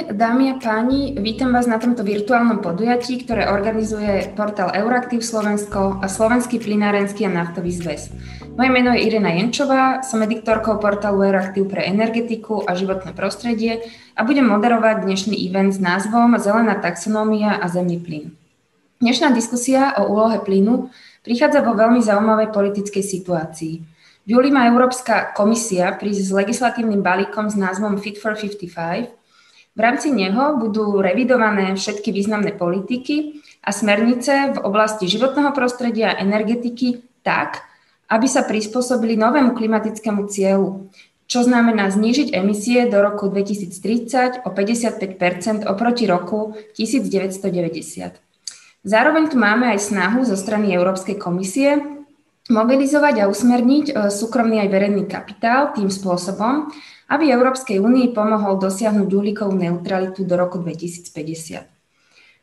deň, dámy a páni. Vítam vás na tomto virtuálnom podujatí, ktoré organizuje portál Euraktiv Slovensko a Slovenský plinárenský a naftový zväz. Moje meno je Irena Jenčová, som ediktorkou portálu Euraktiv pre energetiku a životné prostredie a budem moderovať dnešný event s názvom Zelená taxonómia a zemný plyn. Dnešná diskusia o úlohe plynu prichádza vo veľmi zaujímavej politickej situácii – v júli má Európska komisia prísť s legislatívnym balíkom s názvom Fit for 55. V rámci neho budú revidované všetky významné politiky a smernice v oblasti životného prostredia a energetiky tak, aby sa prispôsobili novému klimatickému cieľu, čo znamená znížiť emisie do roku 2030 o 55% oproti roku 1990. Zároveň tu máme aj snahu zo strany Európskej komisie mobilizovať a usmerniť e, súkromný aj verejný kapitál tým spôsobom, aby Európskej únii pomohol dosiahnuť uhlíkovú neutralitu do roku 2050.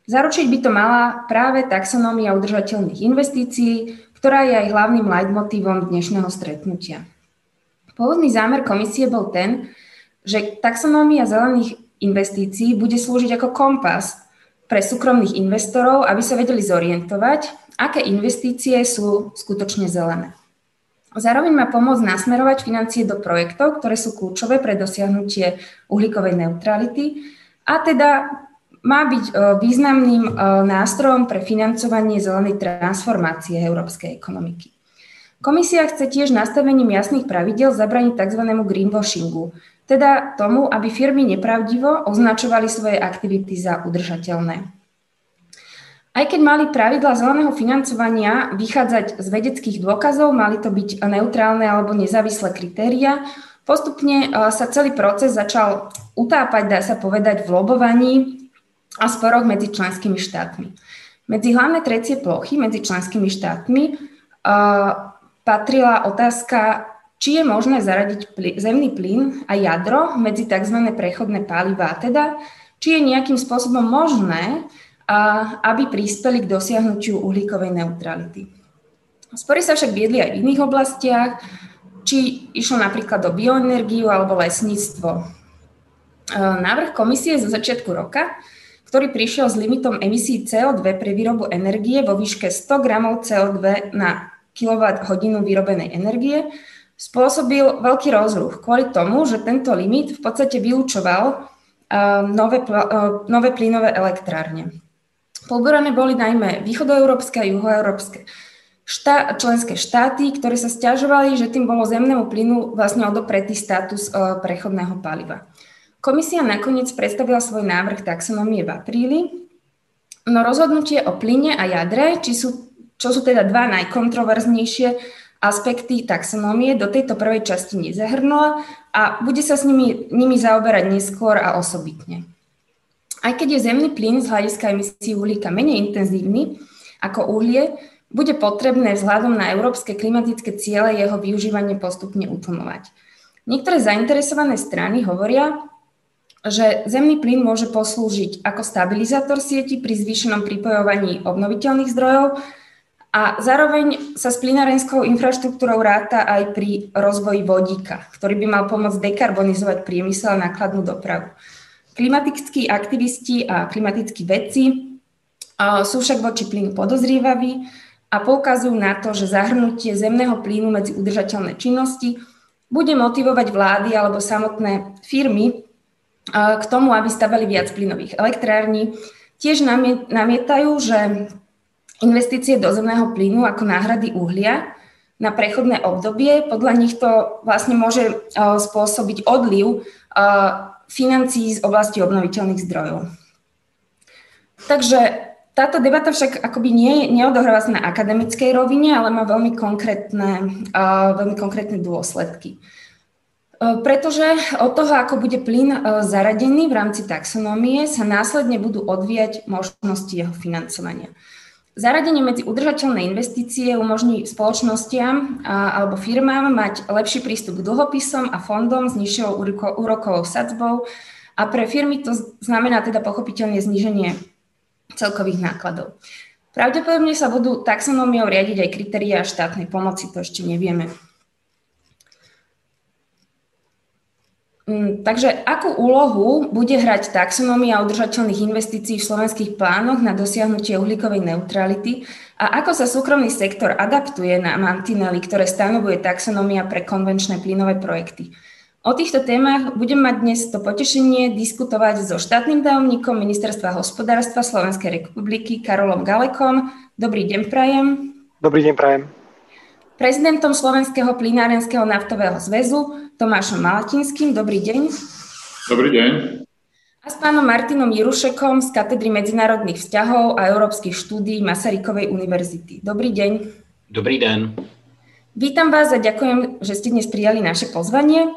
Zaručiť by to mala práve taxonómia udržateľných investícií, ktorá je aj hlavným leitmotívom dnešného stretnutia. Pôvodný zámer komisie bol ten, že taxonómia zelených investícií bude slúžiť ako kompas pre súkromných investorov, aby sa vedeli zorientovať aké investície sú skutočne zelené. Zároveň má pomôcť nasmerovať financie do projektov, ktoré sú kľúčové pre dosiahnutie uhlíkovej neutrality a teda má byť e, významným e, nástrojom pre financovanie zelenej transformácie európskej ekonomiky. Komisia chce tiež nastavením jasných pravidel zabraniť tzv. greenwashingu, teda tomu, aby firmy nepravdivo označovali svoje aktivity za udržateľné. Aj keď mali pravidla zeleného financovania vychádzať z vedeckých dôkazov, mali to byť neutrálne alebo nezávislé kritéria, postupne e, sa celý proces začal utápať, dá sa povedať, v lobovaní a sporoch medzi členskými štátmi. Medzi hlavné trecie plochy medzi členskými štátmi uh, patrila otázka, či je možné zaradiť pl- zemný plyn a jadro medzi tzv. prechodné palivá, teda či je nejakým spôsobom možné a aby prispeli k dosiahnutiu uhlíkovej neutrality. Spory sa však viedli aj v iných oblastiach, či išlo napríklad o bioenergiu alebo lesníctvo. E, návrh komisie zo začiatku roka, ktorý prišiel s limitom emisí CO2 pre výrobu energie vo výške 100 gramov CO2 na kWh vyrobenej energie, spôsobil veľký rozruch kvôli tomu, že tento limit v podstate vyučoval e, nové, e, nové plynové elektrárne. Poberané boli najmä východoeurópske a juhoeurópske štá, členské štáty, ktoré sa stiažovali, že tým bolo zemnému plynu vlastne odopretý status e, prechodného paliva. Komisia nakoniec predstavila svoj návrh taxonomie v apríli, no rozhodnutie o plyne a jadre, či sú, čo sú teda dva najkontroverznejšie aspekty taxonómie, do tejto prvej časti nezahrnula a bude sa s nimi, nimi zaoberať neskôr a osobitne. Aj keď je zemný plyn z hľadiska emisí uhlíka menej intenzívny ako uhlie, bude potrebné vzhľadom na európske klimatické ciele jeho využívanie postupne utlmovať. Niektoré zainteresované strany hovoria, že zemný plyn môže poslúžiť ako stabilizátor sieti pri zvýšenom pripojovaní obnoviteľných zdrojov a zároveň sa s plynárenskou infraštruktúrou ráta aj pri rozvoji vodíka, ktorý by mal pomôcť dekarbonizovať priemysel a nákladnú dopravu. Klimatickí aktivisti a klimatickí vedci sú však voči plynu podozrievaví a poukazujú na to, že zahrnutie zemného plynu medzi udržateľné činnosti bude motivovať vlády alebo samotné firmy k tomu, aby stavali viac plynových elektrární. Tiež namietajú, že investície do zemného plynu ako náhrady uhlia na prechodné obdobie, podľa nich to vlastne môže spôsobiť odliv financií z oblasti obnoviteľných zdrojov. Takže táto debata však akoby nie, neodohráva sa na akademickej rovine, ale má veľmi konkrétne, uh, veľmi konkrétne dôsledky. Uh, pretože od toho, ako bude plyn uh, zaradený v rámci taxonómie, sa následne budú odvíjať možnosti jeho financovania. Zaradenie medzi udržateľné investície umožní spoločnostiam alebo firmám mať lepší prístup k dlhopisom a fondom s nižšou úrokovou sadzbou a pre firmy to znamená teda pochopiteľne zníženie celkových nákladov. Pravdepodobne sa budú taxonómiou riadiť aj kritériá štátnej pomoci, to ešte nevieme. Takže akú úlohu bude hrať taxonómia udržateľných investícií v slovenských plánoch na dosiahnutie uhlíkovej neutrality a ako sa súkromný sektor adaptuje na mantinely, ktoré stanovuje taxonómia pre konvenčné plynové projekty? O týchto témach budem mať dnes to potešenie diskutovať so štátnym tajomníkom Ministerstva hospodárstva Slovenskej republiky Karolom Galekom. Dobrý deň, Prajem. Dobrý deň, Prajem prezidentom Slovenského plinárenského naftového zväzu Tomášom Malatinským. Dobrý deň. Dobrý deň. A s pánom Martinom Jirušekom z katedry medzinárodných vzťahov a európskych štúdií Masarykovej univerzity. Dobrý deň. Dobrý deň. Vítam vás a ďakujem, že ste dnes prijali naše pozvanie.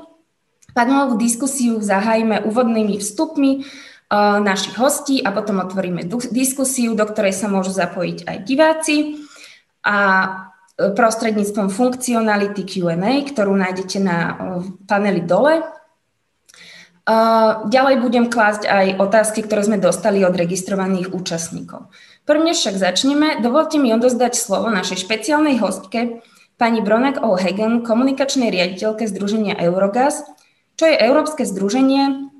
Panelovú diskusiu zahájime úvodnými vstupmi uh, našich hostí a potom otvoríme diskusiu, do ktorej sa môžu zapojiť aj diváci. A prostredníctvom funkcionality Q&A, ktorú nájdete na paneli dole. Ďalej budem klásť aj otázky, ktoré sme dostali od registrovaných účastníkov. Prvne však začneme. Dovolte mi odozdať slovo našej špeciálnej hostke, pani Bronek O'Hagan, komunikačnej riaditeľke Združenia Eurogas, čo je Európske združenie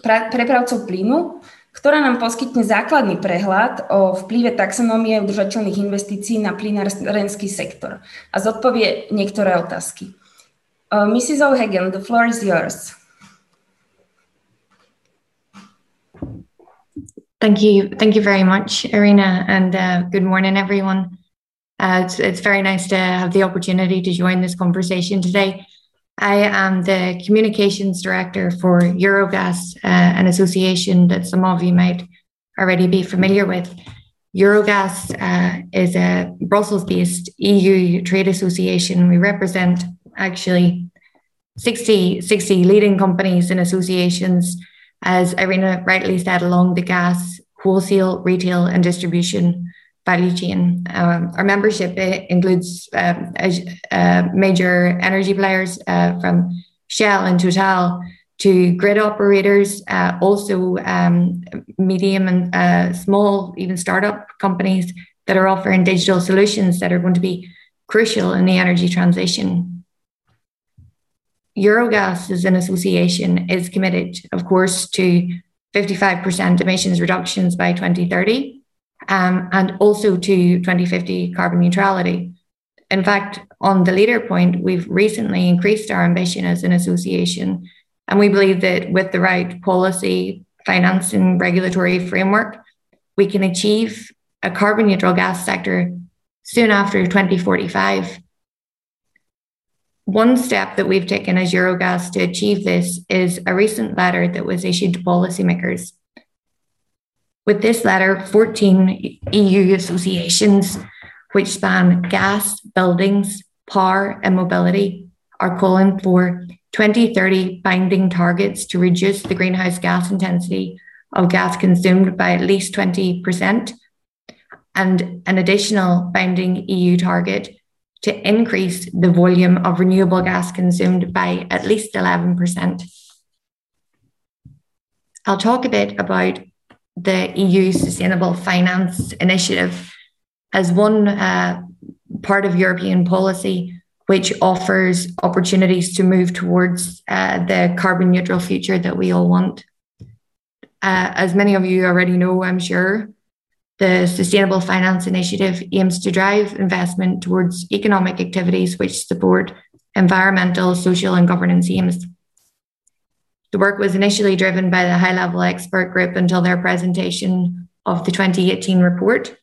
prepravcov plynu, ktorá nám poskytne základný prehľad o vplyve taxonómie udržateľných investícií na plynárenský sektor a zodpovie niektoré otázky. Uh, Mrs. O'Hagan, the floor is yours. Thank you. Thank you very much, Irina, and uh, good morning, everyone. Uh, it's, it's very nice to have the opportunity to join this conversation today. I am the communications director for Eurogas, uh, an association that some of you might already be familiar with. Eurogas uh, is a Brussels based EU trade association. We represent actually 60, 60 leading companies and associations, as Irina rightly said, along the gas, wholesale, retail, and distribution value chain. Um, our membership includes um, major energy players uh, from Shell and Total to grid operators, uh, also um, medium and uh, small, even startup companies that are offering digital solutions that are going to be crucial in the energy transition. Eurogas as an association is committed, of course, to 55% emissions reductions by 2030 um, and also to 2050 carbon neutrality. In fact, on the leader point, we've recently increased our ambition as an association. And we believe that with the right policy, finance, and regulatory framework, we can achieve a carbon neutral gas sector soon after 2045. One step that we've taken as Eurogas to achieve this is a recent letter that was issued to policymakers with this letter, 14 EU associations, which span gas, buildings, power, and mobility, are calling for 2030 binding targets to reduce the greenhouse gas intensity of gas consumed by at least 20%, and an additional binding EU target to increase the volume of renewable gas consumed by at least 11%. I'll talk a bit about the EU Sustainable Finance Initiative as one uh, part of European policy which offers opportunities to move towards uh, the carbon neutral future that we all want. Uh, as many of you already know, I'm sure, the Sustainable Finance Initiative aims to drive investment towards economic activities which support environmental, social, and governance aims. The work was initially driven by the high level expert group until their presentation of the 2018 report.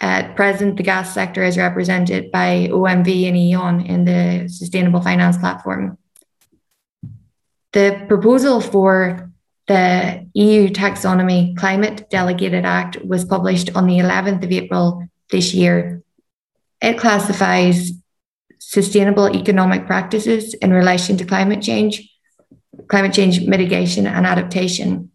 At present, the gas sector is represented by OMV and E.ON in the Sustainable Finance Platform. The proposal for the EU Taxonomy Climate Delegated Act was published on the 11th of April this year. It classifies sustainable economic practices in relation to climate change climate change mitigation and adaptation.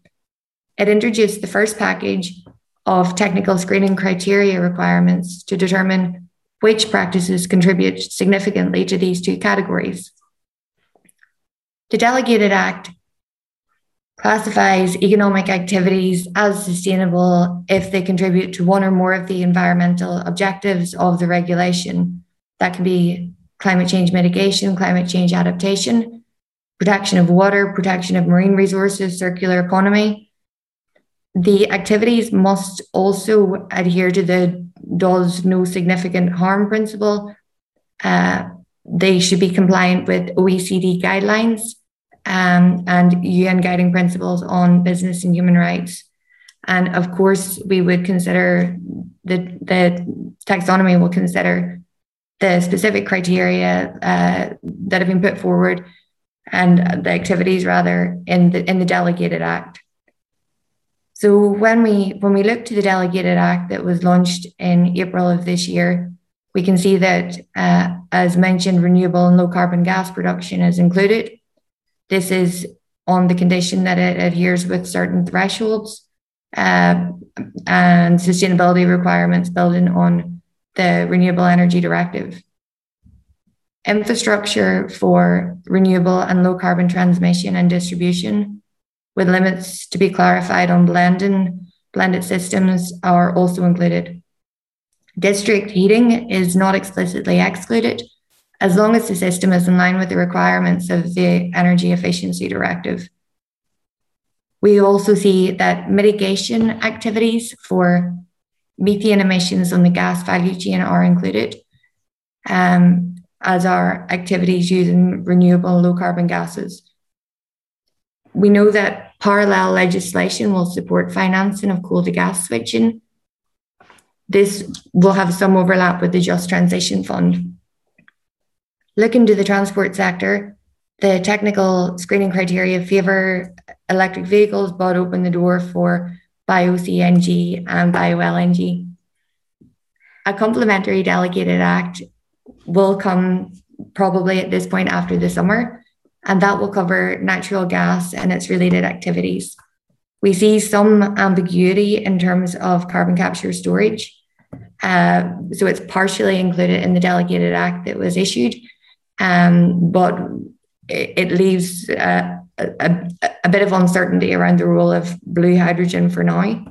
It introduced the first package of technical screening criteria requirements to determine which practices contribute significantly to these two categories. The Delegated Act classifies economic activities as sustainable if they contribute to one or more of the environmental objectives of the regulation. That can be climate change mitigation, climate change adaptation, protection of water, protection of marine resources, circular economy. The activities must also adhere to the does no significant harm principle. Uh, they should be compliant with OECD guidelines um, and UN guiding principles on business and human rights. And of course, we would consider the, the taxonomy will consider the specific criteria uh, that have been put forward and the activities rather in the in the delegated act. So when we when we look to the delegated act that was launched in April of this year, we can see that, uh, as mentioned, renewable and low carbon gas production is included. This is on the condition that it adheres with certain thresholds uh, and sustainability requirements building on the Renewable Energy Directive. Infrastructure for renewable and low carbon transmission and distribution, with limits to be clarified on blending, blended systems, are also included. District heating is not explicitly excluded as long as the system is in line with the requirements of the Energy Efficiency Directive. We also see that mitigation activities for methane emissions on the gas value chain are included, um, as are activities using renewable low carbon gases. We know that parallel legislation will support financing of coal to gas switching. This will have some overlap with the Just Transition Fund. Looking to the transport sector, the technical screening criteria favour electric vehicles but open the door for bio-CNG and bio-LNG. A complementary delegated act will come probably at this point after the summer, and that will cover natural gas and its related activities. We see some ambiguity in terms of carbon capture storage. Uh, so it's partially included in the delegated act that was issued, um, but it, it leaves uh, a, a, bit of uncertainty around the role of blue hydrogen for now.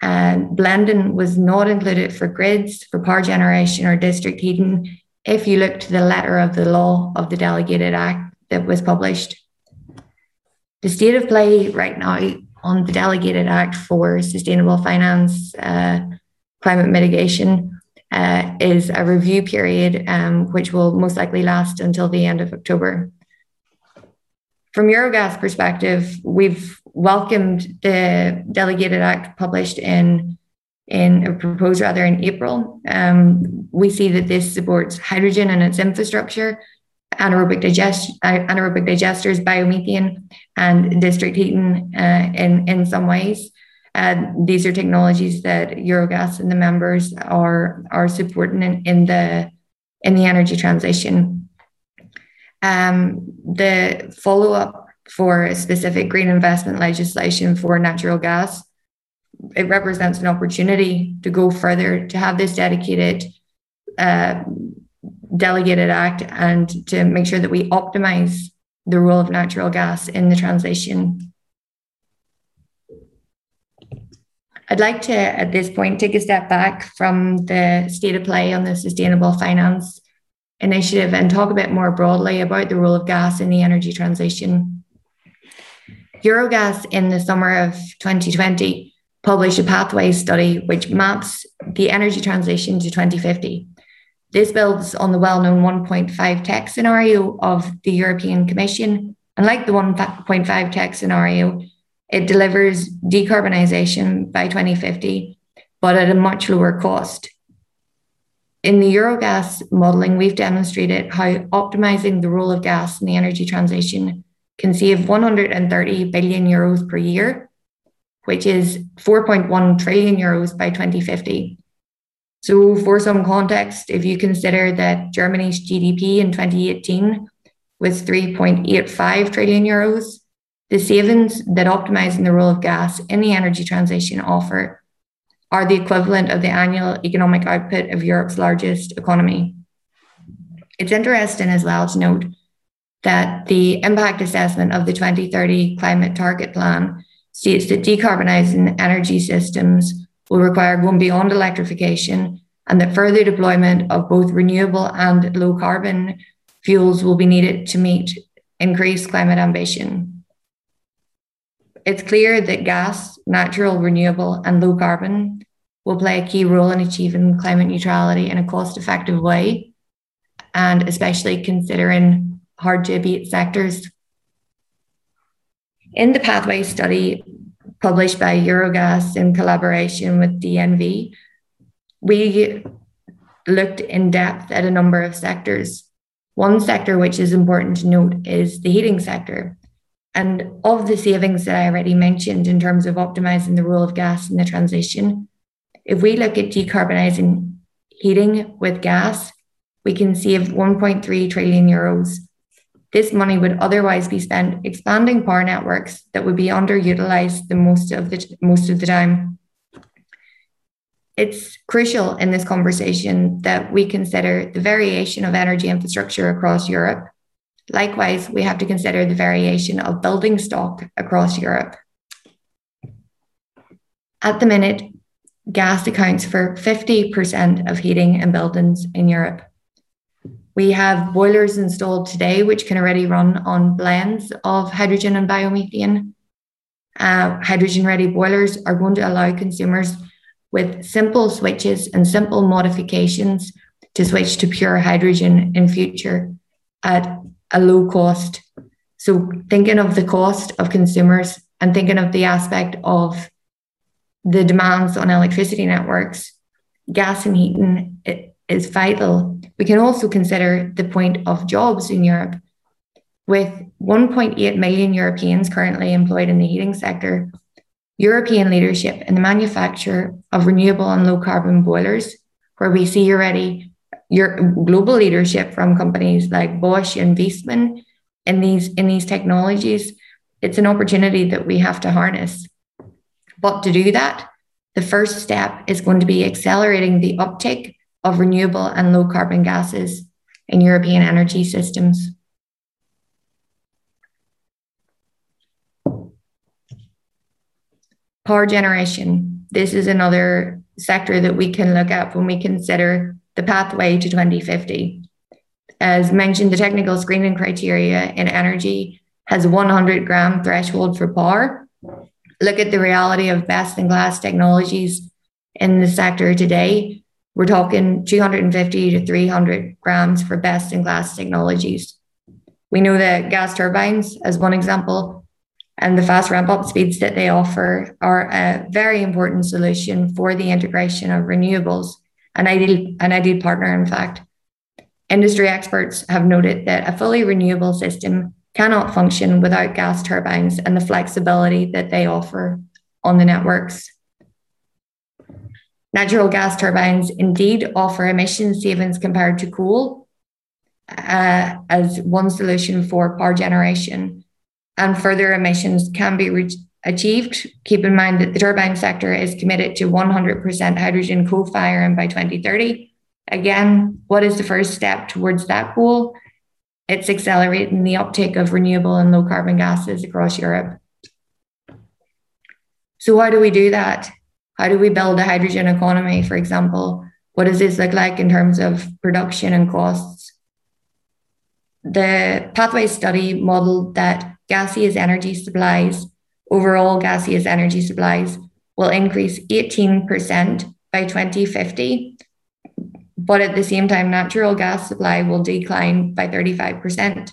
And blending was not included for grids, for power generation or district heating, if you look to the letter of the law of the Delegated Act that was published. The state of play right now on the Delegated Act for Sustainable Finance, uh, Climate Mitigation, uh, is a review period um, which will most likely last until the end of October. From Eurogas perspective, we've welcomed the Delegated Act published in in a proposed rather in April. Um, we see that this supports hydrogen and its infrastructure, anaerobic, digest, anaerobic digesters, biomethane, and district heating uh, in, in some ways. Uh, these are technologies that Eurogas and the members are, are supporting in, in, the, in the energy transition. Um, the follow up for specific green investment legislation for natural gas it represents an opportunity to go further, to have this dedicated, uh, delegated act, and to make sure that we optimize the role of natural gas in the transition. I'd like to, at this point, take a step back from the state of play on the sustainable finance initiative and talk a bit more broadly about the role of gas in the energy transition. Eurogas in the summer of 2020 published a pathway study which maps the energy transition to 2050. This builds on the well known 1.5 tech scenario of the European Commission. And like the 1.5 tech scenario, it delivers decarbonisation by 2050, but at a much lower cost. In the Eurogas modelling, we've demonstrated how optimising the role of gas in the energy transition can save 130 billion euros per year which is 4.1 trillion euros by 2050. So, for some context, if you consider that Germany's GDP in 2018 was 3.85 trillion euros, the savings that optimizing the role of gas in the energy transition offer are the equivalent of the annual economic output of Europe's largest economy. It's interesting as well to note that the impact assessment of the 2030 climate target plan states that decarbonising energy systems will require going beyond electrification and that further deployment of both renewable and low carbon fuels will be needed to meet increased climate ambition. It's clear that gas, natural, renewable, and low carbon will play a key role in achieving climate neutrality in a cost effective way, and especially considering hard to abate sectors. In the pathway study published by Eurogas in collaboration with DNV, we looked in depth at a number of sectors. One sector which is important to note is the heating sector. And of the savings that I already mentioned in terms of optimizing the role of gas in the transition, if we look at decarbonising heating with gas, we can save 1.3 trillion euros. This money would otherwise be spent expanding power networks that would be underutilized the most of the most of the time. It's crucial in this conversation that we consider the variation of energy infrastructure across Europe. Likewise, we have to consider the variation of building stock across Europe. At the minute, gas accounts for 50% of heating and buildings in Europe. We have boilers installed today which can already run on blends of hydrogen and biomethane. Uh, hydrogen ready boilers are going to allow consumers with simple switches and simple modifications to switch to pure hydrogen in future at a low cost. So thinking of the cost of consumers and thinking of the aspect of the demands on electricity networks, gas and heating is vital. We can also consider the point of jobs in Europe. With 1.8 million Europeans currently employed in the heating sector, European leadership in the manufacture of renewable and low carbon boilers, where we see already your global leadership from companies like Bosch and Viessmann in these in these technologies, it's an opportunity that we have to harness. But to do that, the first step is going to be accelerating the uptake of renewable and low carbon gases in European energy systems. Power generation. This is another sector that we can look at when we consider the pathway to 2050. As mentioned, the technical screening criteria in energy has a 100 gram threshold for power look at the reality of best in class technologies in the sector today, we're talking 250 to 300 grams for best in class technologies. We know that gas turbines, as one example, and the fast ramp up speeds that they offer are a very important solution for the integration of renewables, an ideal, an ideal partner, in fact. Industry experts have noted that a fully renewable system cannot function without gas turbines and the flexibility that they offer on the networks. Natural gas turbines indeed offer emission savings compared to coal uh, as one solution for power generation, and further emissions can be re- achieved. Keep in mind that the turbine sector is committed to 100% hydrogen co firing by 2030. Again, what is the first step towards that goal? it's accelerating the uptake of renewable and low carbon gases across Europe. So, how do we do that? How do we build a hydrogen economy, for example? What does this look like in terms of production and costs? The pathway study modeled that gaseous energy supplies, overall gaseous energy supplies, will increase 18% by 2050 but at the same time, natural gas supply will decline by 35%.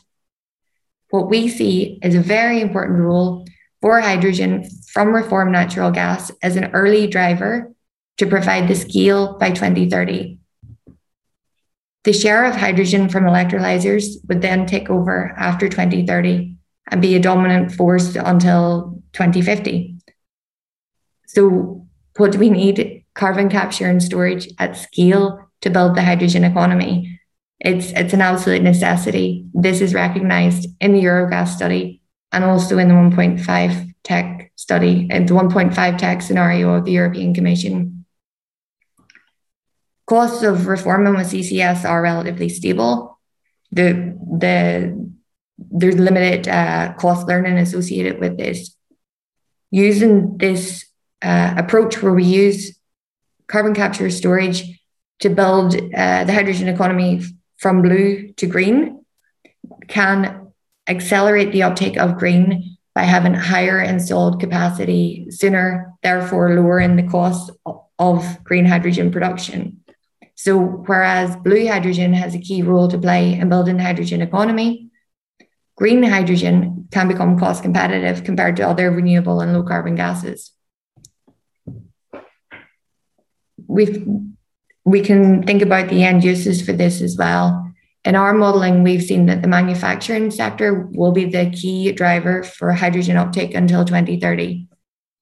What we see is a very important role for hydrogen from reformed natural gas as an early driver to provide the scale by 2030. The share of hydrogen from electrolyzers would then take over after 2030 and be a dominant force until 2050. So, what do we need? Carbon capture and storage at scale to build the hydrogen economy. It's, it's an absolute necessity. This is recognized in the Eurogas study and also in the 1.5 tech study, and the 1.5 tech scenario of the European Commission. Costs of reforming with CCS are relatively stable. The, the, there's limited uh, cost learning associated with this. Using this uh, approach where we use carbon capture storage to build uh, the hydrogen economy from blue to green can accelerate the uptake of green by having higher installed capacity sooner, therefore lowering the cost of green hydrogen production. So, whereas blue hydrogen has a key role to play in building the hydrogen economy, green hydrogen can become cost competitive compared to other renewable and low carbon gases. We've, we can think about the end uses for this as well in our modeling, we've seen that the manufacturing sector will be the key driver for hydrogen uptake until 2030.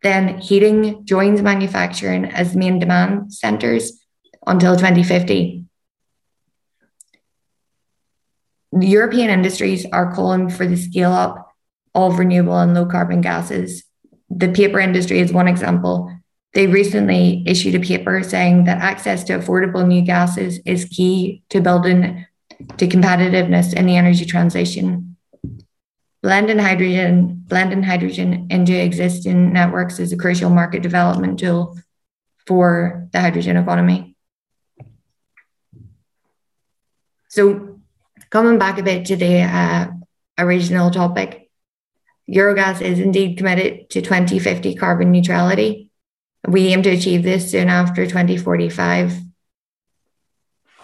Then heating joins manufacturing as main demand centers until 2050. The European industries are calling for the scale up of renewable and low carbon gases. The paper industry is one example. They recently issued a paper saying that access to affordable new gases is key to building to competitiveness in the energy transition. Blending hydrogen, blending hydrogen into existing networks is a crucial market development tool for the hydrogen economy. So, coming back a bit to the uh, original topic, Eurogas is indeed committed to 2050 carbon neutrality. We aim to achieve this soon after 2045.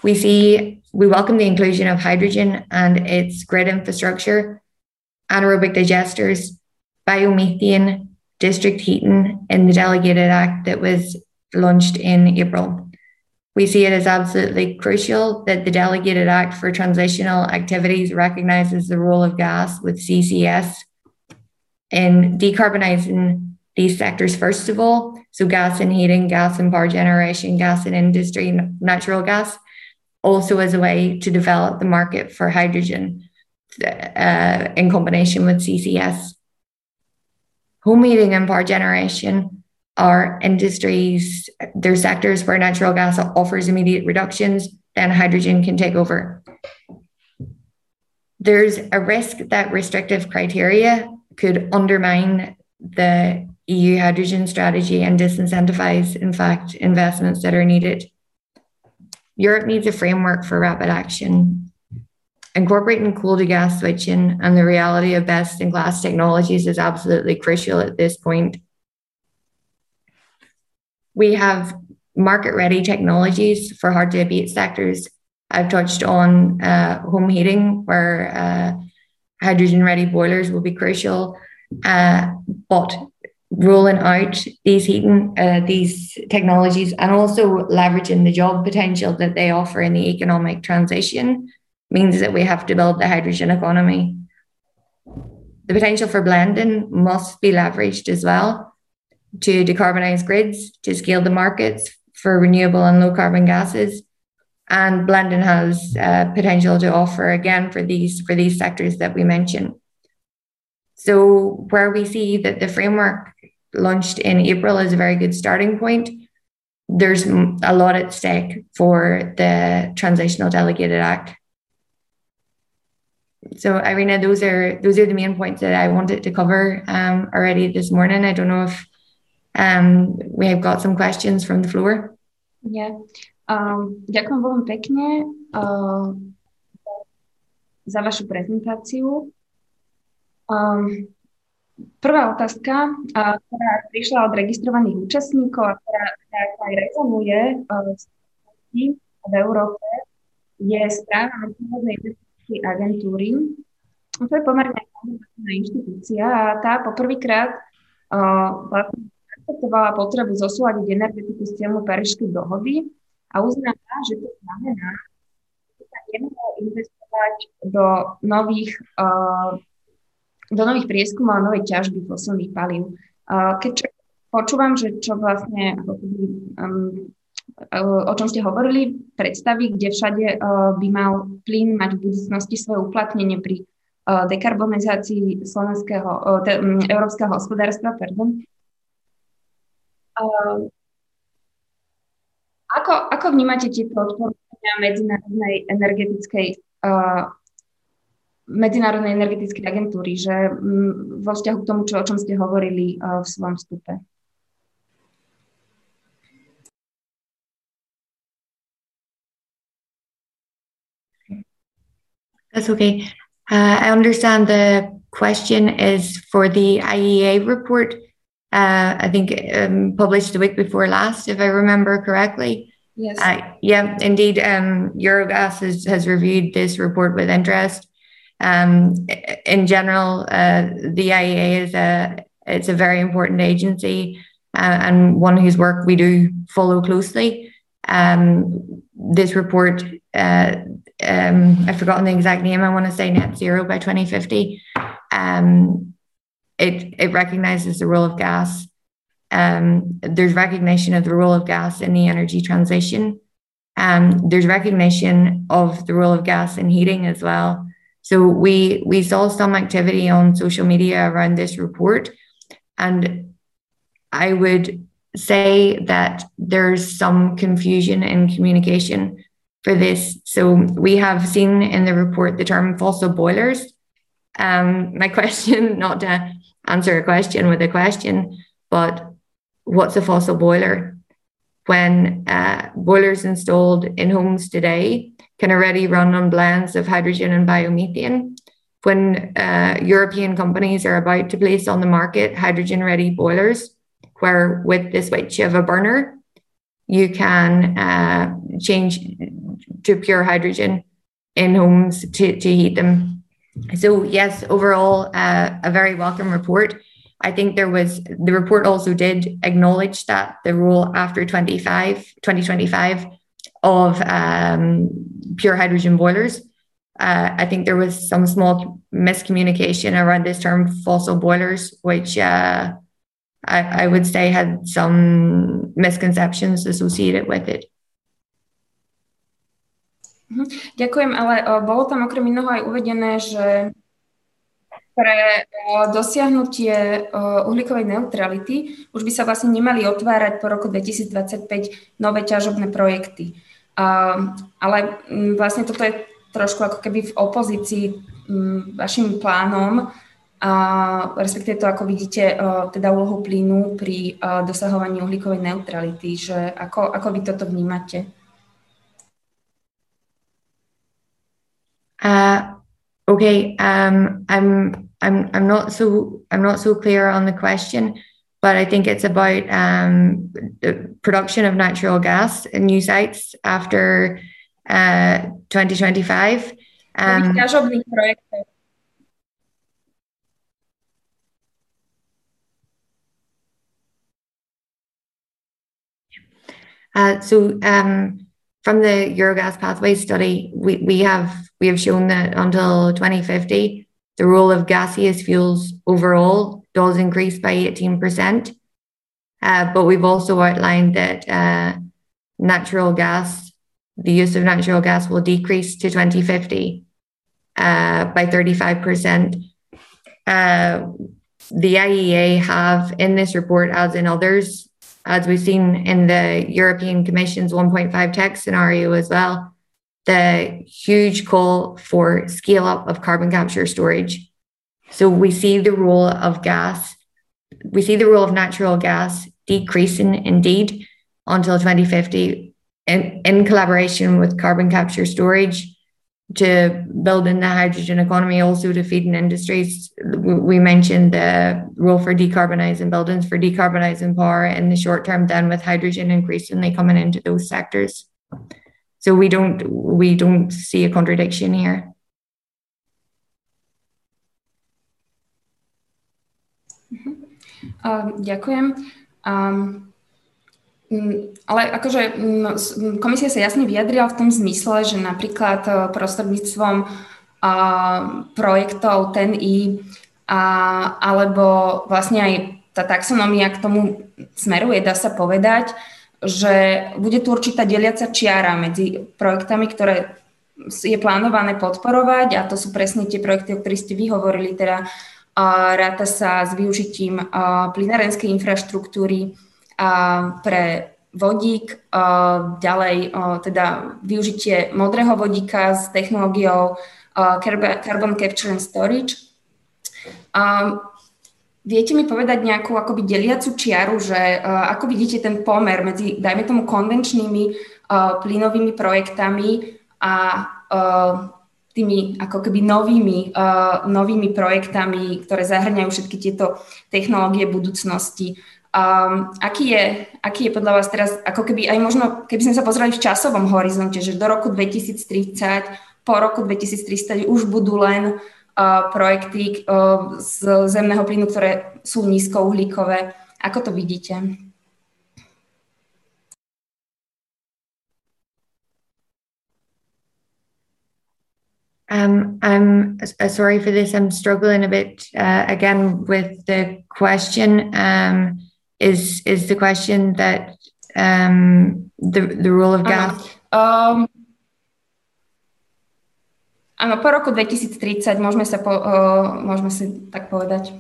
We see we welcome the inclusion of hydrogen and its grid infrastructure, anaerobic digesters, biomethane, district heating in the delegated act that was launched in April. We see it as absolutely crucial that the delegated act for transitional activities recognizes the role of gas with CCS in decarbonising these sectors, first of all. So, gas and heating, gas and power generation, gas and industry, natural gas, also as a way to develop the market for hydrogen uh, in combination with CCS. Home heating and power generation are industries, they're sectors where natural gas offers immediate reductions, then hydrogen can take over. There's a risk that restrictive criteria could undermine the EU hydrogen strategy and disincentivize, in fact, investments that are needed. Europe needs a framework for rapid action. Incorporating coal to gas switching and the reality of best in class technologies is absolutely crucial at this point. We have market ready technologies for hard to abate sectors. I've touched on uh, home heating, where uh, hydrogen ready boilers will be crucial. Uh, but rolling out these heating uh, these technologies and also leveraging the job potential that they offer in the economic transition means that we have to build the hydrogen economy. The potential for blending must be leveraged as well to decarbonize grids to scale the markets for renewable and low carbon gases and blending has uh, potential to offer again for these for these sectors that we mentioned. So where we see that the framework launched in April is a very good starting point. There's a lot at stake for the Transitional Delegated Act. So, Irina, those are those are the main points that I wanted to cover um, already this morning. I don't know if um, we have got some questions from the floor. Yeah. Um, ďakujem pekne uh, za vašu prezentáciu. Um, Prvá otázka, ktorá prišla od registrovaných účastníkov a ktorá, ktorá aj rezonuje v Európe, je správa Medzinárodnej investičnej agentúry. To je pomerne konzervatívna inštitúcia a tá poprvýkrát vlastne akceptovala potrebu zosúľadiť energetiku s cieľom Parížskej dohody a uznala, že to znamená, že sa nemohlo investovať do nových uh, do nových prieskumov a novej ťažby fosilných palív. Keď počúvam, že čo vlastne um, o čom ste hovorili, predstavy, kde všade by mal plyn mať v budúcnosti svoje uplatnenie pri dekarbonizácii slovenského, te, európskeho hospodárstva. Pardon. Ako, ako vnímate tieto odporúčania medzinárodnej energetickej Medzinárodnej energetickej agentúry, že vo vzťahu k tomu, čo, o čom ste hovorili v svojom vstupe. That's okay. Uh, I understand the question is for the IEA report. Uh, I think um, published the week before last, if I remember correctly. Yes. Uh, yeah, indeed. Um, Eurogas has, has reviewed this report with interest. Um, in general, uh, the IEA is a it's a very important agency uh, and one whose work we do follow closely. Um, this report, uh, um, I've forgotten the exact name. I want to say net zero by 2050. Um, it it recognizes the role of gas. Um, there's recognition of the role of gas in the energy transition. Um, there's recognition of the role of gas in heating as well. So we we saw some activity on social media around this report, and I would say that there's some confusion in communication for this. So we have seen in the report the term fossil boilers. Um, my question, not to answer a question with a question, but what's a fossil boiler? When uh, boilers installed in homes today can already run on blends of hydrogen and biomethane. When uh, European companies are about to place on the market hydrogen ready boilers, where with the switch of a burner, you can uh, change to pure hydrogen in homes to, to heat them. So, yes, overall, uh, a very welcome report. I think there was the report also did acknowledge that the rule after 25, 2025 of um, pure hydrogen boilers. Uh, I think there was some small miscommunication around this term fossil boilers, which uh, I, I would say had some misconceptions associated with it. Mhm. Ďakujem, ale bolo tam okrem iného aj uvedené, že pre dosiahnutie uhlíkovej neutrality už by sa vlastne nemali otvárať po roku 2025 nové ťažobné projekty. Ale vlastne toto je trošku ako keby v opozícii vašim plánom, respektíve to, ako vidíte teda úlohu plynu pri dosahovaní uhlíkovej neutrality, že ako, ako vy toto vnímate? Uh, okay, um, I'm I'm I'm not so I'm not so clear on the question, but I think it's about um, the production of natural gas in new sites after uh, 2025. Um, uh, so um, from the Eurogas pathway study, we, we have we have shown that until 2050, the role of gaseous fuels overall does increase by 18%. Uh, but we've also outlined that uh, natural gas, the use of natural gas will decrease to 2050 uh, by 35%. Uh, the IEA have in this report, as in others, as we've seen in the European Commission's 1.5 tech scenario as well, the huge call for scale up of carbon capture storage. So we see the role of gas, we see the role of natural gas decreasing indeed until 2050 in, in collaboration with carbon capture storage to build in the hydrogen economy, also to feed in industries. We mentioned the role for decarbonising buildings, for decarbonising power in the short term, then with hydrogen increasingly coming into those sectors. So we don't we don't see a contradiction here. Uh, ďakujem. Um, ale akože komisia sa jasne vyjadrila v tom zmysle, že napríklad e, prostredníctvom projektov TEN-I alebo vlastne aj tá taxonomia k tomu smeruje, dá sa povedať, že bude tu určitá deliaca čiara medzi projektami, ktoré je plánované podporovať a to sú presne tie projekty, o ktorých ste vy teda ráta sa s využitím plynárenskej infraštruktúry, pre vodík, ďalej teda využitie modrého vodíka s technológiou Carbon Capture and Storage. Viete mi povedať nejakú akoby deliacu čiaru, že ako vidíte ten pomer medzi, dajme tomu, konvenčnými plynovými projektami a tými ako keby novými, uh, novými projektami, ktoré zahrňajú všetky tieto technológie budúcnosti. Um, aký, je, aký je podľa vás teraz, ako keby aj možno, keby sme sa pozreli v časovom horizonte, že do roku 2030, po roku 2030 už budú len uh, projekty z zemného plynu, ktoré sú nízkouhlíkové. Ako to vidíte? Um, I'm uh, sorry for this. I'm struggling a bit uh, again with the question. Um, is is the question that um, the the role of gas? Um, áno, po roku 2030 môžeme sa po, uh, môžeme si tak povedať.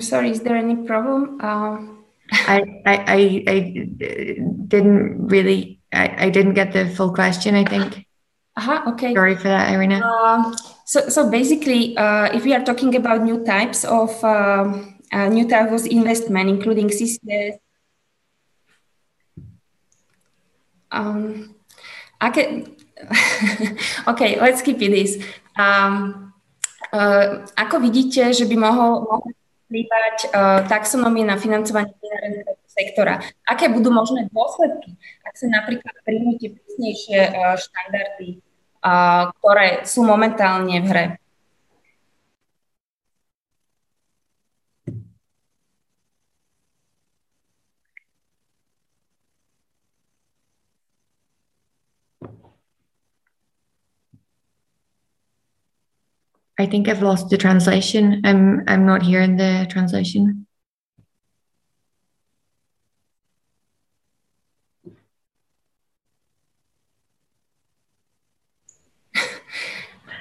I'm sorry, is there any problem? Uh, I, I, I, I didn't really, I, I didn't get the full question, I think. Uh-huh, okay. Sorry for that, Irina. Uh, so, so basically, uh, if we are talking about new types of um, uh, new types of investment, including CCS, um, can. okay, let's keep it this. Um, uh, ako vidíte, že by mohol, mohol vplývať uh, taxonomie na financovanie plynárenského sektora? Aké budú možné dôsledky, ak sa napríklad príjmú tie prísnejšie uh, štandardy, uh, ktoré sú momentálne v hre? I think I've lost the translation. I'm I'm not hearing the translation.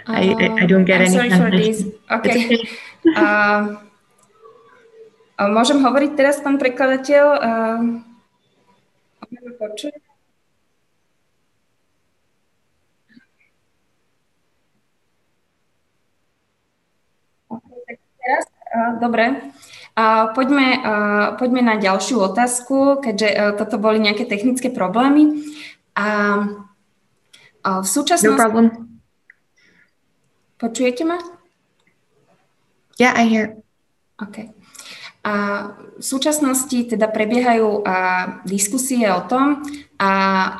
I, I don't get I'm any sorry for this. Okay. uh, môžem hovoriť teraz, pán prekladateľ? Uh, počuť? Dobre. Poďme, poďme na ďalšiu otázku, keďže e, toto boli nejaké technické problémy. A v súčasnosti... No problem. Počujete ma? Yeah, I hear. OK. A v súčasnosti teda prebiehajú diskusie o tom, a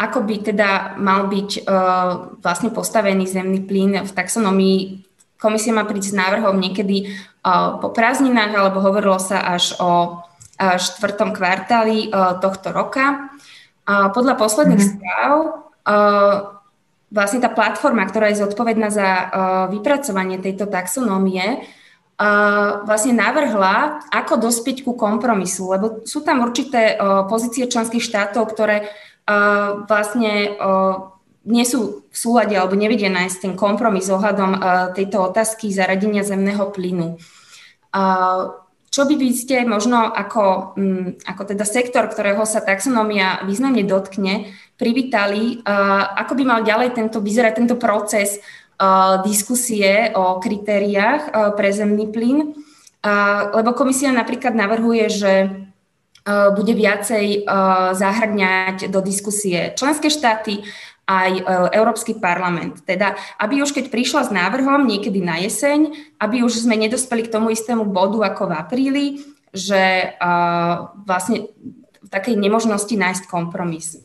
ako by teda mal byť uh, vlastne postavený zemný plyn v taxonomii Komisia má prísť s návrhom niekedy uh, po prázdninách, alebo hovorilo sa až o uh, štvrtom kvartáli uh, tohto roka. Podľa posledných mm-hmm. správ vlastne tá platforma, ktorá je zodpovedná za vypracovanie tejto taxonómie, vlastne navrhla, ako dospieť ku kompromisu, lebo sú tam určité pozície členských štátov, ktoré vlastne nie sú v súlade alebo nevedia nájsť ten kompromis ohľadom uh, tejto otázky zaradenia zemného plynu. Uh, čo by by ste možno ako, um, ako teda sektor, ktorého sa taxonomia významne dotkne, privítali, uh, ako by mal ďalej tento, vyzerať tento proces uh, diskusie o kritériách uh, pre zemný plyn, lebo komisia napríklad navrhuje, že bude viacej zahrňať do diskusie členské štáty, aj e, Európsky parlament. Teda, aby už keď prišla s návrhom niekedy na jeseň, aby už sme nedospeli k tomu istému bodu ako v apríli, že uh, vlastne v takej nemožnosti nájsť kompromis.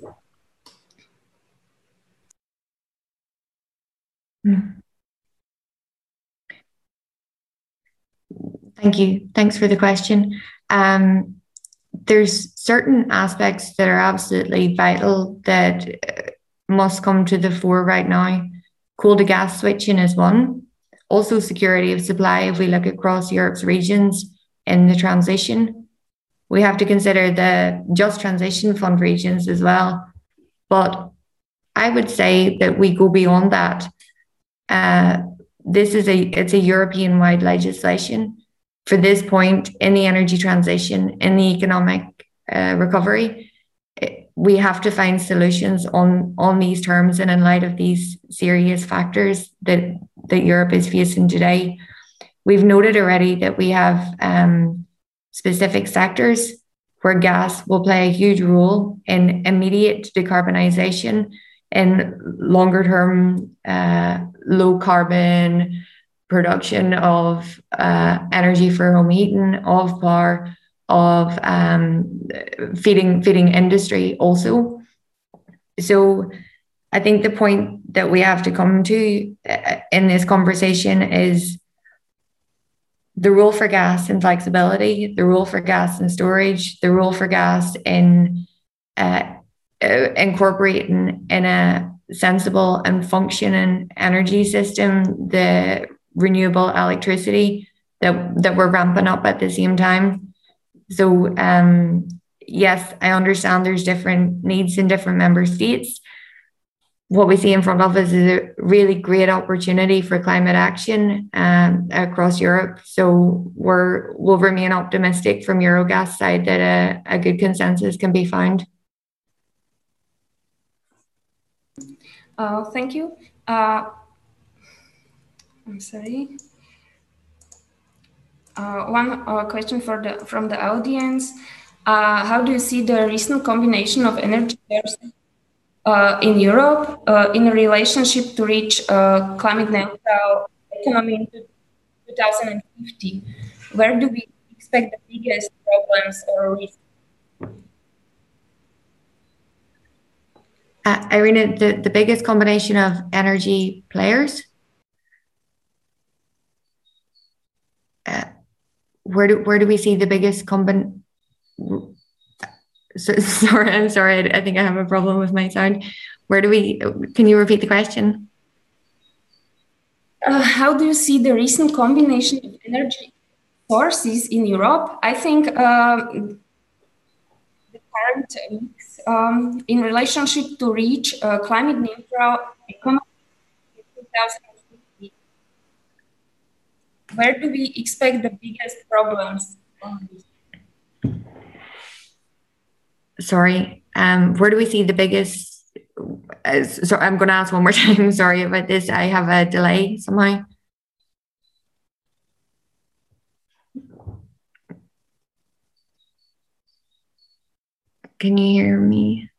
Hmm. Thank you. Thanks for the question. Um, there's certain aspects that are absolutely vital that must come to the fore right now. Coal to gas switching is one. Also, security of supply, if we look across Europe's regions in the transition, we have to consider the just transition fund regions as well. But I would say that we go beyond that. Uh, this is a it's a European wide legislation for this point in the energy transition in the economic uh, recovery. We have to find solutions on on these terms and in light of these serious factors that that Europe is facing today. We've noted already that we have um, specific sectors where gas will play a huge role in immediate decarbonisation and longer term uh, low carbon production of uh, energy for home heating, of power, of um, feeding feeding industry also. So I think the point that we have to come to uh, in this conversation is the rule for gas and flexibility, the rule for gas and storage, the rule for gas in uh, uh, incorporating in a sensible and functioning energy system the renewable electricity that that we're ramping up at the same time. So um, yes, I understand there's different needs in different member states. What we see in front of us is a really great opportunity for climate action um, across Europe. So we're we'll remain optimistic from Eurogas side that a, a good consensus can be found. Uh, thank you. Uh, I'm sorry. Uh, one uh, question for the from the audience. Uh, how do you see the recent combination of energy uh, in Europe in a relationship to reach a climate neutral economy in 2050? Where do we expect the biggest problems or risks? Uh, Irina, the, the biggest combination of energy players. Where do where do we see the biggest combin? So, sorry, I'm sorry. I, think I have a problem with my sound. Where do we? Can you repeat the question? Uh, how do you see the recent combination of energy sources in Europe? I think uh, the current mix um, in relationship to reach uh, climate neutral economy in 2050? Where do we expect the biggest problems Sorry, um, where do we see the biggest? Uh, so I'm going to ask one more time. Sorry about this. I have a delay somehow. Can you hear me?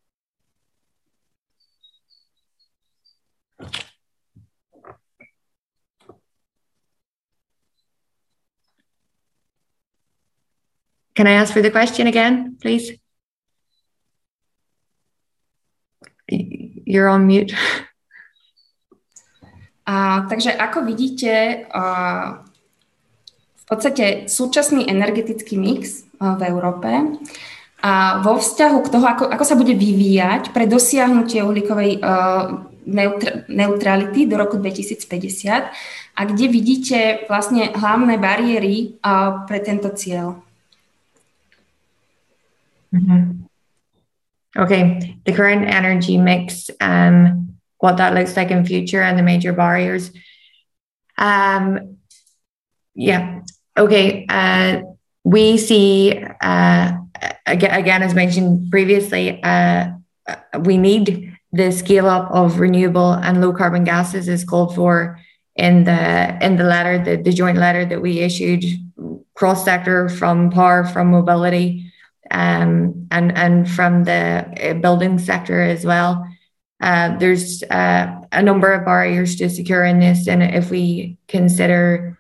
Can I ask for the question again, please? You're on mute. Uh, takže ako vidíte, uh, v podstate súčasný energetický mix uh, v Európe a vo vzťahu k toho, ako, ako sa bude vyvíjať pre dosiahnutie uhlíkovej uh, neutra- neutrality do roku 2050 a kde vidíte vlastne hlavné bariéry uh, pre tento cieľ? Mm-hmm. Okay, the current energy mix, um, what that looks like in future and the major barriers. Um, yeah, okay. Uh, we see uh, again, as mentioned previously, uh, we need the scale up of renewable and low carbon gases is called for in the in the letter, the, the joint letter that we issued cross sector from power, from mobility, um, and and from the uh, building sector as well. Uh, there's uh, a number of barriers to securing this, and if we consider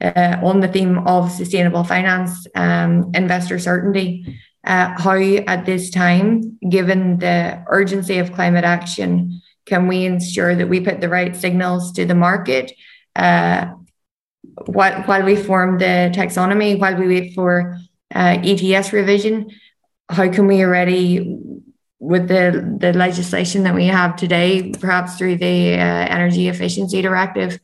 uh, on the theme of sustainable finance, um, investor certainty, uh, how at this time, given the urgency of climate action, can we ensure that we put the right signals to the market uh, while, while we form the taxonomy, while we wait for uh, ETS revision? How can we already, with the, the legislation that we have today, perhaps through the uh, Energy Efficiency Directive,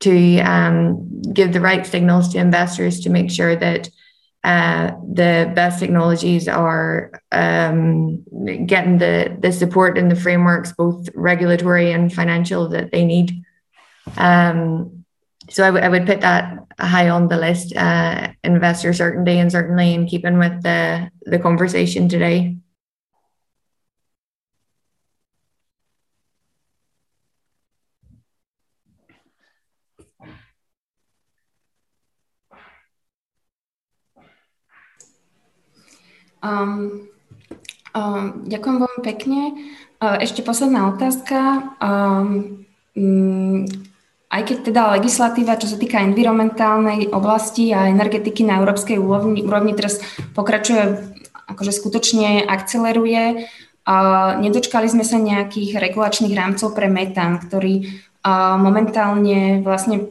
to um, give the right signals to investors to make sure that uh, the best technologies are um, getting the, the support and the frameworks, both regulatory and financial, that they need. Um, so I, w- I would put that high on the list, uh, investor certainty, and certainly in keeping with the, the conversation today. Um, um, ďakujem veľmi pekne. Uh, ešte posledná otázka. Um, um, aj keď teda legislatíva, čo sa týka environmentálnej oblasti a energetiky na európskej úrovni, úrovni teraz pokračuje, akože skutočne akceleruje, uh, nedočkali sme sa nejakých regulačných rámcov pre metán, ktorý uh, momentálne vlastne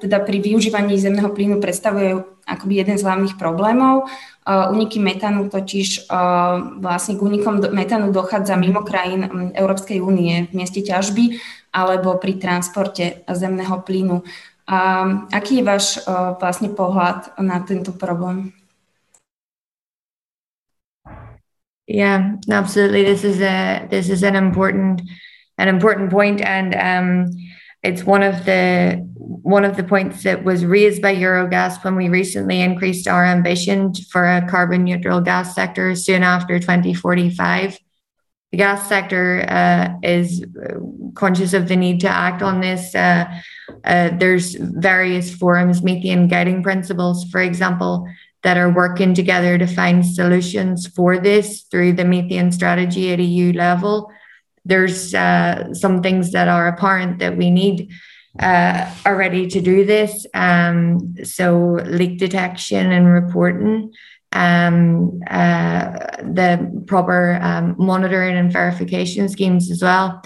teda pri využívaní zemného plynu predstavuje akoby jeden z hlavných problémov. Uniky metánu totiž vlastne k unikom metánu dochádza mimo krajín Európskej únie v mieste ťažby alebo pri transporte zemného plynu. Uh, aký je váš uh, vlastne pohľad na tento problém? Yeah, absolutely. This is a this is an important an important point, and um, it's one of the one of the points that was raised by Eurogas when we recently increased our ambition for a carbon neutral gas sector soon after 2045. The gas sector uh, is conscious of the need to act on this. Uh, uh, there's various forums, methane guiding principles, for example, that are working together to find solutions for this through the methane strategy at EU level. There's uh, some things that are apparent that we need uh, are ready to do this. Um, so leak detection and reporting, um, uh, the proper um, monitoring and verification schemes as well.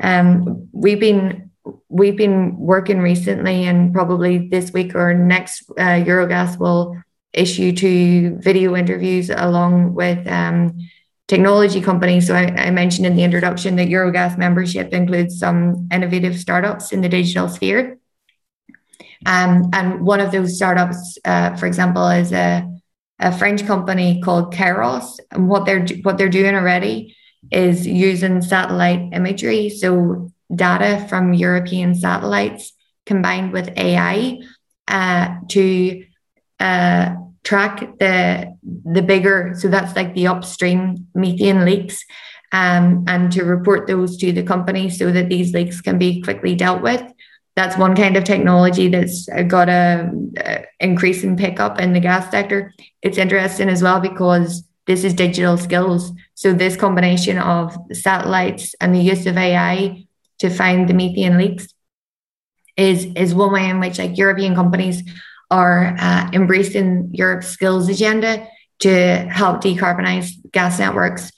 Um, we've been we've been working recently, and probably this week or next, uh, Eurogas will issue two video interviews along with um, technology companies. So I, I, mentioned in the introduction that Eurogas membership includes some innovative startups in the digital sphere. Um, and one of those startups, uh, for example, is a, a French company called Keros. And what they're what they're doing already is using satellite imagery, so data from European satellites combined with AI uh, to uh, track the the bigger so that's like the upstream methane leaks um, and to report those to the company so that these leaks can be quickly dealt with that's one kind of technology that's got a, a increase in pickup in the gas sector it's interesting as well because this is digital skills so this combination of satellites and the use of ai to find the methane leaks is is one way in which like european companies are uh, embracing Europe's skills agenda to help decarbonize gas networks.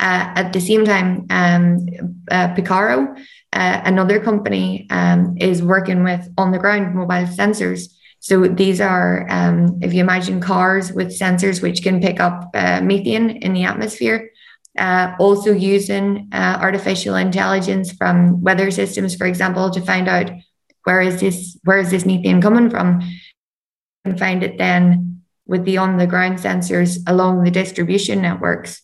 Uh, at the same time, um, uh, Picaro, uh, another company, um, is working with on the ground mobile sensors. So these are, um, if you imagine cars with sensors which can pick up uh, methane in the atmosphere, uh, also using artificial intelligence from weather systems, for example, to find out where is this where is this methane coming from and find it then with the on the ground sensors along the distribution networks.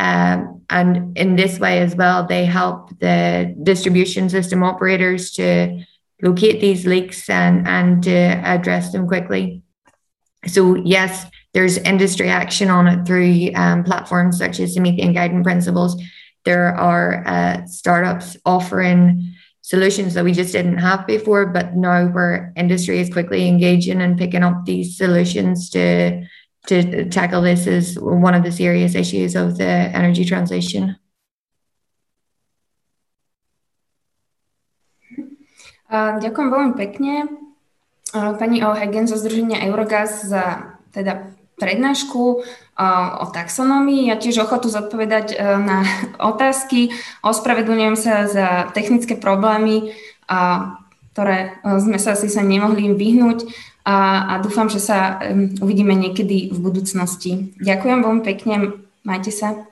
Um, and in this way as well, they help the distribution system operators to locate these leaks and, and to address them quickly. So, yes, there's industry action on it through um, platforms such as the methane guiding principles. There are uh, startups offering solutions that we just didn't have before. But now where industry is quickly engaging and picking up these solutions to to tackle this is one of the serious issues of the energy transition. ďakujem veľmi pekne. pani O'Hagan zo Združenia Eurogas za teda prednášku o taxonomii. Ja tiež ochotu zodpovedať e, na otázky. Ospravedlňujem sa za technické problémy, ktoré e, sme sa asi sa nemohli im vyhnúť a, a dúfam, že sa uvidíme niekedy v budúcnosti. Ďakujem veľmi pekne. Majte sa.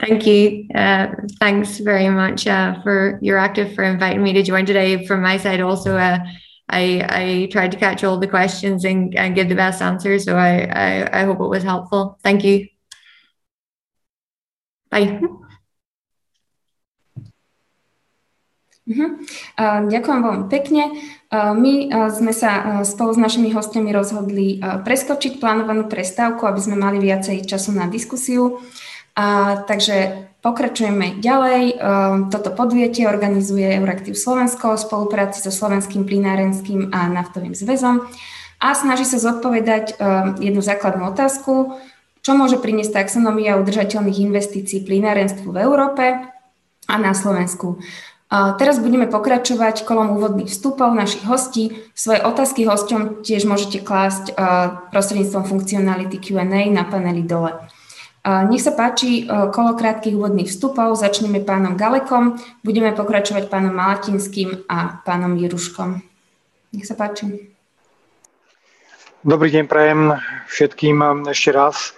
Thank you. Uh, thanks very much uh, for your active for inviting me to join today. From my side, also, uh, I I tried to catch all the questions and, and give the best answers. So I, I I hope it was helpful. Thank you. Bye. Uh-huh. Uh, ďakujem veľmi pekne. Uh, my uh, sme sa spolu s našimi hostiami rozhodli preskočiť plánovanú prestávku, aby sme mali viacej času na diskusiu. Takže pokračujeme ďalej. Toto podujatie organizuje Euraktiv Slovensko v spolupráci so Slovenským plinárenským a naftovým zväzom a snaží sa zodpovedať jednu základnú otázku, čo môže priniesť taxonomia udržateľných investícií plinárenstvu v Európe a na Slovensku. Teraz budeme pokračovať kolom úvodných vstupov našich hostí. Svoje otázky hosťom tiež môžete klásť prostredníctvom funkcionality Q&A na paneli dole. Nech sa páči kolo krátkých úvodných vstupov. Začneme pánom Galekom, budeme pokračovať pánom Malatinským a pánom Jiruškom. Nech sa páči. Dobrý deň prajem všetkým ešte raz.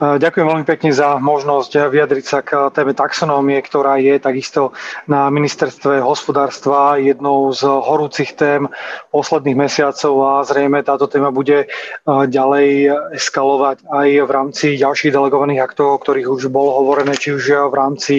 Ďakujem veľmi pekne za možnosť vyjadriť sa k téme taxonómie, ktorá je takisto na ministerstve hospodárstva jednou z horúcich tém posledných mesiacov a zrejme táto téma bude ďalej eskalovať aj v rámci ďalších delegovaných aktov, o ktorých už bolo hovorené, či už v rámci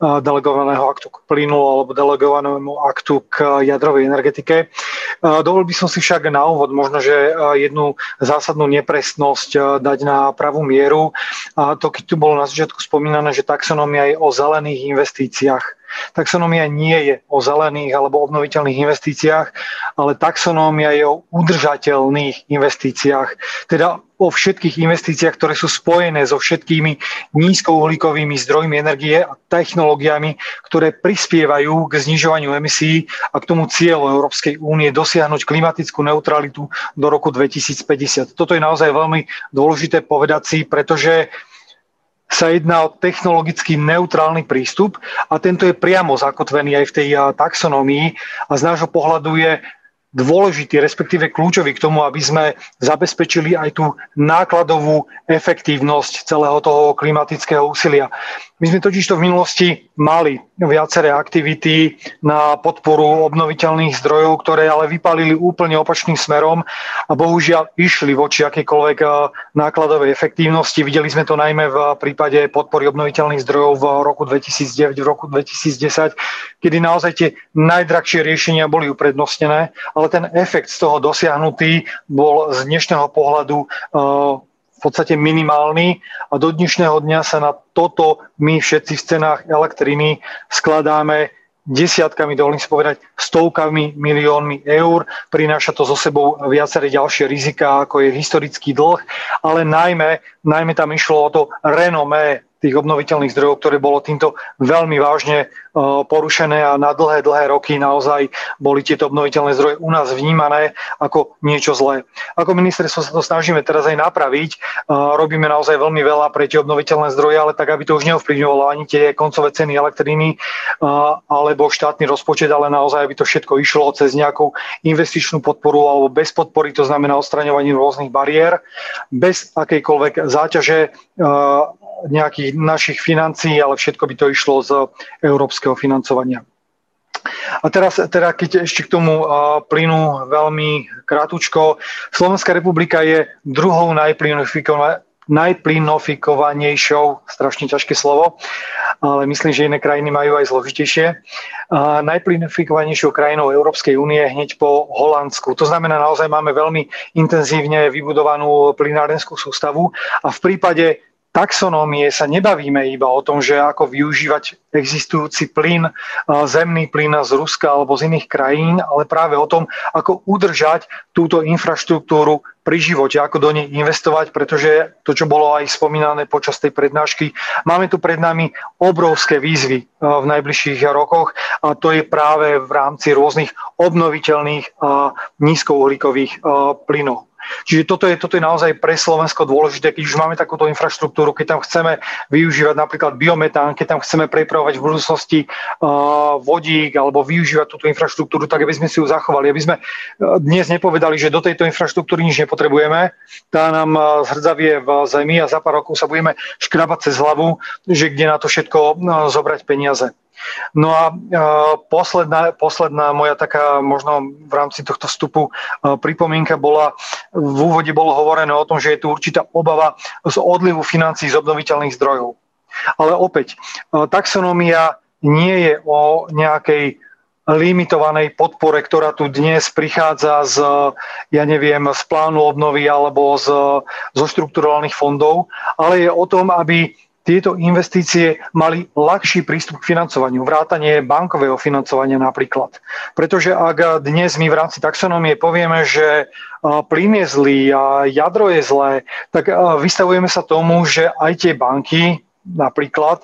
delegovaného aktu k plynu alebo delegovanému aktu k jadrovej energetike. Dovolil by som si však na úvod možno, že jednu jednu zásadnú nepresnosť eh, dať na pravú mieru. A to, keď tu bolo na začiatku spomínané, že taxonomia je o zelených investíciách. Taxonómia nie je o zelených alebo obnoviteľných investíciách, ale taxonómia je o udržateľných investíciách. Teda o všetkých investíciách, ktoré sú spojené so všetkými nízkouhlíkovými zdrojmi energie a technológiami, ktoré prispievajú k znižovaniu emisí a k tomu cieľu Európskej únie dosiahnuť klimatickú neutralitu do roku 2050. Toto je naozaj veľmi dôležité povedať si, pretože sa jedná o technologicky neutrálny prístup a tento je priamo zakotvený aj v tej taxonomii a z nášho pohľadu je dôležitý, respektíve kľúčový k tomu, aby sme zabezpečili aj tú nákladovú efektívnosť celého toho klimatického úsilia. My sme totiž to v minulosti mali viaceré aktivity na podporu obnoviteľných zdrojov, ktoré ale vypalili úplne opačným smerom a bohužiaľ išli voči akejkoľvek eh, nákladovej efektívnosti. Videli sme to najmä v prípade podpory obnoviteľných zdrojov v roku 2009, v roku 2010, kedy naozaj tie najdrahšie riešenia boli uprednostnené, ale ten efekt z toho dosiahnutý bol z dnešného pohľadu uh, podstate minimálny a do dnešného dňa sa na toto my všetci v cenách elektriny skladáme desiatkami, dovolím si povedať, stovkami miliónmi eur. Prináša to so sebou viaceré ďalšie rizika, ako je historický dlh, ale najmä, najmä tam išlo o to renomé tých obnoviteľných zdrojov, ktoré bolo týmto veľmi vážne e, porušené a na dlhé, dlhé roky naozaj boli tieto obnoviteľné zdroje u nás vnímané ako niečo zlé. Ako ministerstvo sa to snažíme teraz aj napraviť. E, robíme naozaj veľmi veľa pre tie obnoviteľné zdroje, ale tak, aby to už neovplyvňovalo ani tie koncové ceny elektriny e, alebo štátny rozpočet, ale naozaj, aby to všetko išlo cez nejakú investičnú podporu alebo bez podpory, to znamená odstraňovanie rôznych bariér, bez akejkoľvek záťaže nejakých našich financií, ale všetko by to išlo z európskeho financovania. A teraz, teda keď ešte k tomu plynu veľmi krátučko, Slovenská republika je druhou najplynofikovanejšou, strašne ťažké slovo, ale myslím, že iné krajiny majú aj zložitejšie, najplynofikovanejšou krajinou Európskej únie hneď po Holandsku. To znamená, naozaj máme veľmi intenzívne vybudovanú plynárenskú sústavu a v prípade taxonómie sa nebavíme iba o tom, že ako využívať existujúci plyn, zemný plyn z Ruska alebo z iných krajín, ale práve o tom, ako udržať túto infraštruktúru pri živote, ako do nej investovať, pretože to, čo bolo aj spomínané počas tej prednášky, máme tu pred nami obrovské výzvy v najbližších rokoch a to je práve v rámci rôznych obnoviteľných nízkouhlíkových plynov. Čiže toto je, toto je naozaj pre Slovensko dôležité, keď už máme takúto infraštruktúru, keď tam chceme využívať napríklad biometán, keď tam chceme prepravovať v budúcnosti uh, vodík alebo využívať túto infraštruktúru, tak aby sme si ju zachovali, aby sme dnes nepovedali, že do tejto infraštruktúry nič nepotrebujeme, tá nám zhrdzavie v zemi a za pár rokov sa budeme škrabať cez hlavu, že kde na to všetko zobrať peniaze. No a posledná, posledná moja taká možno v rámci tohto vstupu pripomienka bola, v úvode bolo hovorené o tom, že je tu určitá obava z odlivu financí z obnoviteľných zdrojov. Ale opäť, taxonómia nie je o nejakej limitovanej podpore, ktorá tu dnes prichádza z, ja neviem, z plánu obnovy alebo z, zo štrukturálnych fondov, ale je o tom, aby tieto investície mali ľahší prístup k financovaniu, vrátanie bankového financovania napríklad. Pretože ak dnes my v rámci taxonómie povieme, že plyn je zlý a jadro je zlé, tak vystavujeme sa tomu, že aj tie banky, napríklad,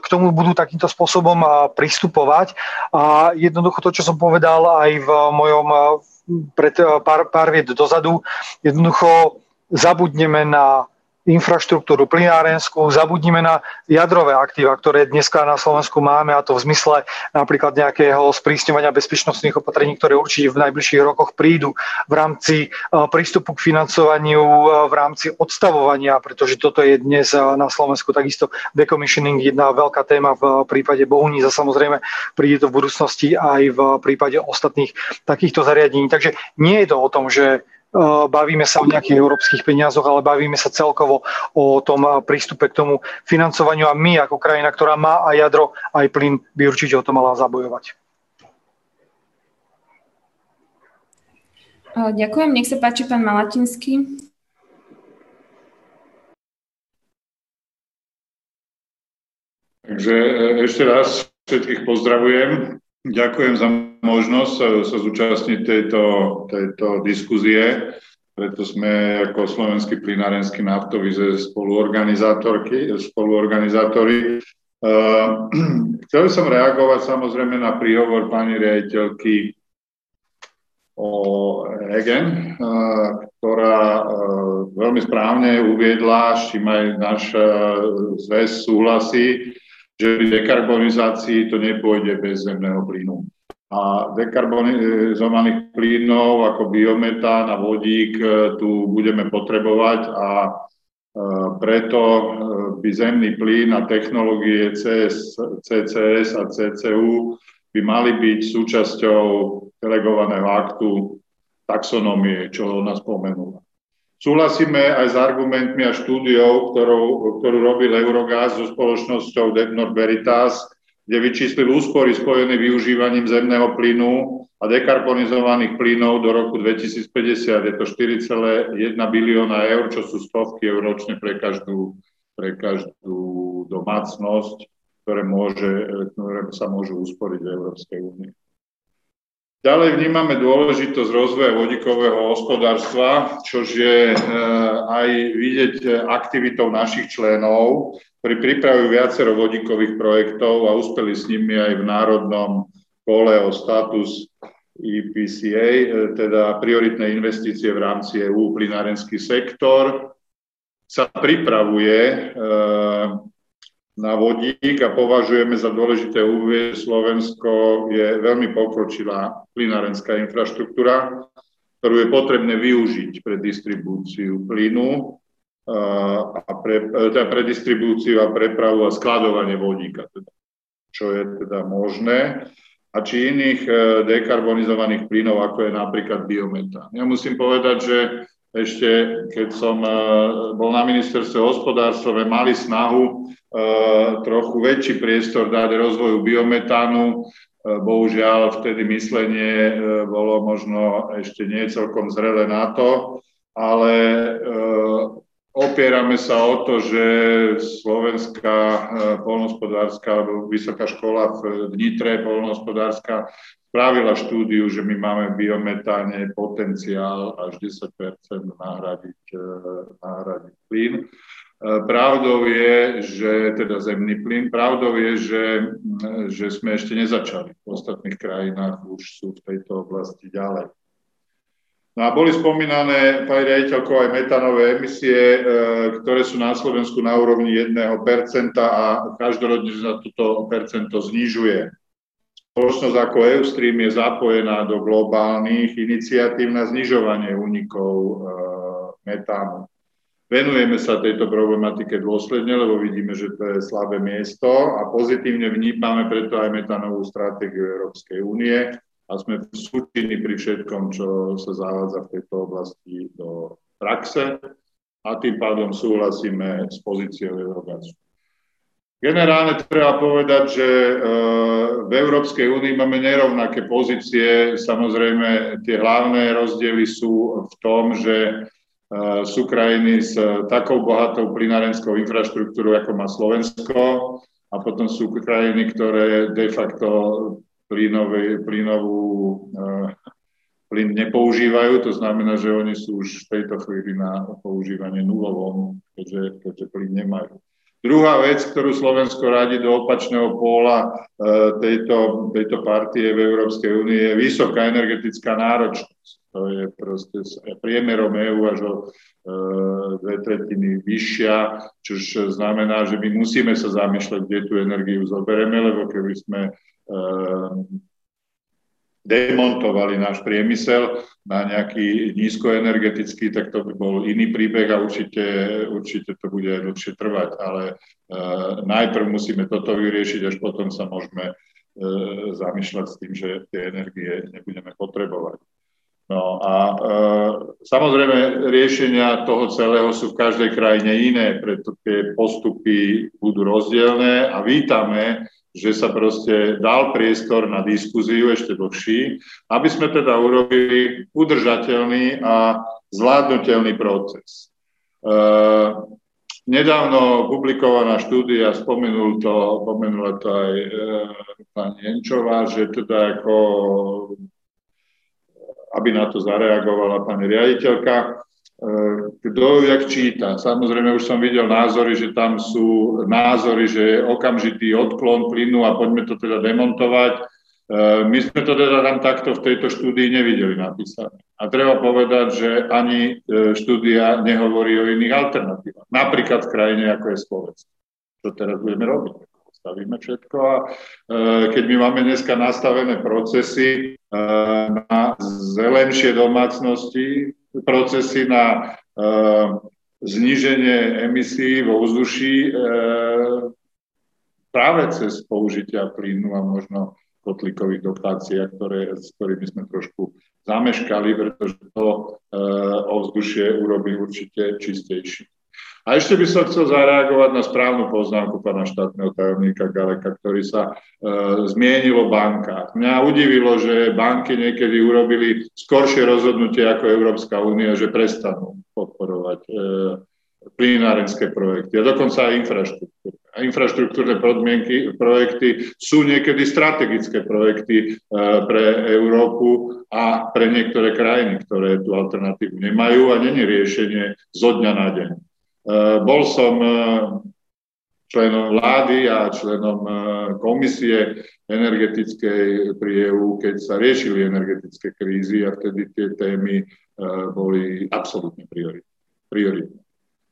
k tomu budú takýmto spôsobom pristupovať. A jednoducho to, čo som povedal aj v mojom pred pár, pár vied dozadu, jednoducho zabudneme na infraštruktúru plinárenskú, zabudnime na jadrové aktíva, ktoré dneska na Slovensku máme a to v zmysle napríklad nejakého sprísňovania bezpečnostných opatrení, ktoré určite v najbližších rokoch prídu v rámci e, prístupu k financovaniu, e, v rámci odstavovania, pretože toto je dnes e, na Slovensku takisto decommissioning jedna veľká téma v prípade Bohuníza, samozrejme príde to v budúcnosti aj v prípade ostatných takýchto zariadení. Takže nie je to o tom, že bavíme sa o nejakých európskych peniazoch, ale bavíme sa celkovo o tom prístupe k tomu financovaniu a my ako krajina, ktorá má aj jadro, aj plyn, by určite o to mala zabojovať. Ďakujem, nech sa páči pán Malatinský. Takže e, ešte raz všetkých pozdravujem. Ďakujem za možnosť sa zúčastniť tejto, tejto diskuzie. Preto sme ako Slovenský plinárenský naftový spoluorganizátorky, spoluorganizátori. Uh, chcel som reagovať samozrejme na príhovor pani riaditeľky o Egen, uh, ktorá uh, veľmi správne uviedla, s čím aj náš zväz súhlasí, že pri dekarbonizácii to nepôjde bez zemného plynu. A dekarbonizovaných plynov ako biometán a vodík e, tu budeme potrebovať a e, preto e, by zemný plyn a technológie CS, CCS a CCU by mali byť súčasťou delegovaného aktu taxonómie, čo ona spomenula. Súhlasíme aj s argumentmi a štúdiou, ktorú, ktorú robil Eurogas so spoločnosťou Debnor Veritas, kde vyčíslil úspory spojené využívaním zemného plynu a dekarbonizovaných plynov do roku 2050. Je to 4,1 bilióna eur, čo sú stovky eur ročne pre každú, pre každú domácnosť, ktoré, môže, ktoré sa môžu usporiť v Európskej únii. Ďalej vnímame dôležitosť rozvoja vodíkového hospodárstva, čo je eh, aj vidieť aktivitou našich členov, ktorí pripravujú viacero vodíkových projektov a uspeli s nimi aj v národnom kole o status EPCA, eh, teda prioritné investície v rámci EU, plinárenský sektor, sa pripravuje na vodík a považujeme za dôležité uvieť, Slovensko je veľmi pokročilá plinárenská infraštruktúra, ktorú je potrebné využiť pre distribúciu plynu a pre, teda pre distribúciu a prepravu a skladovanie vodíka, teda, čo je teda možné a či iných e, dekarbonizovaných plynov, ako je napríklad biometán. Ja musím povedať, že ešte keď som e, bol na ministerstve hospodárstva, mali snahu Eh, trochu väčší priestor dať rozvoju biometánu. Eh, bohužiaľ, vtedy myslenie bolo možno ešte nie celkom zrelé na to, ale opierame sa o to, že Slovenská polnospodárska alebo Vysoká škola v Nitre polnospodárska spravila štúdiu, že my máme v biometáne potenciál až 10 nahradiť, nahradiť plyn. Pravdou je, že teda zemný plyn, pravdou je, že, že sme ešte nezačali. V ostatných krajinách už sú v tejto oblasti ďalej. No a boli spomínané, pani riaditeľko, aj metanové emisie, e, ktoré sú na Slovensku na úrovni 1% a každoročne sa toto percento znižuje. Spoločnosť ako Eustream je zapojená do globálnych iniciatív na znižovanie únikov e, metánu. Venujeme sa tejto problematike dôsledne, lebo vidíme, že to je slabé miesto a pozitívne vnímame preto aj metanovú stratégiu Európskej únie a sme súčinní pri všetkom, čo sa zavádza v tejto oblasti do praxe a tým pádom súhlasíme s pozíciou Eurogazu. Generálne treba povedať, že e, v Európskej únii máme nerovnaké pozície. Samozrejme, tie hlavné rozdiely sú v tom, že sú krajiny s takou bohatou plynárenskou infraštruktúrou, ako má Slovensko, a potom sú krajiny, ktoré de facto plynový, plynovú plyn nepoužívajú, to znamená, že oni sú už v tejto chvíli na používanie nulovom, keďže, keďže plyn nemajú. Druhá vec, ktorú Slovensko radí do opačného póla tejto, tejto partie v Európskej únie, je vysoká energetická náročnosť. To je proste priemerom EU až o e, dve tretiny vyššia, čo znamená, že my musíme sa zamýšľať, kde tú energiu zoberieme, lebo keby sme e, demontovali náš priemysel na nejaký nízkoenergetický, tak to by bol iný príbeh a určite, určite to bude aj dlhšie trvať. Ale uh, najprv musíme toto vyriešiť, až potom sa môžeme uh, zamýšľať s tým, že tie energie nebudeme potrebovať. No a e, samozrejme riešenia toho celého sú v každej krajine iné, preto tie postupy budú rozdielne a vítame, že sa proste dal priestor na diskuziu ešte dlhší, aby sme teda urobili udržateľný a zvládnutelný proces. E, nedávno publikovaná štúdia, spomenul to, spomenula to aj e, pani Jenčová, že teda ako aby na to zareagovala pani riaditeľka. Kto jak číta? Samozrejme, už som videl názory, že tam sú názory, že je okamžitý odklon plynu a poďme to teda demontovať. E, my sme to teda tam takto v tejto štúdii nevideli napísané. A treba povedať, že ani e, štúdia nehovorí o iných alternatívach. Napríklad v krajine, ako je Slovensko. Čo teraz budeme robiť? stavíme všetko a e, keď my máme dneska nastavené procesy na zelenšie domácnosti, procesy na e, zníženie emisí vo vzduší práve cez použitia plynu a možno kotlíkových dotácií, s ktorými sme trošku zameškali, pretože to ovzdušie urobí určite čistejšie. A ešte by som chcel zareagovať na správnu poznámku pána štátneho tajomníka Galeka, ktorý sa e, zmienil o bankách. Mňa udivilo, že banky niekedy urobili skoršie rozhodnutie ako Európska únia, že prestanú podporovať e, plynárenské projekty a dokonca aj infraštruktúru. Infraštruktúrne podmienky, projekty sú niekedy strategické projekty e, pre Európu a pre niektoré krajiny, ktoré tú alternatívu nemajú a není riešenie zo dňa na deň. Eh, bol som eh, členom vlády a členom eh, komisie energetickej pri EU, keď sa riešili energetické krízy a vtedy tie témy boli absolútne prioritné.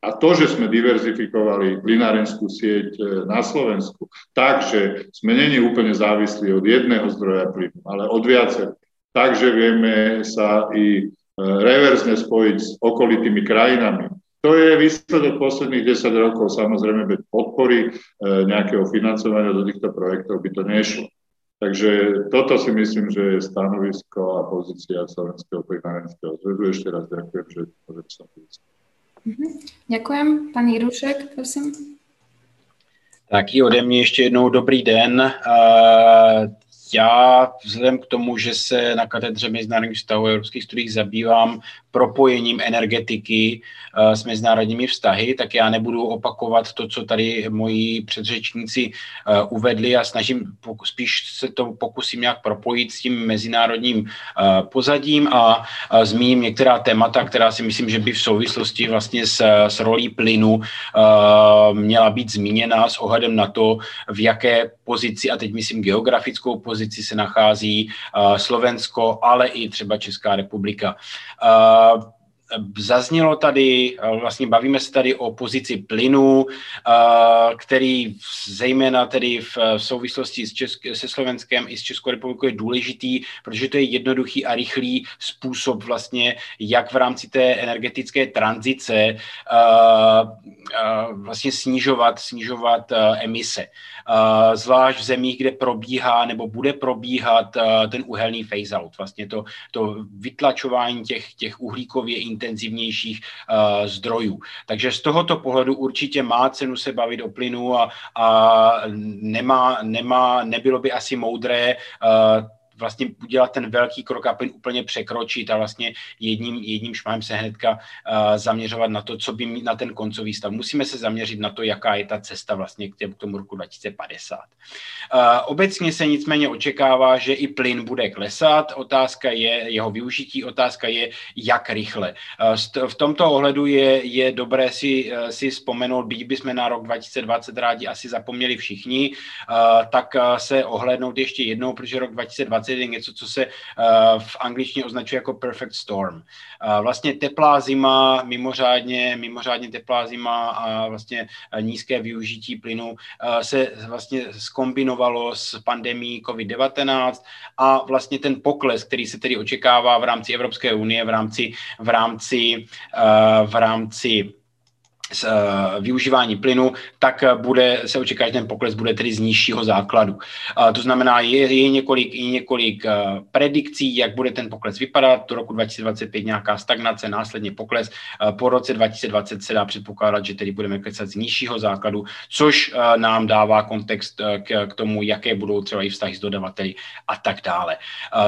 A to, že sme diverzifikovali plynárenskú sieť na Slovensku, takže sme není úplne závislí od jedného zdroja plynu, ale od viacerých. Takže vieme sa i reverzne spojiť s okolitými krajinami. To je výsledok posledných 10 rokov, samozrejme bez podpory e, nejakého financovania do týchto projektov by to nešlo. Takže toto si myslím, že je stanovisko a pozícia Slovenského plinárenského zväzu. Ešte raz ďakujem, že sa mm-hmm. Ďakujem. Pán Jirušek, prosím. Tak i ode mě ještě jednou dobrý den. Uh, já vzhledem k tomu, že se na katedře mezinárodních vztahů a evropských studiích zabývám propojením energetiky uh, s mezinárodními vztahy, tak já nebudu opakovat to, co tady moji předřečníci uh, uvedli a snažím, spíš se to pokusím nějak propojit s tím mezinárodním uh, pozadím a zmíním některá témata, která si myslím, že by v souvislosti vlastně s, s rolí plynu měla být zmíněna s ohledem na to, v jaké pozici, a teď myslím geografickou pozici se nachází Slovensko, ale i třeba Česká republika. Uh, zaznělo tady, vlastně bavíme se tady o pozici plynu, který zejména tedy v souvislosti s Česk- se Slovenskem i s Českou republikou je důležitý, protože to je jednoduchý a rychlý způsob vlastně, jak v rámci té energetické tranzice vlastně snižovat, snižovat emise. Zvlášť v zemích, kde probíhá nebo bude probíhat ten uhelný phase-out, vlastně to, to vytlačování těch, těch uhlíkově intenzivnějších uh, zdrojů. Takže z tohoto pohledu určitě má cenu se bavit o plynu a, a nemá, nemá, nebylo by asi moudré uh, vlastně udělat ten velký krok a plyn úplně překročit a vlastně jedním, jedním šmahem se hnedka uh, zaměřovat na to, co by mít na ten koncový stav. Musíme se zaměřit na to, jaká je ta cesta vlastně k, tě, k tomu roku 2050. Uh, obecně se nicméně očekává, že i plyn bude klesat. Otázka je jeho využití, otázka je, jak rychle. Uh, v tomto ohledu je, je dobré si, si vzpomenout, byť bychom na rok 2020 rádi asi zapomněli všichni, tak se ohlednout ještě jednou, protože rok 2020 je něco, co se uh, v angličtině označuje jako perfect storm. Uh, vlastně teplá zima, mimořádně, mimořádně teplá zima a vlastně nízké využití plynu se vlastně skombinovalo s pandemí COVID-19 a vlastně ten pokles, který se tedy očekává v rámci Evropské unie, v rámci, v rámci, v rámci využívání plynu, tak bude se očekávat, že ten pokles bude tedy z nižšího základu. Uh, to znamená, je, je několik, je několik predikcí, jak bude ten pokles vypadat. Do roku 2025 nějaká stagnace, následně pokles. Po roce 2020 se dá předpokládat, že tedy budeme klesat z nižšího základu, což nám dává kontext k, k tomu, jaké budou třeba i vztahy s dodavateli a tak dále.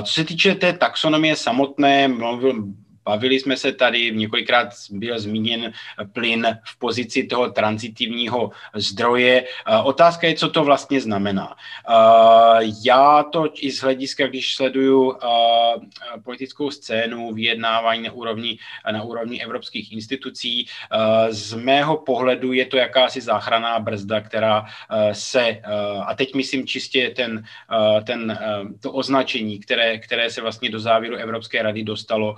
Co se týče té taxonomie samotné, mluvil, Bavili jsme se tady, několikrát byl zmíněn plyn v pozici toho transitivního zdroje. Otázka je, co to vlastně znamená. Já to i z hlediska, když sleduju politickou scénu, vyjednávání na úrovni, na úrovni evropských institucí, z mého pohledu je to jakási záchranná brzda, která se, a teď myslím čistě ten, ten, to označení, které, které se vlastně do závěru Evropské rady dostalo,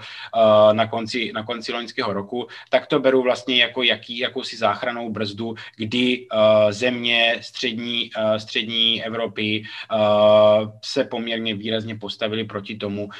na konci, na konci loňského roku, tak to beru vlastně jako jaký, jakousi záchranou brzdu, kdy uh, země střední, uh, střední Evropy se poměrně výrazně postavili proti tomu,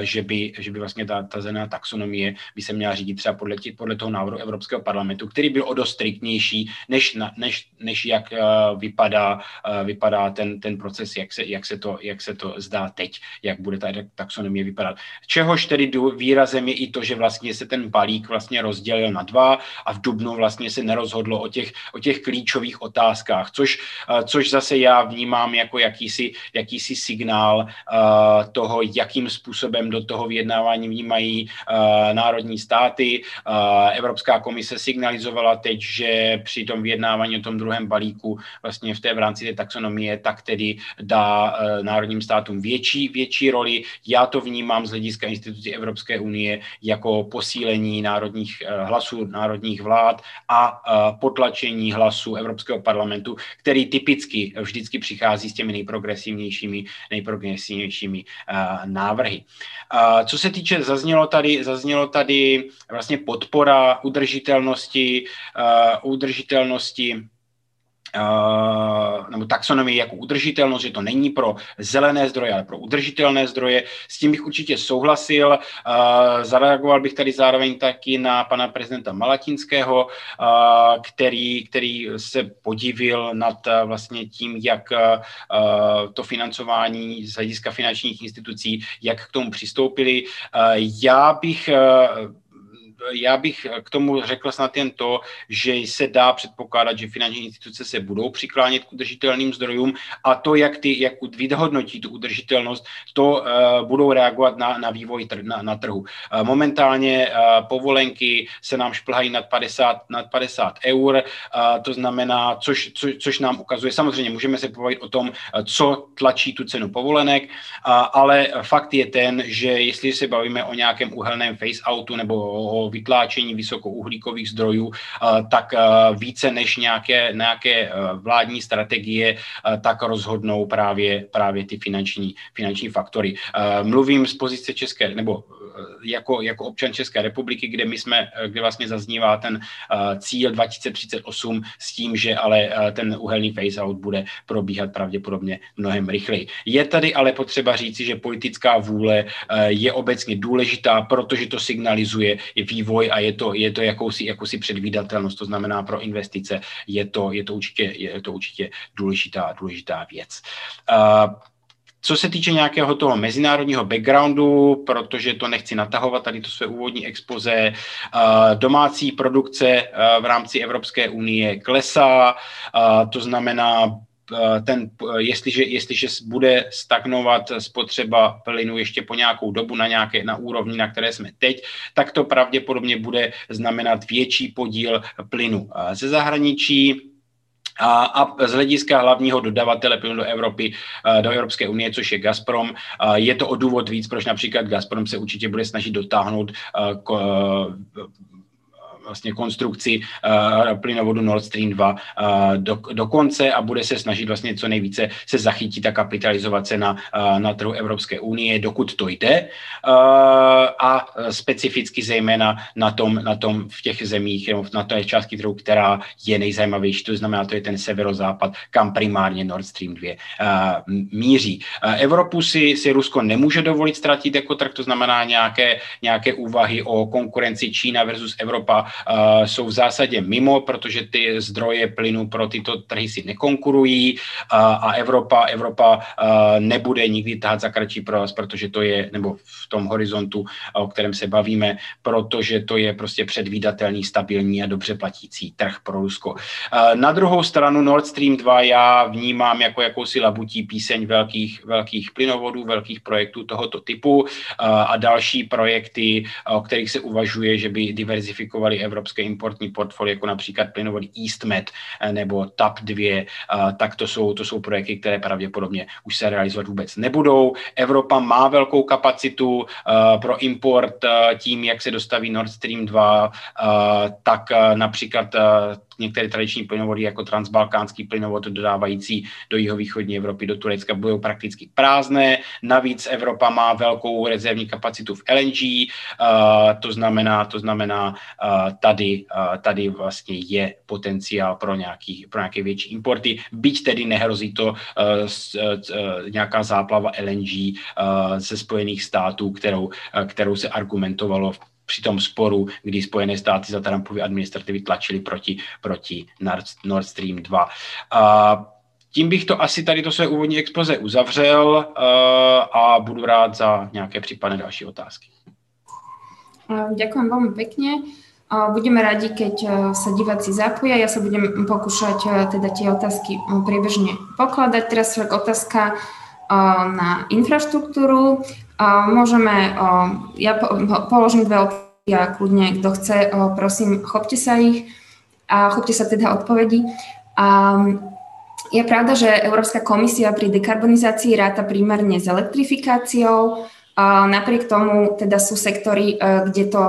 že, by, že by vlastně ta, ta zená taxonomie by se měla řídit třeba podle, podle toho návrhu Evropského parlamentu, který byl o dost striktnější, než, než, než jak vypadá, vypadá ten, ten proces, jak se, jak, se to, jak se to zdá teď, jak bude ta taxonomie vypadat. Čehož tedy výrazem je i to, že vlastně se ten balík vlastně rozdělil na dva a v Dubnu vlastně se nerozhodlo o těch, o těch klíčových otázkách, což, eh, což zase já vnímám jako jakýsi, jakýsi signál uh, toho, jakým způsobem do toho vyjednávání vnímají uh, národní státy. Evropská komise signalizovala teď, že při tom vyjednávání o tom druhém balíku vlastně v té v rámci té taxonomie tak tedy dá národním státům větší, větší roli. Já to vnímám z hlediska institucí Evropské unie jako posílení národních eh, hlasů národních vlád a eh, potlačení hlasů Evropského parlamentu, který typicky vždycky přichází s těmi nejprogresivnějšími, nejprogresivnějšími eh, návrhy. Co se týče, zaznělo tady, zaznělo tady vlastně podpora udržitelnosti, udržitelnosti nebo taxonomii jako udržitelnost, že to není pro zelené zdroje, ale pro udržitelné zdroje. S tím bych určitě souhlasil. Zareagoval bych tady zároveň taky na pana prezidenta Malatinského, který, který se podivil nad vlastně tím, jak to financování z hlediska finančních institucí, jak k tomu přistoupili. Já bych já bych k tomu řekl snad jen to, že se dá předpokládat, že finanční instituce se budou přiklánět k udržitelným zdrojům a to, jak, ty, jak vyhodnotí tu udržitelnost, to uh, budou reagovat na, na vývoj tr, na, na trhu. Uh, momentálně uh, povolenky se nám šplhají nad 50, nad 50 eur, uh, to znamená, což, co, což nám ukazuje, samozřejmě můžeme se povědět o tom, co tlačí tu cenu povolenek, uh, ale fakt je ten, že jestli se bavíme o nějakém uhelném face-outu nebo o vytláčení vysokouhlíkových zdrojů, eh, tak eh, více než nějaké, nějaké eh, vládní strategie, tak rozhodnou právě, právě ty finanční, finanční faktory. Mluvím z pozice České, nebo jako, jako občan České republiky, kde my jsme, kde vlastně zaznívá ten cíl 2038 s tím, že ale ten uhelný phase-out bude probíhat pravděpodobně mnohem rychleji. Je tady ale potřeba říci, že politická vůle je obecně důležitá, protože to signalizuje vývoj a je to, je to jakousi, jakousi předvídatelnost, to znamená pro investice je to, je to, určitě, je to určitě důležitá, důležitá věc. Uh, co se týče nějakého toho mezinárodního backgroundu, protože to nechci natahovat tady to své úvodní expoze, domácí produkce v rámci Evropské unie klesá, to znamená ten, jestliže, jestliže bude stagnovat spotřeba plynu ještě po nějakou dobu na nějaké na úrovni, na které jsme teď, tak to pravděpodobně bude znamenat větší podíl plynu ze zahraničí a, a z hlediska hlavního dodavatele plynu do Evropy, do Evropské unie, což je Gazprom, je to o důvod víc, proč například Gazprom se určitě bude snažit dotáhnout vlastně konstrukci uh, plynovodu Nord Stream 2 uh, do, do konce a bude se snažit vlastně co nejvíce se zachytit a kapitalizovat se na, uh, na trhu Evropské unie, dokud to jde a specificky zejména na tom, na tom v těch zemích, na té části trhu, která je nejzajímavější, to znamená, to je ten severozápad, kam primárně Nord Stream 2 uh, míří. Evropu si, si Rusko nemůže dovolit ztratit jako trh, to znamená nějaké, nějaké úvahy o konkurenci Čína versus Evropa jsou v zásadě mimo, protože ty zdroje plynu pro tyto trhy si nekonkurují a Evropa, Evropa nebude nikdy tahat za kratší provaz, protože to je, nebo v tom horizontu, o kterém se bavíme, protože to je prostě předvídatelný, stabilní a dobře platící trh pro Rusko. Na druhou stranu Nord Stream 2 já vnímám jako jakousi labutí píseň velkých, velkých plynovodů, velkých projektů tohoto typu a další projekty, o kterých se uvažuje, že by diverzifikovali evropské importní portfolio, jako například plynovod EastMed eh, nebo TAP2, eh, tak to jsou, to jsou projekty, které pravděpodobně už se realizovat vůbec nebudou. Evropa má velkou kapacitu eh, pro import tím, jak se dostaví Nord Stream 2, tak například některé tradiční plynovody jako transbalkánský plynovod dodávající do jihovýchodní Evropy, do Turecka, budou prakticky prázdné. Navíc Evropa má velkou rezervní kapacitu v LNG, uh, to znamená, to znamená uh, tady, uh, tady vlastně je potenciál pro, nějaký, pro nějaké větší importy, byť tedy nehrozí to nějaká záplava LNG ze Spojených států, kterou, kterou se argumentovalo v při tom sporu, kdy Spojené státy za Trumpovy administrativy tlačili proti, proti Nord Stream 2. A tím bych to asi tady to své úvodní expoze uzavřel a budu rád za nějaké případné další otázky. Ďakujem veľmi pekne. Budeme radi, keď sa diváci zapoja. Ja sa budem pokúšať teda tie otázky priebežne pokladať. Teraz však otázka na infraštruktúru. Môžeme, ja položím dve otázky a kľudne, kto chce, prosím, chopte sa ich a chopte sa teda odpovedí. Je pravda, že Európska komisia pri dekarbonizácii ráta primárne s elektrifikáciou, napriek tomu teda sú sektory, e, kde to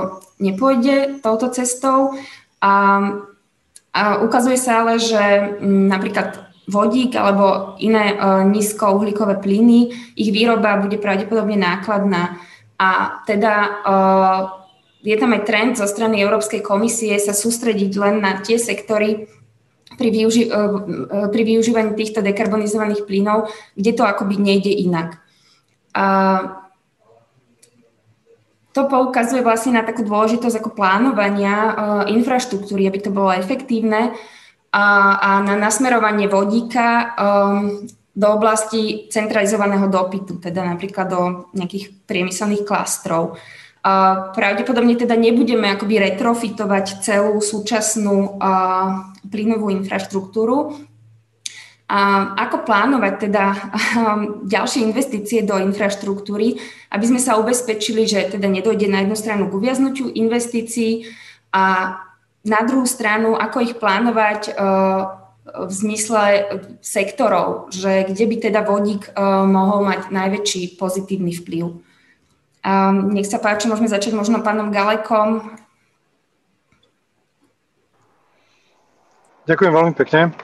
nepôjde touto cestou. A, a ukazuje sa ale, že napríklad vodík alebo iné uh, nízkouhlíkové plyny, ich výroba bude pravdepodobne nákladná. A teda uh, je tam aj trend zo strany Európskej komisie sa sústrediť len na tie sektory pri, využi- uh, pri využívaní týchto dekarbonizovaných plynov, kde to akoby nejde inak. Uh, to poukazuje vlastne na takú dôležitosť ako plánovania infraštruktúry, aby to bolo efektívne a, a na nasmerovanie vodíka um, do oblasti centralizovaného dopytu, teda napríklad do nejakých priemyselných klastrov. Uh, pravdepodobne teda nebudeme akoby retrofitovať celú súčasnú uh, plynovú infraštruktúru. A ako plánovať teda um, ďalšie investície do infraštruktúry, aby sme sa ubezpečili, že teda nedojde na jednu stranu k uviaznutiu investícií a na druhú stranu, ako ich plánovať eh, v zmysle sektorov, že kde by teda vodík eh, mohol mať najväčší pozitívny vplyv. Nech sa páči, môžeme začať možno pánom Galekom. Ďakujem veľmi pekne.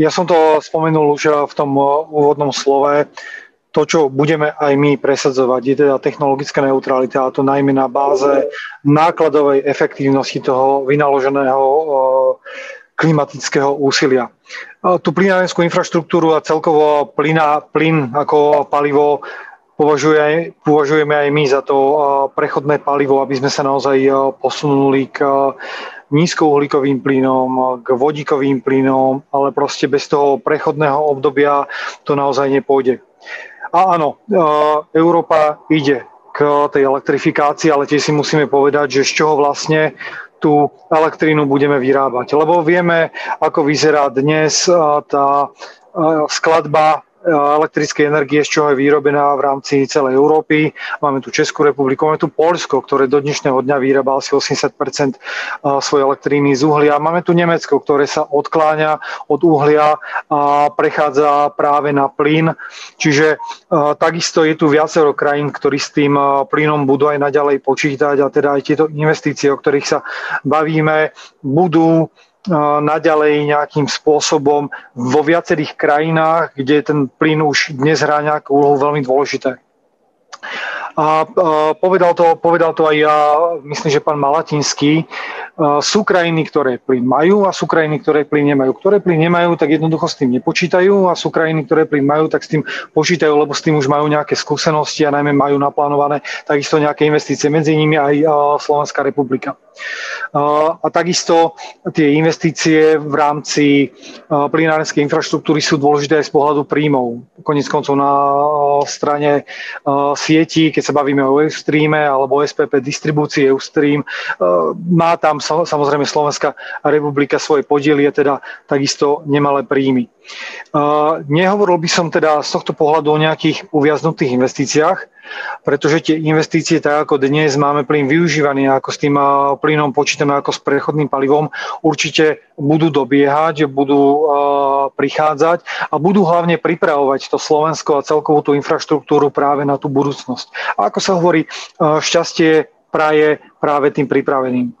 Ja som to spomenul už v tom úvodnom slove. To, čo budeme aj my presadzovať, je teda technologická neutralita, a to najmä na báze nákladovej efektívnosti toho vynaloženého klimatického úsilia. Tú plynárenskú infraštruktúru a celkovo plyna, plyn ako palivo považuje, považujeme aj my za to prechodné palivo, aby sme sa naozaj posunuli k nízkouhlíkovým plynom, k vodíkovým plynom, ale proste bez toho prechodného obdobia to naozaj nepôjde. A áno, Európa ide k tej elektrifikácii, ale tiež si musíme povedať, že z čoho vlastne tú elektrínu budeme vyrábať. Lebo vieme, ako vyzerá dnes tá skladba elektrickej energie, z čoho je vyrobená v rámci celej Európy. Máme tu Českú republiku, máme tu Polsko, ktoré do dnešného dňa vyrába asi 80 svojej elektriny z uhlia. Máme tu Nemecko, ktoré sa odkláňa od uhlia a prechádza práve na plyn. Čiže takisto je tu viacero krajín, ktorí s tým plynom budú aj naďalej počítať a teda aj tieto investície, o ktorých sa bavíme, budú naďalej nejakým spôsobom vo viacerých krajinách, kde ten plyn už dnes hrá nejakú úlohu veľmi dôležité. A povedal to, povedal to aj ja, myslím, že pán Malatinský, sú krajiny, ktoré plyn majú a sú krajiny, ktoré plyn nemajú. Ktoré plyn nemajú, tak jednoducho s tým nepočítajú a sú krajiny, ktoré plyn majú, tak s tým počítajú, lebo s tým už majú nejaké skúsenosti a najmä majú naplánované takisto nejaké investície, medzi nimi aj Slovenská republika. A takisto tie investície v rámci plynárenskej infraštruktúry sú dôležité aj z pohľadu príjmov. Konec koncov na strane sieti, keď sa bavíme o Eustreame alebo SPP distribúcii Eustream, má tam samozrejme Slovenská republika svoje podiely a teda takisto nemalé príjmy. Nehovoril by som teda z tohto pohľadu o nejakých uviaznutých investíciách, pretože tie investície, tak ako dnes máme plyn využívaný, ako s tým plynom počítame ako s prechodným palivom, určite budú dobiehať, budú prichádzať a budú hlavne pripravovať to Slovensko a celkovú tú infraštruktúru práve na tú budúcnosť. A ako sa hovorí, šťastie praje práve tým pripraveným.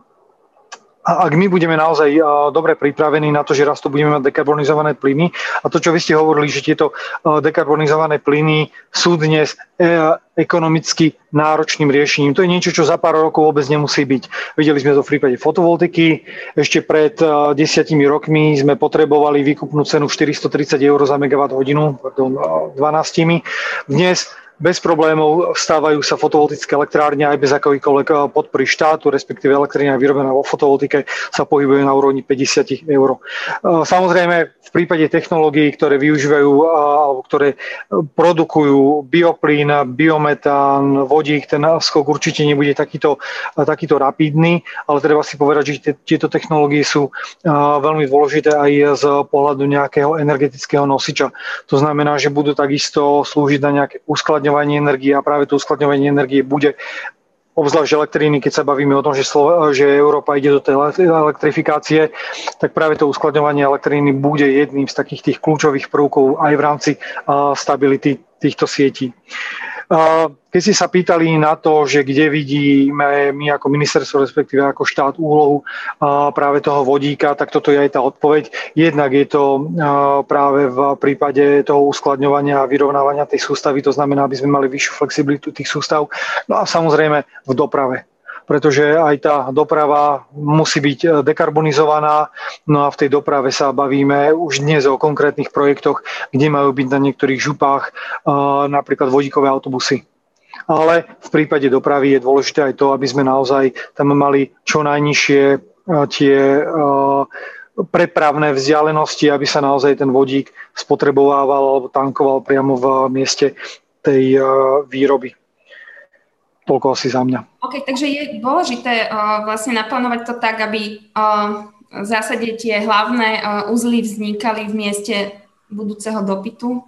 A ak my budeme naozaj dobre pripravení na to, že raz to budeme mať dekarbonizované plyny a to, čo vy ste hovorili, že tieto dekarbonizované plyny sú dnes e, ekonomicky náročným riešením. To je niečo, čo za pár rokov vôbec nemusí byť. Videli sme to v prípade fotovoltiky. Ešte pred desiatimi rokmi sme potrebovali výkupnú cenu 430 eur za megawatt hodinu, pardon, 12. Dnes bez problémov stávajú sa fotovoltické elektrárne aj bez akýkoľvek eh, podpory štátu, respektíve elektrárne vyrobená vo fotovoltike sa pohybuje na úrovni 50 eur. Eh, samozrejme, v prípade technológií, ktoré využívajú eh, alebo ktoré produkujú bioplyn, biometán, vodík, ten skok určite nebude takýto, takýto rapidný, ale treba si povedať, že tieto technológie sú veľmi dôležité aj z pohľadu nejakého energetického nosiča. To znamená, že budú takisto slúžiť na nejaké uskladenie uskladňovanie energie a práve to uskladňovanie energie bude obzvlášť elektriny, keď sa bavíme o tom, že, Slo- že Európa ide do tej elektrifikácie, tak práve to uskladňovanie elektriny bude jedným z takých tých kľúčových prvkov aj v rámci uh, stability týchto sietí. Keď ste sa pýtali na to, že kde vidíme my ako ministerstvo, respektíve ako štát úlohu práve toho vodíka, tak toto je aj tá odpoveď. Jednak je to práve v prípade toho uskladňovania a vyrovnávania tej sústavy, to znamená, aby sme mali vyššiu flexibilitu tých sústav. No a samozrejme v doprave pretože aj tá doprava musí byť e, dekarbonizovaná. No a v tej doprave sa bavíme už dnes o konkrétnych projektoch, kde majú byť na niektorých župách e, napríklad vodíkové autobusy. Ale v prípade dopravy je dôležité aj to, aby sme naozaj tam mali čo najnižšie e, tie prepravné vzdialenosti, aby sa naozaj ten vodík spotrebovával alebo tankoval priamo v mieste tej výroby. Toľko asi za mňa. OK, takže je dôležité uh, vlastne naplánovať to tak, aby uh, v zásade tie hlavné uh, uzly vznikali v mieste budúceho dopytu?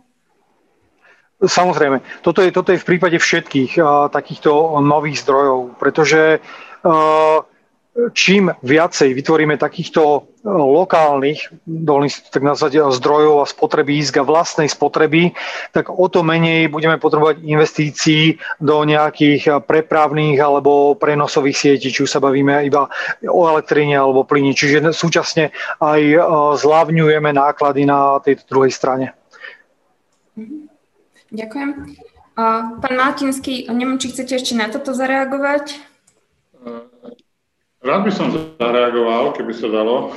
Samozrejme. Toto je, toto je v prípade všetkých uh, takýchto nových zdrojov, pretože uh, čím viacej vytvoríme takýchto e, lokálnych, si tak nazvať, e, zdrojov a spotrebísk a vlastnej spotreby, tak o to menej budeme potrebovať investícií do nejakých e, prepravných alebo prenosových sietí, či už sa bavíme iba o elektrine alebo plyni. Čiže súčasne aj zľavňujeme náklady na tejto druhej strane. Mm-hmm. Ďakujem. Pán Maltinský, neviem, či chcete ešte na toto zareagovať? Rád by som zareagoval, keby sa dalo.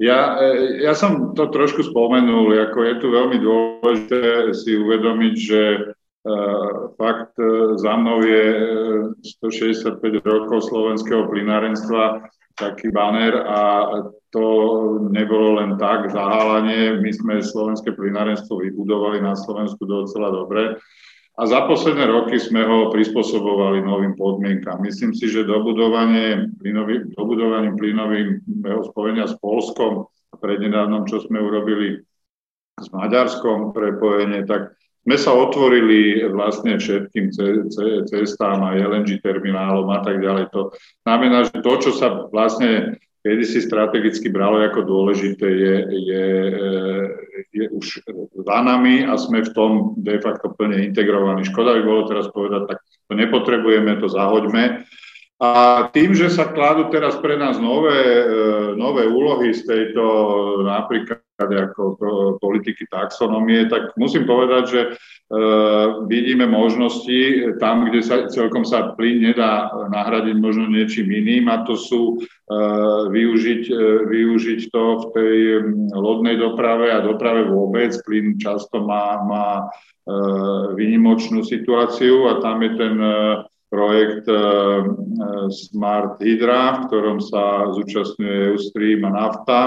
Ja, e, ja som to trošku spomenul, ako je tu veľmi dôležité si uvedomiť, že uh, fakt uh, za mnou je 165 rokov slovenského plinárenstva, taký banner a to nebolo len tak zahálanie. My sme slovenské plinárenstvo vybudovali na Slovensku docela dobre a za posledné roky sme ho prispôsobovali novým podmienkam. Myslím si, že dobudovanie plynový, dobudovaním plynového spojenia s Polskom a prednedávnom, čo sme urobili s Maďarskom prepojenie, tak sme sa otvorili vlastne všetkým cestám a LNG terminálom a tak ďalej. To znamená, že to, čo sa vlastne kedy si strategicky bralo ako dôležité, je, je, je už za nami a sme v tom de facto plne integrovaní. Škoda by bolo teraz povedať, tak to nepotrebujeme, to zahoďme. A tým, že sa kladú teraz pre nás nové, e, nové úlohy z tejto napríklad ako politiky taxonomie, tak musím povedať, že uh, vidíme možnosti tam, kde sa celkom sa plyn nedá nahradiť možno niečím iným a to sú uh, využiť, uh, využiť to v tej lodnej doprave a doprave vôbec. Plyn často má, má vynimočnú situáciu a tam je ten projekt Smart Hydra, v ktorom sa zúčastňuje Eustream a Nafta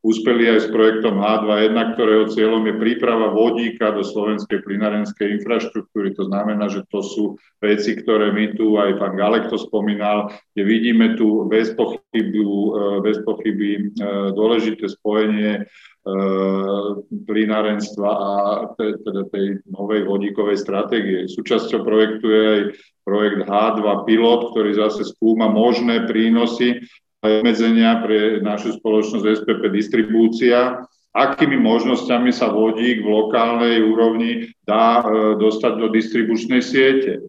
Úspeli aj s projektom H2.1, ktorého cieľom je príprava vodíka do slovenskej plynarenskej infraštruktúry. To znamená, že to sú veci, ktoré my tu, aj pán Galek to spomínal, kde vidíme tu bez pochyby, eh, bez pochyby eh, dôležité spojenie eh, plynárenstva a teda tej novej vodíkovej stratégie. Súčasťou projektu je aj projekt H2 Pilot, ktorý zase skúma možné prínosy obmedzenia pre našu spoločnosť SPP distribúcia, akými možnosťami sa vodík v lokálnej úrovni dá e, dostať do distribučnej siete. E,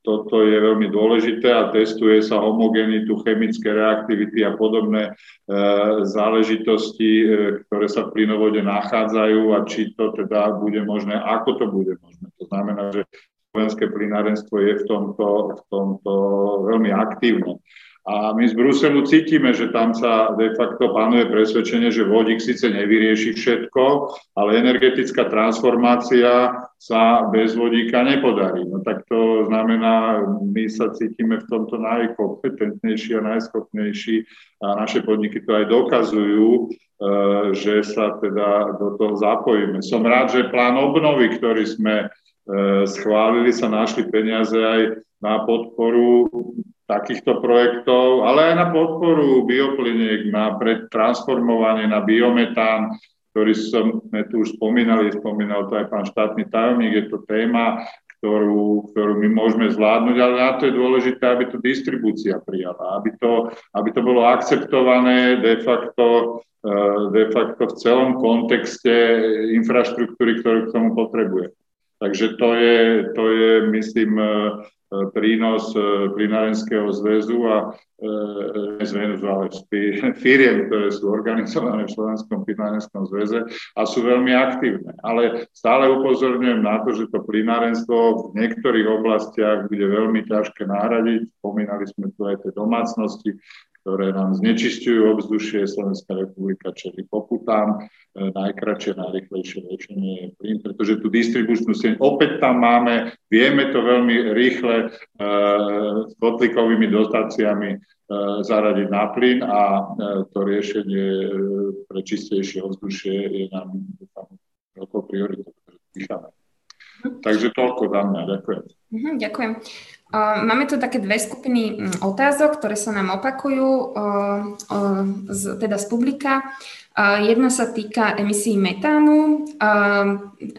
toto je veľmi dôležité a testuje sa homogenitu, chemické reaktivity a podobné e, záležitosti, ktoré sa v plynovode nachádzajú a či to teda bude možné, ako to bude možné. To znamená, že slovenské plynárenstvo je v tomto, v tomto veľmi aktívne. A my z Bruselu cítime, že tam sa de facto panuje presvedčenie, že vodík síce nevyrieši všetko, ale energetická transformácia sa bez vodíka nepodarí. No tak to znamená, my sa cítime v tomto najkompetentnejší a najschopnejší a naše podniky to aj dokazujú, e, že sa teda do toho zapojíme. Som rád, že plán obnovy, ktorý sme e, schválili, sa našli peniaze aj na podporu takýchto projektov, ale aj na podporu biopliniek, na transformovanie na biometán, ktorý sme tu už spomínali, spomínal to aj pán štátny tajomník, je to téma, ktorú, ktorú my môžeme zvládnuť, ale na to je dôležité, aby to distribúcia prijala, aby to, aby to bolo akceptované de facto, eh, de facto v celom kontexte infraštruktúry, ktorú k tomu potrebuje. Takže to je, to je myslím, eh, prínos e, Plinárenského zväzu a e, zväzu, ale firiem, ktoré sú organizované v Slovenskom plinárenskom zväze a sú veľmi aktívne. Ale stále upozorňujem na to, že to plinárenstvo v niektorých oblastiach bude veľmi ťažké nahradiť. Spomínali sme tu aj tie domácnosti, ktoré nám znečisťujú ovzdušie. Slovenská republika čeli pokutám. E, najkračšie, najrychlejšie riešenie je plyn, pretože tú distribučnú sieť opäť tam máme, vieme to veľmi rýchle e, s kotlikovými dotáciami e, zaradiť na plyn a e, to riešenie pre čistejšie ovzdušie je nám veľkou prioritou, ktorú Takže toľko za mňa. Ďakujem. Mhm, ďakujem. Máme tu také dve skupiny mm, otázok, ktoré sa nám opakujú, teda z publika. Jedna sa týka emisí metánu.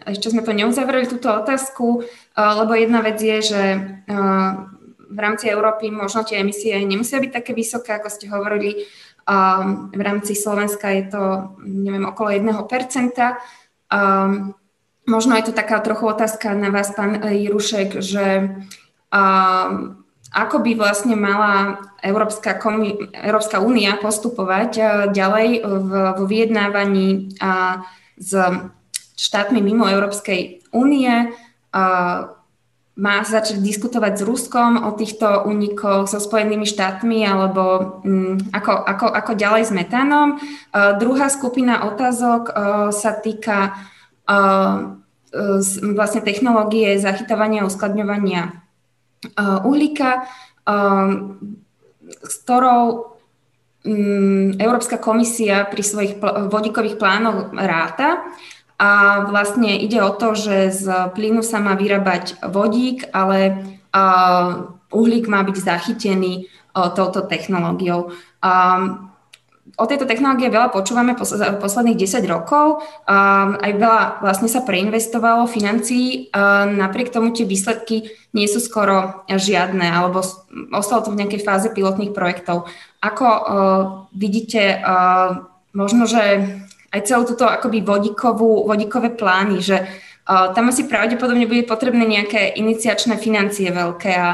Ešte sme to neuzavreli, túto otázku, lebo jedna vec je, že v rámci Európy možno tie emisie nemusia byť také vysoké, ako ste hovorili. V rámci Slovenska je to, neviem, okolo 1%. Možno je to taká trochu otázka na vás, pán Jirušek, že ako by vlastne mala Európska, komi- Európska únia postupovať ďalej v, vo vyjednávaní s štátmi mimo Európskej únie má začať diskutovať s Ruskom o týchto únikoch so Spojenými štátmi alebo um, ako, ako, ako ďalej s metánom. Uh, druhá skupina otázok uh, sa týka uh, vlastne technológie zachytávania a uskladňovania uh, uhlíka, uh, s ktorou um, Európska komisia pri svojich vodíkových plánoch ráta. A vlastne ide o to, že z plynu sa má vyrábať vodík, ale uhlík má byť zachytený touto technológiou. O tejto technológie veľa počúvame posledných 10 rokov. Aj veľa vlastne sa preinvestovalo financií. Napriek tomu tie výsledky nie sú skoro žiadne, alebo ostalo to v nejakej fáze pilotných projektov. Ako vidíte, možno, že aj celú túto akoby vodíkovú, vodíkové plány, že uh, tam asi pravdepodobne bude potrebné nejaké iniciačné financie veľké a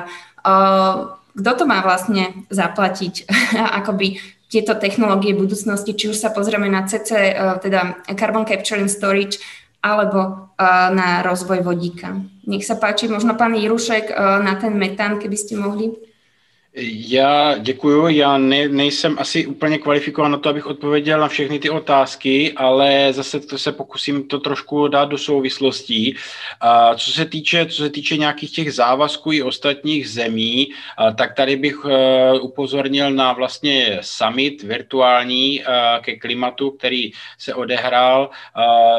kto to má vlastne zaplatiť, akoby tieto technológie budúcnosti, či už sa pozrieme na CC, uh, teda Carbon Capture and Storage, alebo uh, na rozvoj vodíka. Nech sa páči, možno pán Jirušek uh, na ten metán, keby ste mohli. Já děkuju, já ne, nejsem asi úplně kvalifikován na to, abych odpověděl na všechny ty otázky, ale zase to se pokusím to trošku dát do souvislostí. A co se týče, co se týče nějakých těch závazků i ostatních zemí, tak tady bych uh, upozornil na vlastně summit virtuální uh, ke klimatu, který se odehrál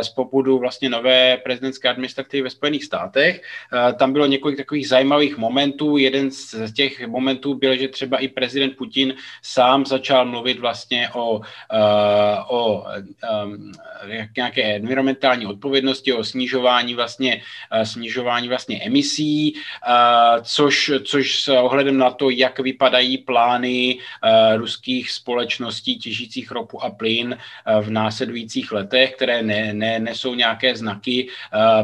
z popudu vlastně nové prezidentské administrativy ve Spojených státech. Uh, tam bylo několik takových zajímavých momentů. Jeden z těch momentů byl byl, že třeba i prezident Putin sám začal mluvit vlastně o, uh, o um, nějaké environmentální odpovědnosti, o snižování vlastně, uh, snižování vlastně emisí, uh, což, což s ohledem na to, jak vypadají plány ruských společností těžících ropu a plyn v následujících letech, které ne, ne, nesou nějaké znaky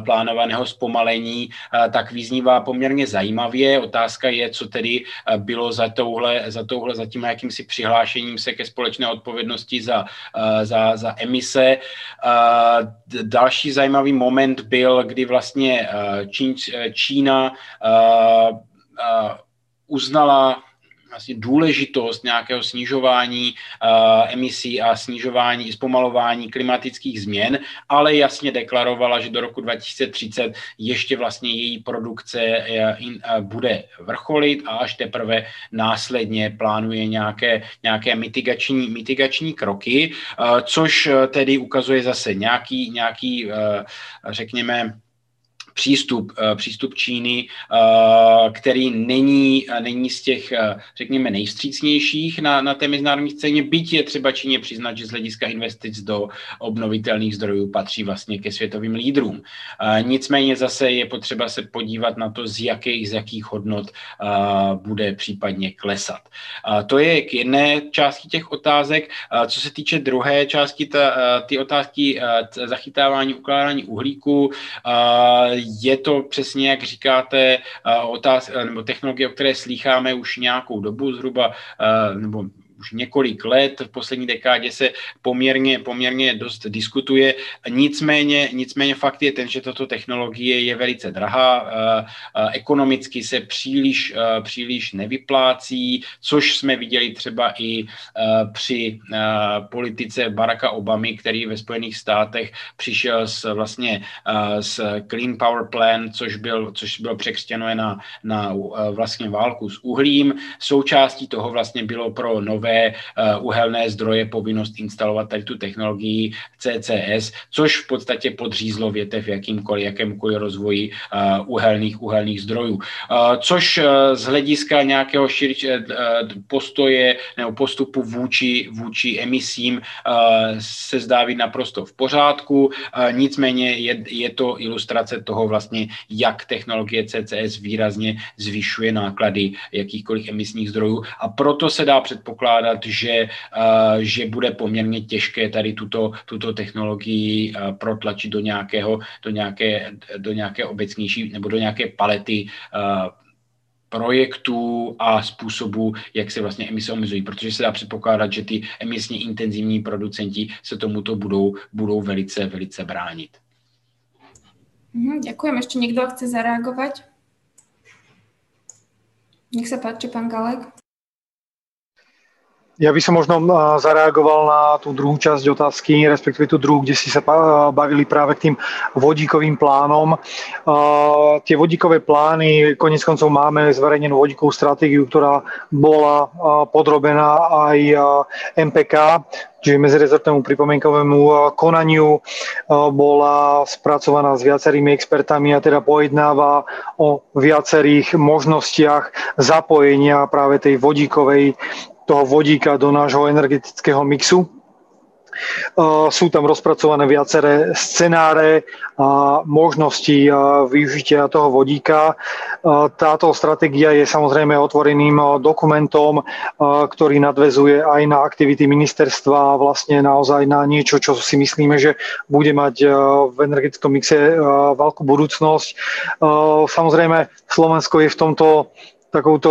plánovaného zpomalení, tak vyznívá poměrně zajímavě. Otázka je, co tedy bylo za touhle, za touhle, za tím jakýmsi přihlášením se ke společné odpovědnosti za, uh, za, za emise. Uh, další zajímavý moment byl, kdy vlastně uh, Čín, Čína uznala vlastně důležitost nějakého snižování uh, emisí a snižování i zpomalování klimatických změn, ale jasně deklarovala, že do roku 2030 ještě vlastně její produkce uh, in, uh, bude vrcholit a až teprve následně plánuje nějaké, nějaké mitigační, mitigační kroky, což tedy ukazuje zase nějaký, nějaký řekněme, přístup, eh, přístup Číny, eh, který není, eh, není z těch, řekněme, nejvstřícnějších na, na té mezinárodní scéně, byť je třeba Číně přiznat, že z hlediska investic do obnovitelných zdrojů patří vlastně ke světovým lídrům. Nicméně zase je potřeba se podívat na to, z jakých, z jakých hodnot bude případně klesat. To je k jedné části těch otázek. Co se týče druhé části, ta, ty otázky zachytávání, ukládání uhlíku, je to přesně, jak říkáte, otáz, nebo technologie, o které slýcháme už nějakou dobu, zhruba, nebo už několik let, v poslední dekádě se poměrně, poměrně dost diskutuje. Nicméně, nicméně fakt je ten, že tato technologie je velice drahá, eh, eh, ekonomicky se příliš, eh, příliš nevyplácí, což jsme viděli třeba i při politice Baracka Obamy, který ve Spojených státech přišel s vlastně s Clean Power Plan, což, byl, což bylo překřtěno na, na vlastně válku s uhlím. Součástí toho vlastně bylo pro nové nové eh, uhelné zdroje povinnost instalovat tady tu technologii CCS, což v podstatě podřízlo větev jakýmkoliv, jakémkoliv rozvoji eh, uhelných, uhelných zdrojů. Eh, což z hlediska nějakého postoje nebo postupu vůči, vůči emisím se zdá být naprosto v pořádku, nicméně je, je to ilustrace toho vlastně, jak technologie CCS výrazně zvyšuje náklady jakýchkoliv emisních zdrojů a proto se dá předpokládat, předpokládat, že, že bude poměrně těžké tady tuto, tuto technologii protlačit do nějakého, do nějaké, do nějaké obecnější nebo do nějaké palety projektů a způsobů, jak se vlastně emise omezují, protože se dá předpokládat, že ty emisně intenzivní producenti se tomuto budou, budou velice, velice bránit. Mhm, ďakujem. Ešte niekto chce zareagovať? Nech sa páči, pán Galek. Ja by som možno zareagoval na tú druhú časť otázky, respektíve tú druhú, kde si sa bavili práve k tým vodíkovým plánom. Tie vodíkové plány, konec koncov máme zverejnenú vodíkovú stratégiu, ktorá bola podrobená aj MPK, čiže medzirezortnému pripomienkovému konaniu bola spracovaná s viacerými expertami a teda pojednáva o viacerých možnostiach zapojenia práve tej vodíkovej toho vodíka do nášho energetického mixu. Sú tam rozpracované viaceré scenáre a možnosti využitia toho vodíka. Táto stratégia je samozrejme otvoreným dokumentom, ktorý nadvezuje aj na aktivity ministerstva a vlastne naozaj na niečo, čo si myslíme, že bude mať v energetickom mixe veľkú budúcnosť. Samozrejme, Slovensko je v tomto takouto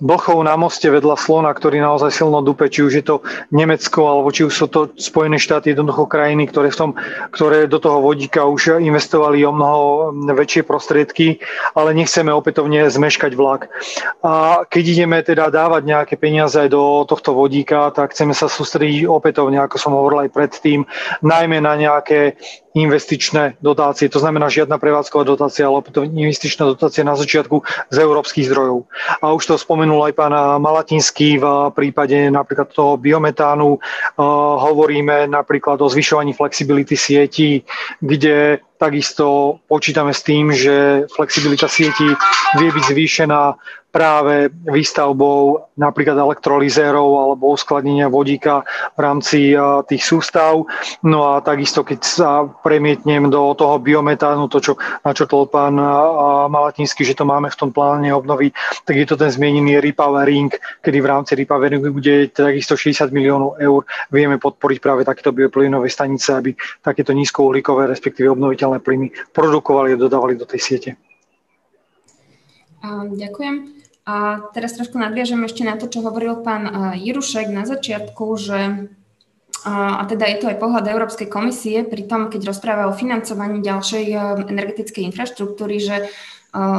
blchou na moste vedľa slona, ktorý naozaj silno dupe, či už je to Nemecko, alebo či už sú to Spojené štáty, jednoducho krajiny, ktoré, v tom, ktoré do toho vodíka už investovali o mnoho väčšie prostriedky, ale nechceme opätovne zmeškať vlak. A keď ideme teda dávať nejaké peniaze aj do tohto vodíka, tak chceme sa sústrediť opätovne, ako som hovoril aj predtým, najmä na nejaké investičné dotácie. To znamená žiadna prevádzková dotácia, ale opätovne investičná dotácia na začiatku z európskych zdrojov. A už to spomenul aj pán Malatinský v prípade napríklad toho biometánu. Hovoríme napríklad o zvyšovaní flexibility sietí, kde takisto počítame s tým, že flexibilita sietí vie byť zvýšená práve výstavbou napríklad elektrolizérov alebo uskladnenia vodíka v rámci tých sústav. No a takisto, keď sa premietnem do toho biometánu, to, čo načrtol pán Malatinský, že to máme v tom pláne obnovy, tak je to ten zmienený repowering, kedy v rámci repoweringu bude takisto 60 miliónov eur vieme podporiť práve takéto bioplynové stanice, aby takéto nízkouhlíkové, respektíve obnoviteľné plyny produkovali a dodávali do tej siete. Ďakujem. A teraz trošku nadviažem ešte na to, čo hovoril pán Jirušek na začiatku, že a teda je to aj pohľad Európskej komisie pri tom, keď rozpráva o financovaní ďalšej energetickej infraštruktúry, že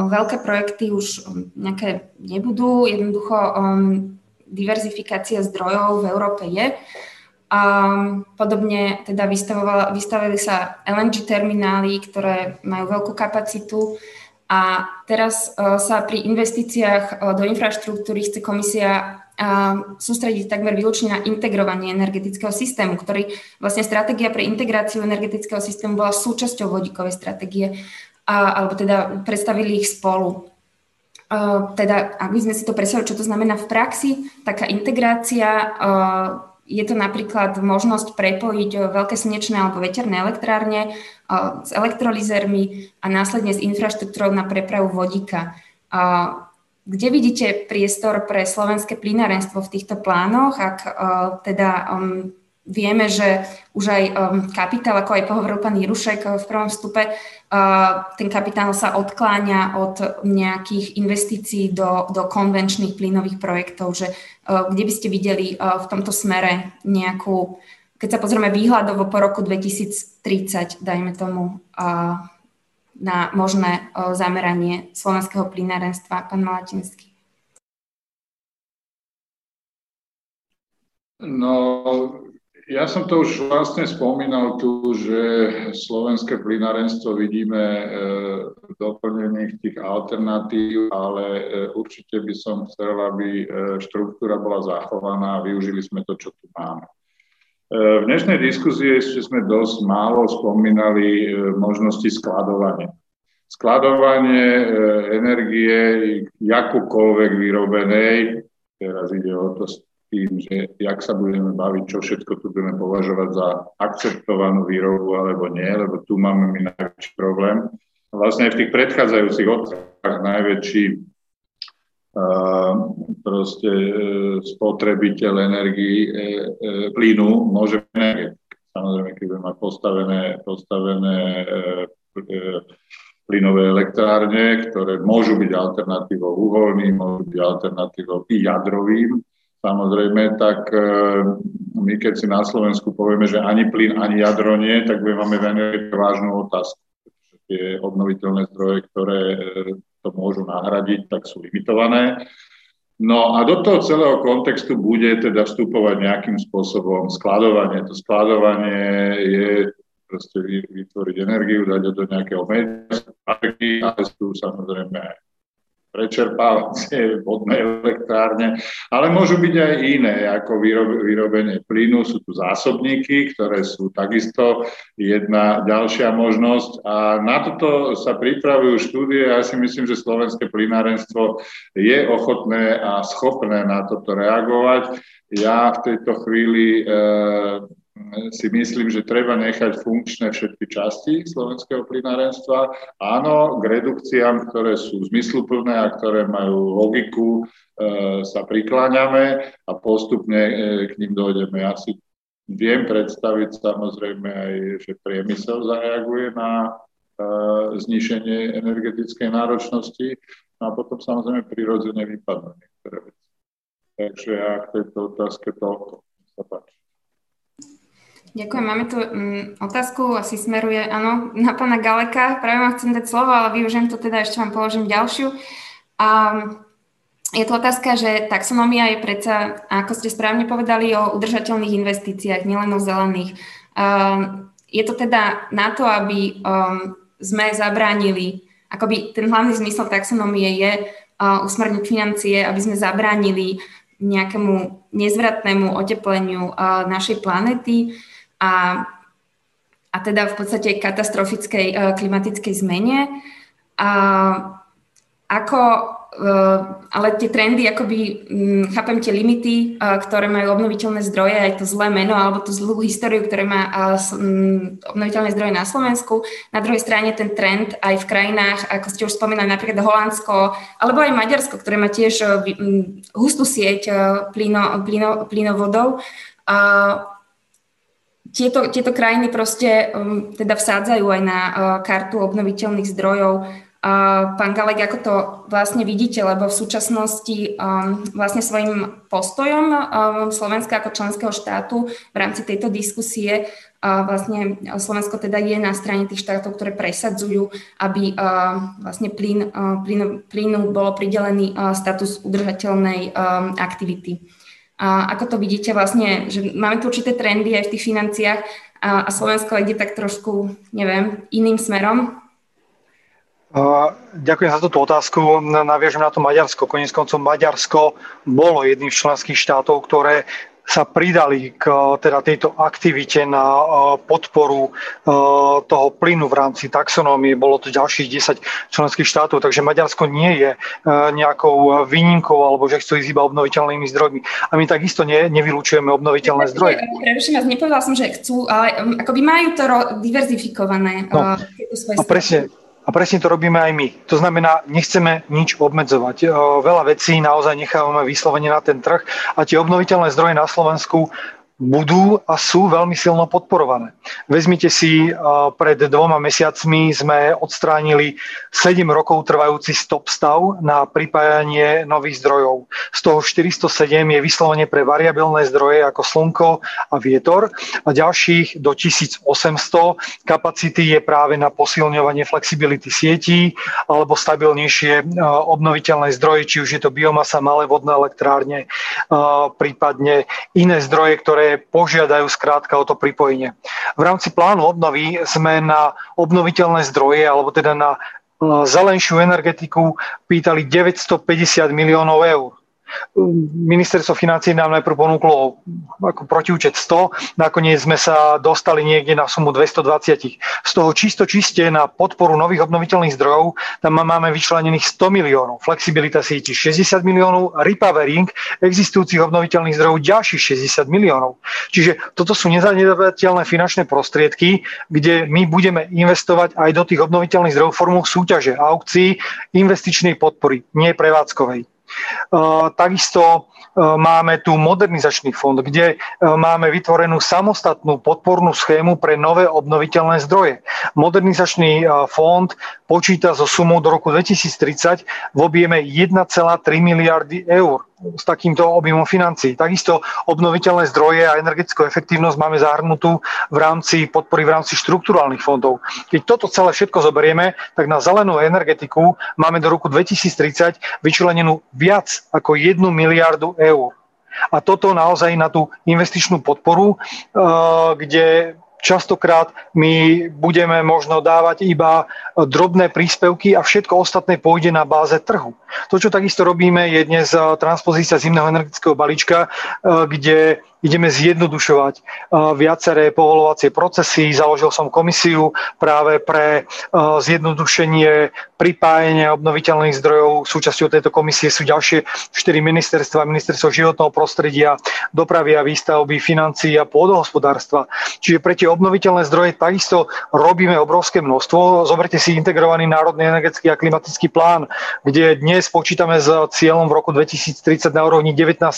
veľké projekty už nejaké nebudú, jednoducho diverzifikácia zdrojov v Európe je. A podobne teda vystavili sa LNG terminály, ktoré majú veľkú kapacitu a teraz e, sa pri investíciách e, do infraštruktúry chce komisia e, sústrediť takmer výlučne na integrovanie energetického systému, ktorý vlastne stratégia pre integráciu energetického systému bola súčasťou vodíkovej stratégie, alebo teda predstavili ich spolu. Teda, aby sme si to predstavili, čo to znamená v praxi, taká integrácia je to napríklad možnosť prepojiť eh, veľké slnečné alebo veterné elektrárne eh, s elektrolizermi a následne s infraštruktúrou na prepravu vodíka. Kde vidíte priestor pre slovenské plynárenstvo v týchto plánoch, ak eh, teda um, Vieme, že už aj um, kapitál, ako aj pohovoril pán Jirušek v prvom vstupe, ten kapitál sa odkláňa od nejakých investícií do, do konvenčných plynových projektov, že uh, kde by ste videli uh, v tomto smere nejakú, keď sa pozrieme výhľadovo po roku 2030, dajme tomu, na možné uh, zameranie slovenského plynárenstva, pán Malatinský. No, ja som to už vlastne spomínal tu, že slovenské plynárenstvo vidíme e, doplnených tých alternatív, ale e, určite by som chcel, aby e, štruktúra bola zachovaná a využili sme to, čo tu máme. V dnešnej diskuzii ešte sme dosť málo spomínali možnosti skladovania. Skladovanie energie, jakúkoľvek vyrobenej, teraz ide o to tým, že jak sa budeme baviť, čo všetko tu budeme považovať za akceptovanú výrobu alebo nie, lebo tu máme my najväčší problém. Vlastne aj v tých predchádzajúcich otázkach najväčší proste uh, spotrebiteľ energii, uh, uh, plynu môže byť Samozrejme, keď budeme mať postavené, postavené plynové elektrárne, ktoré môžu byť alternatívou uholným, môžu byť alternatívou i jadrovým, samozrejme, tak e, my keď si na Slovensku povieme, že ani plyn, ani jadro nie, tak máme veľmi vážnu otázku. tie obnoviteľné zdroje, ktoré to môžu nahradiť, tak sú limitované. No a do toho celého kontextu bude teda vstupovať nejakým spôsobom skladovanie. To skladovanie je proste vytvoriť energiu, dať do nejakého média, ale sú samozrejme aj prečerpávacie vodné elektrárne, ale môžu byť aj iné, ako vyrobenie plynu. Sú tu zásobníky, ktoré sú takisto jedna ďalšia možnosť. A na toto sa pripravujú štúdie. Ja si myslím, že slovenské plynárenstvo je ochotné a schopné na toto reagovať. Ja v tejto chvíli e, si myslím, že treba nechať funkčné všetky časti slovenského plinárenstva. Áno, k redukciám, ktoré sú zmysluplné a ktoré majú logiku, e, sa prikláňame a postupne e, k ním dojdeme. Ja si viem predstaviť samozrejme aj, že priemysel zareaguje na e, znišenie energetickej náročnosti a potom samozrejme prirodzene vypadnú niektoré veci. Takže ja k tejto otázke toľko. Sa páči. Ďakujem. Máme tu um, otázku, asi smeruje, áno, na pána Galeka. Práve vám chcem dať slovo, ale využijem to teda, ešte vám položím ďalšiu. A je to otázka, že taxonomia je predsa, ako ste správne povedali, o udržateľných investíciách, nielen o zelených. Um, je to teda na to, aby um, sme zabránili, akoby ten hlavný zmysel taxonomie je uh, usmerniť financie, aby sme zabránili nejakému nezvratnému otepleniu uh, našej planety a, a teda v podstate katastrofickej uh, klimatickej zmene. A ako, uh, ale tie trendy, akoby um, chápem tie limity, uh, ktoré majú obnoviteľné zdroje, aj to zlé meno alebo tú zlú históriu, ktoré má um, obnoviteľné zdroje na Slovensku. Na druhej strane ten trend aj v krajinách, ako ste už spomínali, napríklad Holandsko, alebo aj Maďarsko, ktoré má tiež um, hustú sieť plyno, plyno, plynovodov. Uh, tieto, tieto krajiny proste um, teda vsádzajú aj na uh, kartu obnoviteľných zdrojov. Uh, pán Galek, ako to vlastne vidíte, lebo v súčasnosti um, vlastne svojim postojom um, Slovenska ako členského štátu v rámci tejto diskusie uh, vlastne Slovensko teda je na strane tých štátov, ktoré presadzujú, aby uh, vlastne plyn, uh, plyn, plynu bolo pridelený uh, status udržateľnej um, aktivity. A ako to vidíte vlastne, že máme tu určité trendy aj v tých financiách a, a Slovensko ide tak trošku, neviem, iným smerom? Ďakujem za túto otázku. Naviažem na to Maďarsko. Konec koncov Maďarsko bolo jedným z členských štátov, ktoré sa pridali k teda tejto aktivite na e, podporu e, toho plynu v rámci taxonómie. Bolo to ďalších 10 členských štátov, takže Maďarsko nie je e, nejakou výnimkou alebo že chcú ísť iba obnoviteľnými zdrojmi. A my takisto ne, nevylučujeme obnoviteľné zdroje. Preruším vás, nepovedal som, že chcú, ale akoby majú to diverzifikované. No, a presne, a presne to robíme aj my. To znamená, nechceme nič obmedzovať. Veľa vecí naozaj nechávame vyslovene na ten trh a tie obnoviteľné zdroje na Slovensku budú a sú veľmi silno podporované. Vezmite si, pred dvoma mesiacmi sme odstránili 7 rokov trvajúci stop stav na pripájanie nových zdrojov. Z toho 407 je vyslovene pre variabilné zdroje ako slnko a vietor a ďalších do 1800 kapacity je práve na posilňovanie flexibility sietí alebo stabilnejšie obnoviteľné zdroje, či už je to biomasa, malé vodné elektrárne, prípadne iné zdroje, ktoré požiadajú skrátka o to pripojenie. V rámci plánu obnovy sme na obnoviteľné zdroje, alebo teda na e, zelenšiu energetiku pýtali 950 miliónov eur. Ministerstvo financí nám najprv ponúklo ako protiúčet 100, nakoniec sme sa dostali niekde na sumu 220. Z toho čisto čiste na podporu nových obnoviteľných zdrojov, tam máme vyčlenených 100 miliónov, flexibilita sieti 60 miliónov, repowering existujúcich obnoviteľných zdrojov ďalších 60 miliónov. Čiže toto sú nezanedbateľné finančné prostriedky, kde my budeme investovať aj do tých obnoviteľných zdrojov formou súťaže, aukcií, investičnej podpory, nie prevádzkovej. Takisto máme tu modernizačný fond, kde máme vytvorenú samostatnú podpornú schému pre nové obnoviteľné zdroje. Modernizačný fond počíta so sumou do roku 2030 v objeme 1,3 miliardy eur s takýmto objemom financií. Takisto obnoviteľné zdroje a energetickú efektívnosť máme zahrnutú v rámci podpory v rámci štruktúrálnych fondov. Keď toto celé všetko zoberieme, tak na zelenú energetiku máme do roku 2030 vyčlenenú viac ako 1 miliardu eur. A toto naozaj na tú investičnú podporu, eh, kde častokrát my budeme možno dávať iba drobné príspevky a všetko ostatné pôjde na báze trhu. To, čo takisto robíme, je dnes eh, transpozícia zimného energetického balíčka, eh, kde ideme zjednodušovať eh, viaceré povolovacie procesy. Založil som komisiu práve pre zjednodušenie pripájenia obnoviteľných zdrojov. Súčasťou tejto komisie sú ďalšie štyri ministerstva, ministerstvo životného prostredia, dopravy a výstavby, financií a pôdohospodárstva. Čiže pre tie obnoviteľné zdroje takisto robíme obrovské množstvo. Zoberte si integrovaný národný energetický a klimatický plán, kde dnes počítame s cieľom v roku 2030 na úrovni 19,2%.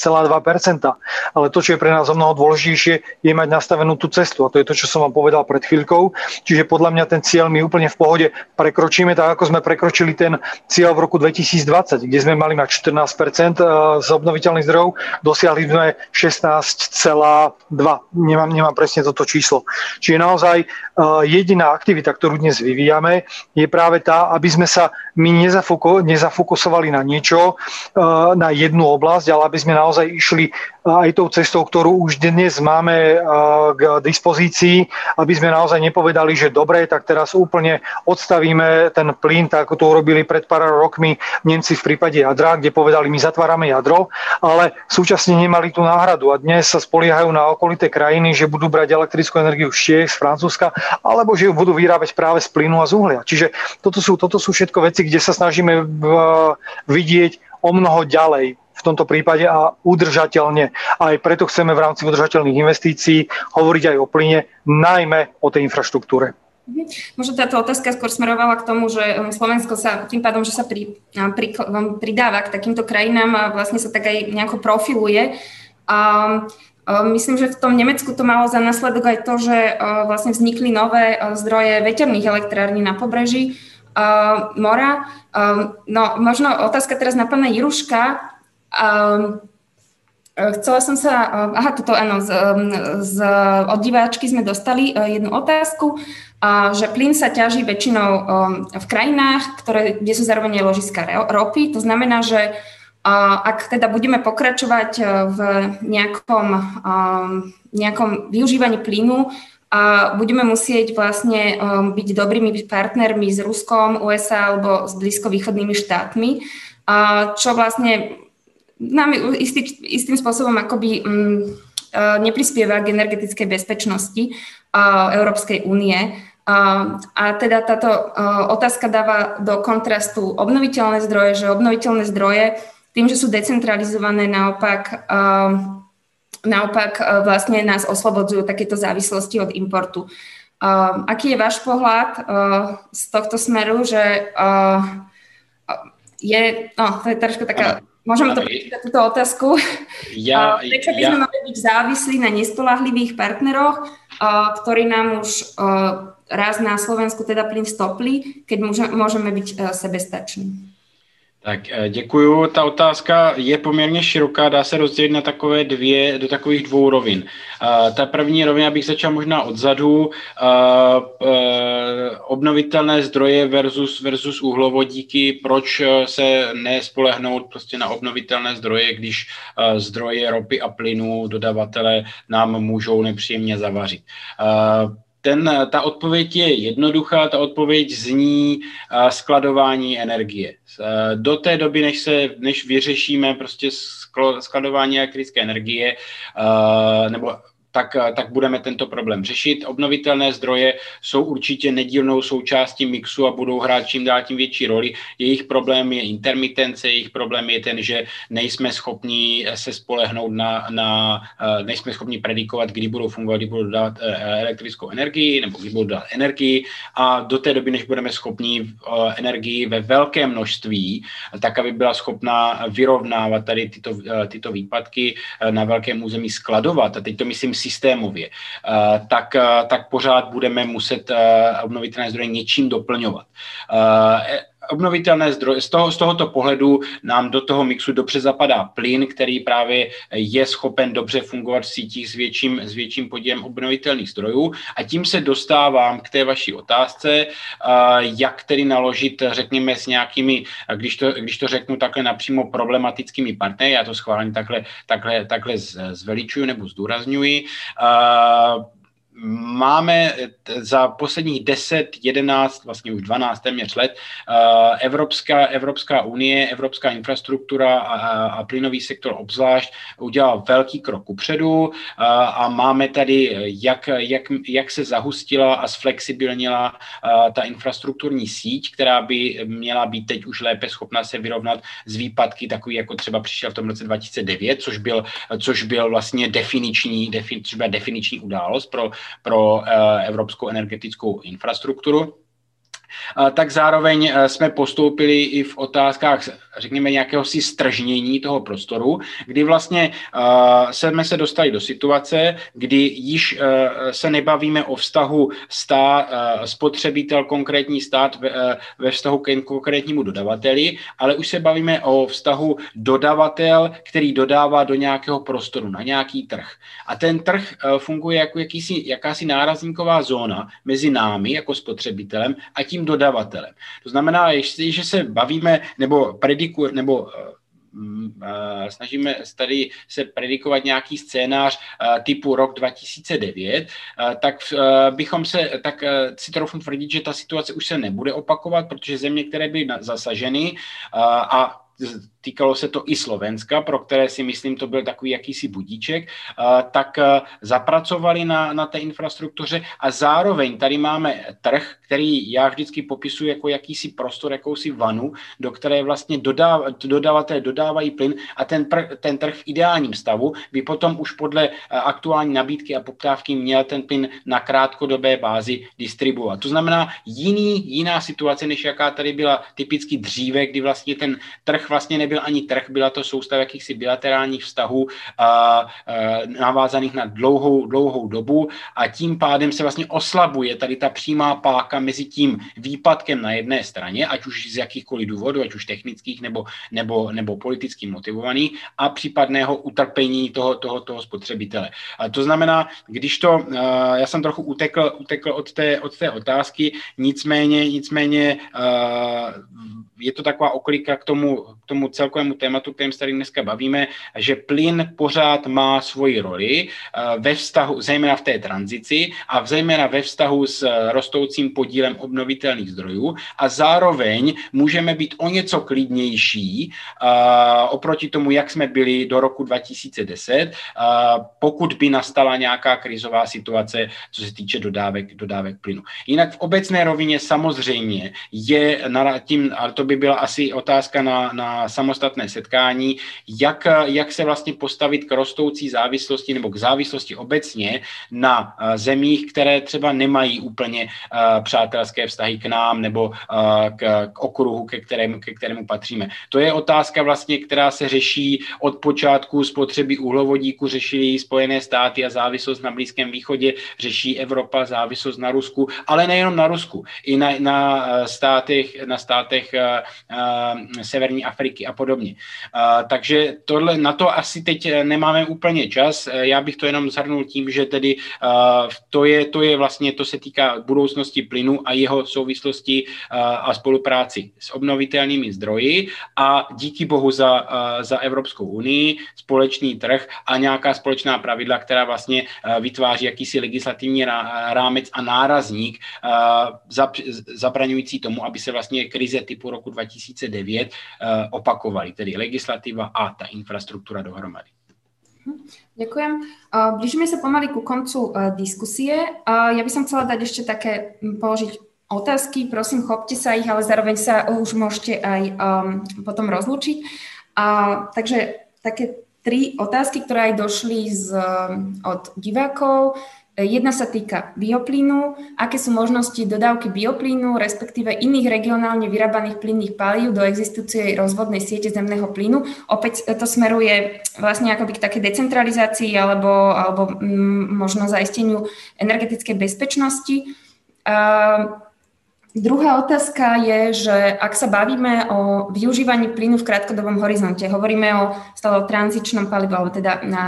Ale to, čo je pre nás o mnoho dôležitejšie, je mať nastavenú tú cestu. A to je to, čo som vám povedal pred chvíľkou. Čiže podľa mňa ten cieľ my úplne v pohode prekročíme, tak ako sme prekročili ten cieľ v roku 2020, kde sme mali mať 14% z obnoviteľných zdrojov, dosiahli sme 16,2. Nemám, nemám presne toto číslo. Čiže naozaj jediná aktivita, ktorú dnes vyvíjame, je práve tá, aby sme sa my nezafokusovali na niečo, na jednu oblasť, ale aby sme naozaj išli aj tou cestou, ktorú už dnes máme k dispozícii, aby sme naozaj nepovedali, že dobre, tak teraz úplne odstavíme ten plyn, tak ako to urobili pred pár rokmi Nemci v prípade jadra, kde povedali, my zatvárame jadro, ale súčasne nemali tú náhradu a dnes sa spoliehajú na okolité krajiny, že budú brať elektrickú energiu z Čiech, z Francúzska, alebo že ju budú vyrábať práve z plynu a z uhlia. Čiže toto sú, toto sú všetko veci, kde sa snažíme vidieť o mnoho ďalej v tomto prípade a udržateľne. Aj preto chceme v rámci udržateľných investícií hovoriť aj o plyne, najmä o tej infraštruktúre. Mhm. Možno táto otázka skôr smerovala k tomu, že um, Slovensko sa tým pádom, že sa pri, pri, um, pridáva k takýmto krajinám a vlastne sa tak aj nejako profiluje. A Myslím, že v tom Nemecku to malo za následok aj to, že vlastne vznikli nové zdroje veterných elektrární na pobreží mora. No, možno otázka teraz na pána Jiruška. Um, chcela som sa, uh, aha, toto áno, z, um, z, od diváčky sme dostali uh, jednu otázku, uh, že plyn sa ťaží väčšinou um, v krajinách, ktoré, kde sú zároveň ložiska ropy. To znamená, že ak teda budeme pokračovať v nejakom, nejakom využívaní plynu, a budeme musieť vlastne byť dobrými partnermi s Ruskom, USA alebo s blízkovýchodnými štátmi, čo vlastne nám istý, istým spôsobom akoby um, neprispieva k energetickej bezpečnosti uh, Európskej únie. Uh, a teda táto otázka dáva do kontrastu obnoviteľné zdroje, že obnoviteľné zdroje tým, že sú decentralizované, naopak, naopak uh, vlastne nás oslobodzujú takéto závislosti od importu. Uh, aký je váš pohľad uh, z tohto smeru, že je, no, to je trošku taká Môžeme to prečítať túto otázku. Ja, Prečo by ja, sme mali byť závislí na nespolahlivých partneroch, ktorí nám už raz na Slovensku teda plyn stopli, keď môžeme byť sebestační? Tak eh, děkuju. Ta otázka je poměrně široká, dá se rozdělit na takové dvě, do takových dvou rovin. Uh, ta první rovina bych začal možná odzadu. Uh, obnovitelné zdroje versus, versus uhlovodíky. Proč se nespolehnout prostě na obnovitelné zdroje, když zdroje ropy a plynu dodavatele nám můžou nepříjemně zavařit. Ten, ta odpověď je jednoduchá, ta odpověď zní uh, skladování energie. Uh, do té doby, než, se, než vyřešíme prostě skladování elektrické energie, nebo tak, tak budeme tento problém řešit. Obnovitelné zdroje jsou určitě nedílnou součástí mixu a budou hrát čím dál tím větší roli. Jejich problém je intermitence, jejich problém je ten, že nejsme schopni se spolehnout na, na nejsme schopni predikovat, kdy budou fungovat, kdy budou dávat elektrickou energii nebo kdy budou dávat energii a do té doby, než budeme schopni energii ve velkém množství, tak aby byla schopná vyrovnávat tady tyto, tyto výpadky na velkém území skladovat, a teď to myslím systémově, tak, tak pořád budeme muset obnovitelné zdroje něčím doplňovat obnovitelné zdroje. Z, toho, z tohoto pohledu nám do toho mixu dobře zapadá plyn, který právě je schopen dobře fungovat v sítích s větším, s větším podílem obnovitelných zdrojů. A tím se dostávám k té vaší otázce, jak tedy naložit, řekněme, s nějakými, když to, když to řeknu takhle napřímo problematickými partnery, já to schválně takhle, takhle, takhle zveličuju nebo zdůrazňuji, máme za posledních 10, 11, vlastně už 12 téměř let eh, Evropská, Evropská unie, Evropská infrastruktura a, a plynový sektor obzvlášť udělal velký krok upředu a, eh, a máme tady, jak, jak, jak se zahustila a zflexibilnila eh, ta infrastrukturní síť, která by měla být teď už lépe schopna se vyrovnat z výpadky, takový jako třeba přišel v tom roce 2009, což byl, což byl vlastně definiční, defin, třeba definiční událost pro, pro eh, evropskou energetickou infrastrukturu tak zároveň eh, jsme postoupili i v otázkách, řekněme, nějakého si stržnění toho prostoru, kdy vlastně uh, jsme se dostali do situace, kdy již uh, se nebavíme o vztahu stát, spotřebitel, konkrétní stát ve, vztahu k konkrétnímu dodavateli, ale už se bavíme o vztahu dodavatel, který dodává do nějakého prostoru, na nějaký trh. A ten trh funguje jako jakýsi, jakási nárazníková zóna mezi námi jako spotřebitelem a tím dodavatelem. To znamená, že se bavíme nebo predikuje, nebo eh, mm, eh, snažíme tady se predikovat nějaký scénář eh, typu rok 2009, tak bychom se, tak si trochu tvrdit, že ta situace už se nebude opakovat, protože země, které byly zasaženy a týkalo se to i Slovenska, pro které si myslím, to byl takový jakýsi budíček, tak zapracovali na, na té infrastruktuře a zároveň tady máme trh, který já vždycky popisuji jako jakýsi prostor, jakousi vanu, do které vlastně dodáv, dodavatelé dodávají plyn a ten, pr, ten trh v ideálním stavu by potom už podle aktuální nabídky a poptávky měl ten plyn na krátkodobé bázi distribuovat. To znamená jiný, jiná situace, než jaká tady byla typicky dříve, kdy vlastně ten trh vlastně nebyl ani trh, byla to soustava jakýchsi bilaterálních vztahů a, navázaných na dlouhou, dlouhou dobu a tím pádem se vlastně oslabuje tady ta přímá páka mezi tím výpadkem na jedné straně, ať už z jakýchkoliv důvodů, ať už technických nebo, nebo, nebo politicky motivovaných a případného utrpení toho, toho, toho spotřebitele. A to znamená, když to, já jsem trochu utekl, utekl od, té, od té otázky, nicméně, nicméně je to taková oklika k tomu, k tomu celkovému tématu, kterým se tady dneska bavíme, že plyn pořád má svoji roli eh, ve vztahu, zejména v té tranzici a zejména ve vztahu s eh, rostoucím podílem obnovitelných zdrojů a zároveň můžeme být o něco klidnější eh, oproti tomu, jak jsme byli do roku 2010, pokud by nastala nějaká krizová situace, co se týče dodávek, dodávek plynu. Jinak v obecné rovině samozřejmě je tím, ale to by byla asi otázka na, na samostatné setkání, jak, jak se vlastně postavit k rostoucí závislosti nebo k závislosti obecně na eh, zemích, které třeba nemají úplně uh, přátelské vztahy k nám nebo uh, k, k okruhu, ke kterému, ke kterému patříme. To je otázka vlastně, která se řeší od počátku spotřeby uhlovodíku, řeší Spojené státy a závislost na Blízkém východě, řeší Evropa závislost na Rusku, ale nejenom na Rusku, i na, na státech, na státech uh, Severní Afriky a podobně. Takže tohle, na to asi teď nemáme úplně čas. Já bych to jenom zhrnul tím, že tedy to, je, to je vlastně, to se týká budoucnosti plynu a jeho souvislosti a spolupráci s obnovitelnými zdroji a díky bohu za, za Evropskou unii společný trh a nějaká společná pravidla, která vlastně vytváří jakýsi legislativní rámec a nárazník zabraňující tomu, aby se vlastně krize typu roku 2009 eh, opakovali, tedy legislativa a ta infrastruktura dohromady. Ďakujem. Blížime sa pomaly ku koncu diskusie. Ja by som chcela dať ešte také, položiť otázky, prosím, chopte sa ich, ale zároveň sa už môžete aj um, potom rozlúčiť. A, takže také tri otázky, ktoré aj došli z, od divákov. Jedna sa týka bioplynu. Aké sú možnosti dodávky bioplynu, respektíve iných regionálne vyrábaných plynných palív do existujúcej rozvodnej siete zemného plynu? Opäť to smeruje vlastne akoby k takej decentralizácii alebo, alebo m, možno zaisteniu energetickej bezpečnosti. Uh, Druhá otázka je, že ak sa bavíme o využívaní plynu v krátkodobom horizonte, hovoríme o stále o tranzičnom palivu, alebo teda na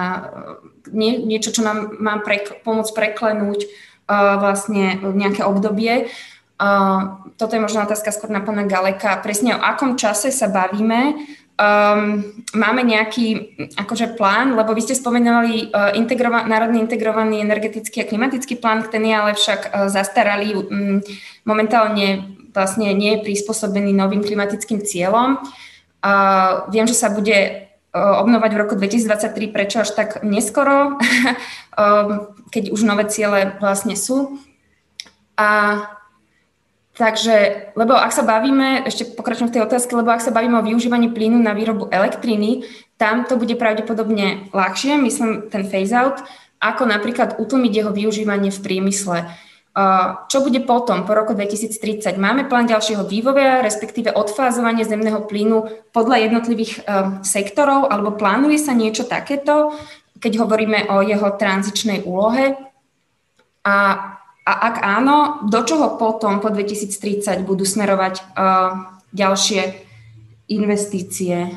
nie, niečo, čo nám má prek, pomôcť preklenúť uh, vlastne nejaké obdobie. Uh, toto je možno otázka skôr na pána Galeka. Presne o akom čase sa bavíme Um, máme nejaký akože plán, lebo vy ste spomenuli uh, integrova- Národný integrovaný energetický a klimatický plán, ten je ale však uh, zastaralý, um, momentálne vlastne nie je prispôsobený novým klimatickým cieľom. Uh, viem, že sa bude uh, obnovať v roku 2023, prečo až tak neskoro, um, keď už nové ciele vlastne sú. A Takže, lebo ak sa bavíme, ešte pokračujem v tej otázke, lebo ak sa bavíme o využívaní plynu na výrobu elektriny, tam to bude pravdepodobne ľahšie, myslím ten phase-out, ako napríklad utlmiť jeho využívanie v priemysle. Čo bude potom, po roku 2030? Máme plán ďalšieho vývoja, respektíve odfázovanie zemného plynu podľa jednotlivých sektorov, alebo plánuje sa niečo takéto, keď hovoríme o jeho tranzičnej úlohe? A a ak áno, do čoho potom po 2030 budú smerovať uh, ďalšie investície?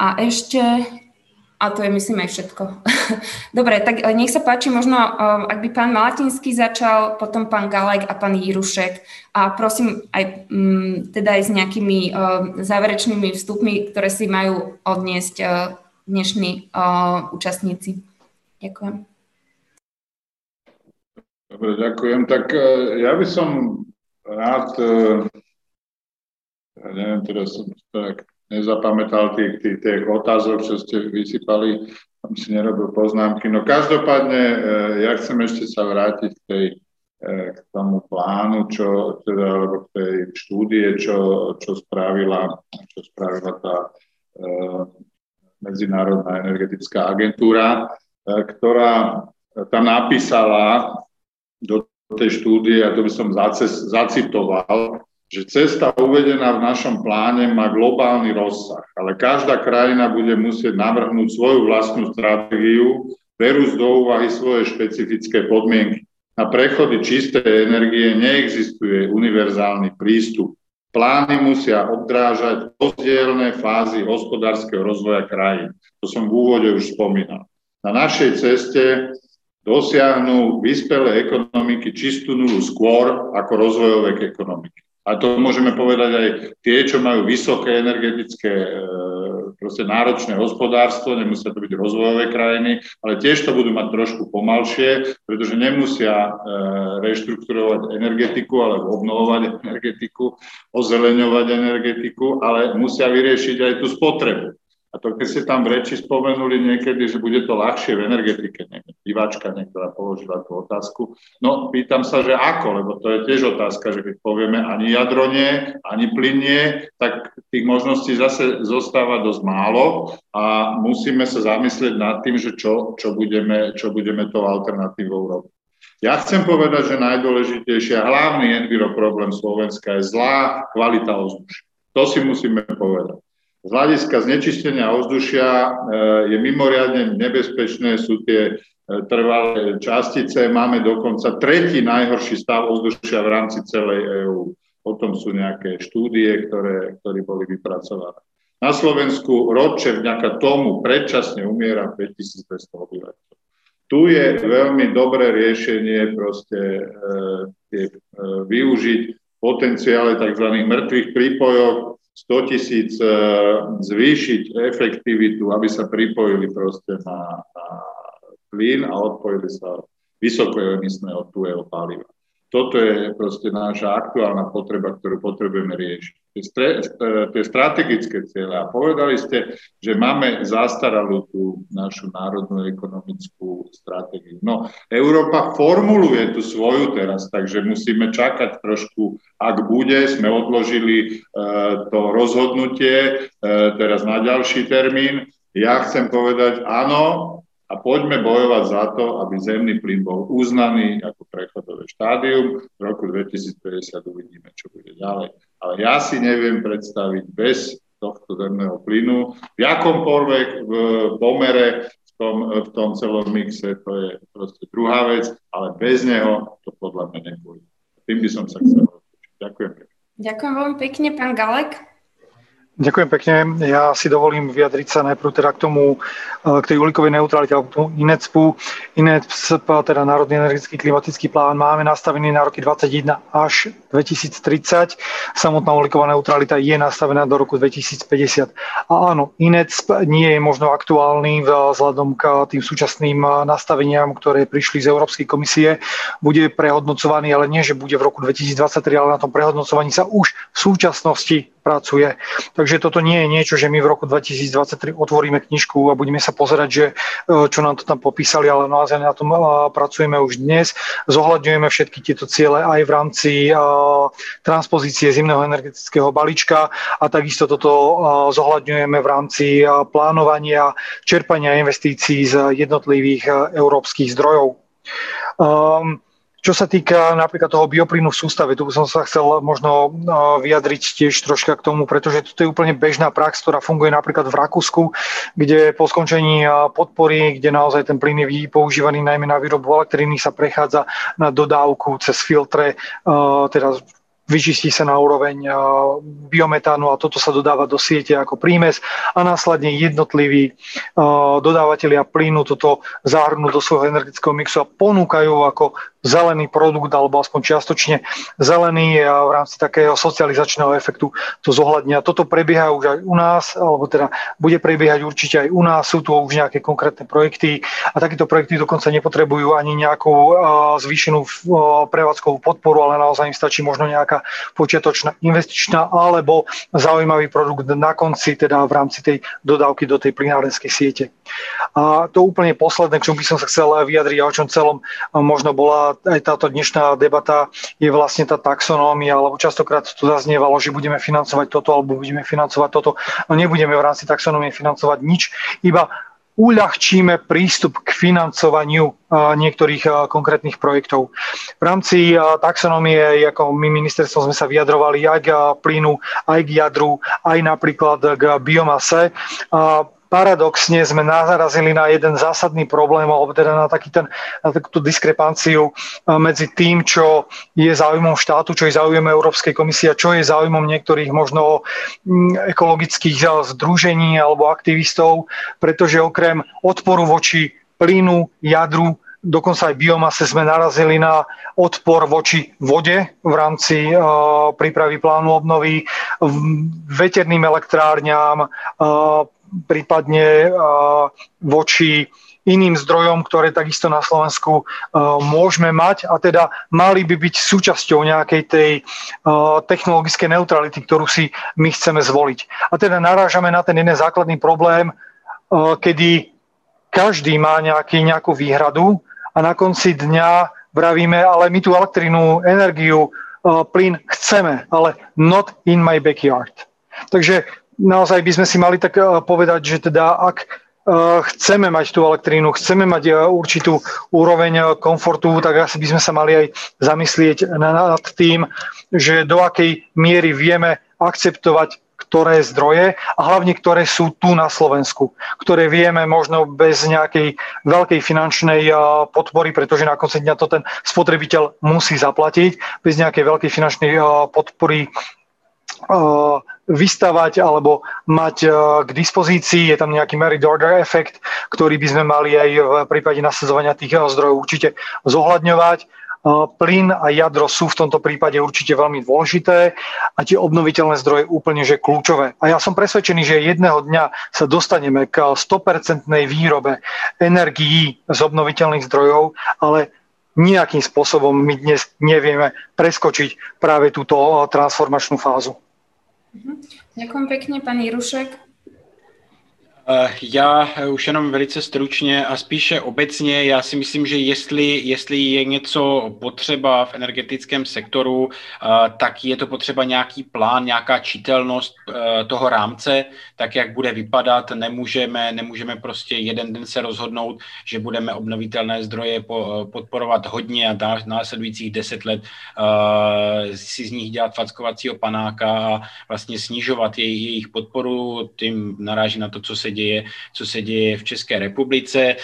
A ešte, a to je myslím aj všetko. Dobre, tak nech sa páči, možno uh, ak by pán Malatinský začal, potom pán Galek a pán Jirušek. A prosím aj um, teda aj s nejakými uh, záverečnými vstupmi, ktoré si majú odniesť uh, dnešní uh, účastníci. Ďakujem. Dobre, ďakujem. Tak e, ja by som rád, e, ja neviem, teraz som tak nezapamätal tých, tých, tých otázok, čo ste vysypali, tam si nerobil poznámky. No každopádne, e, ja chcem ešte sa vrátiť k, tej, k tomu plánu, čo, teda, alebo k tej štúdie, čo, čo, spravila, čo spravila tá Medzinárodná energetická agentúra, ktorá tam napísala do tej štúdie, a to by som zacitoval, že cesta uvedená v našom pláne má globálny rozsah, ale každá krajina bude musieť navrhnúť svoju vlastnú stratégiu, berúc do úvahy svoje špecifické podmienky. Na prechody čistej energie neexistuje univerzálny prístup. Plány musia obdrážať rozdielne fázy hospodárskeho rozvoja krajín. To som v úvode už spomínal. Na našej ceste dosiahnu vyspelé ekonomiky čistú nulu skôr ako rozvojové ekonomiky. A to môžeme povedať aj tie, čo majú vysoké energetické e, proste náročné hospodárstvo, nemusia to byť rozvojové krajiny, ale tiež to budú mať trošku pomalšie, pretože nemusia e, reštrukturovať energetiku alebo obnovovať energetiku, ozeleňovať energetiku, ale musia vyriešiť aj tú spotrebu. A to, keď ste tam v reči spomenuli niekedy, že bude to ľahšie v energetike, neviem, diváčka niektorá položila tú otázku. No, pýtam sa, že ako, lebo to je tiež otázka, že keď povieme ani jadro nie, ani plyn nie, tak tých možností zase zostáva dosť málo a musíme sa zamyslieť nad tým, že čo, čo, budeme, čo budeme tou alternatívou robiť. Ja chcem povedať, že najdôležitejšie a hlavný enviro problém Slovenska je zlá kvalita ovzdušia. To si musíme povedať. Z hľadiska znečistenia ovzdušia e, je mimoriadne nebezpečné, sú tie e, trvalé častice. Máme dokonca tretí najhorší stav ovzdušia v rámci celej EÚ. Potom sú nejaké štúdie, ktoré, ktoré boli vypracované. Na Slovensku ročne vďaka tomu predčasne umiera 5200 obyvateľov. Tu je veľmi dobré riešenie proste e, e, využiť potenciále tzv. mŕtvych prípojov, 100 tisíc e, zvýšiť efektivitu, aby sa pripojili proste na, na plyn a odpojili sa vysokoemisné od tuého paliva. Toto je proste naša aktuálna potreba, ktorú potrebujeme riešiť. Tie, stre, tie strategické cieľe. A povedali ste, že máme zastaralú tú našu národnú ekonomickú stratégiu. No, Európa formuluje tú svoju teraz, takže musíme čakať trošku, ak bude. Sme odložili uh, to rozhodnutie uh, teraz na ďalší termín. Ja chcem povedať, áno, a poďme bojovať za to, aby zemný plyn bol uznaný ako prechodové štádium. V roku 2050 uvidíme, čo bude ďalej. Ale ja si neviem predstaviť bez tohto zemného plynu v akomkoľvek v pomere v tom, v tom celom mixe, to je proste druhá vec, ale bez neho to podľa mňa nepôjde. Tým by som sa chcel rozpočiť. Ďakujem Ďakujem veľmi pekne, pán Galek. Ďakujem pekne. Ja si dovolím vyjadriť sa najprv teda k tomu, e, k tej uhlíkovej neutralite, alebo k tomu INECPu. INECP, teda Národný energetický klimatický plán, máme nastavený na roky 2021 až 2030. Samotná uhlíková neutralita je nastavená do roku 2050. A áno, INECP nie je možno aktuálny vzhľadom k tým súčasným nastaveniam, ktoré prišli z Európskej komisie. Bude prehodnocovaný, ale nie, že bude v roku 2023, ale na tom prehodnocovaní sa už v súčasnosti pracuje. Takže toto nie je niečo, že my v roku 2023 otvoríme knižku a budeme sa pozerať, že e, čo nám to tam popísali, ale naozaj na tom e, pracujeme už dnes. Zohľadňujeme všetky tieto ciele aj v rámci e, transpozície zimného energetického balíčka a takisto toto zohľadňujeme v rámci plánovania čerpania investícií z jednotlivých európskych zdrojov. Um, čo sa týka napríklad toho bioplynu v sústave, tu by som sa chcel možno vyjadriť tiež troška k tomu, pretože to je úplne bežná prax, ktorá funguje napríklad v Rakúsku, kde po skončení podpory, kde naozaj ten plyn je používaný najmä na výrobu elektriny, sa prechádza na dodávku cez filtre, teda vyčistí sa na úroveň biometánu a toto sa dodáva do siete ako prímes a následne jednotliví dodávateľia plynu toto zahrnú do svojho energetického mixu a ponúkajú ako zelený produkt alebo aspoň čiastočne zelený a v rámci takého socializačného efektu to zohľadnia. Toto prebieha už aj u nás, alebo teda bude prebiehať určite aj u nás, sú tu už nejaké konkrétne projekty a takéto projekty dokonca nepotrebujú ani nejakú zvýšenú prevádzkovú podporu, ale naozaj im stačí možno nejaká počiatočná investičná alebo zaujímavý produkt na konci, teda v rámci tej dodávky do tej plinárenskej siete. A to úplne posledné, k čomu by som sa chcel vyjadriť a o čom celom možno bola aj táto dnešná debata je vlastne tá taxonómia, alebo častokrát tu zaznievalo, že budeme financovať toto alebo budeme financovať toto. No nebudeme v rámci taxonómie financovať nič, iba uľahčíme prístup k financovaniu niektorých konkrétnych projektov. V rámci taxonómie, ako my ministerstvo sme sa vyjadrovali aj k plynu, aj k jadru, aj napríklad k biomase paradoxne sme narazili na jeden zásadný problém, alebo teda na, taký ten, na takúto diskrepanciu medzi tým, čo je záujmom štátu, čo je záujmom Európskej komisie a čo je záujmom niektorých možno ekologických združení alebo aktivistov, pretože okrem odporu voči plynu, jadru, dokonca aj biomase sme narazili na odpor voči vode v rámci uh, prípravy plánu obnovy, veterným elektrárňam, prípadne voči iným zdrojom, ktoré takisto na Slovensku môžeme mať a teda mali by byť súčasťou nejakej tej technologickej neutrality, ktorú si my chceme zvoliť. A teda narážame na ten jeden základný problém, kedy každý má nejaký, nejakú výhradu a na konci dňa vravíme, ale my tú elektrínu, energiu, plyn chceme, ale not in my backyard. Takže naozaj by sme si mali tak eh, povedať, že teda ak eh, chceme mať tú elektrínu, chceme mať eh, určitú úroveň komfortu, tak asi by sme sa mali aj zamyslieť nad tým, že do akej miery vieme akceptovať ktoré zdroje a hlavne ktoré sú tu na Slovensku, ktoré vieme možno bez nejakej veľkej finančnej podpory, pretože na konci dňa to ten spotrebiteľ musí zaplatiť, bez nejakej veľkej finančnej podpory vystavať alebo mať k dispozícii. Je tam nejaký merit order efekt, ktorý by sme mali aj v prípade nasadzovania tých zdrojov určite zohľadňovať. Plyn a jadro sú v tomto prípade určite veľmi dôležité a tie obnoviteľné zdroje úplne že kľúčové. A ja som presvedčený, že jedného dňa sa dostaneme k 100% výrobe energií z obnoviteľných zdrojov, ale nejakým spôsobom my dnes nevieme preskočiť práve túto transformačnú fázu. Mhm. Ďakujem pekne, pani Rušek. Eh, já eh, už jenom velice stručně a spíše obecně, já si myslím, že jestli, jestli je něco potřeba v energetickém sektoru, eh, tak je to potřeba nějaký plán, nějaká čitelnost toho rámce, tak jak bude vypadat. Nemůžeme, nemůžeme prostě jeden den se rozhodnout, že budeme obnovitelné zdroje podporovat hodně a následujících deset let si z nich dělat fackovacího panáka a vlastně snižovat jejich podporu. Tím naráží na to, co se děje, co se děje v České republice.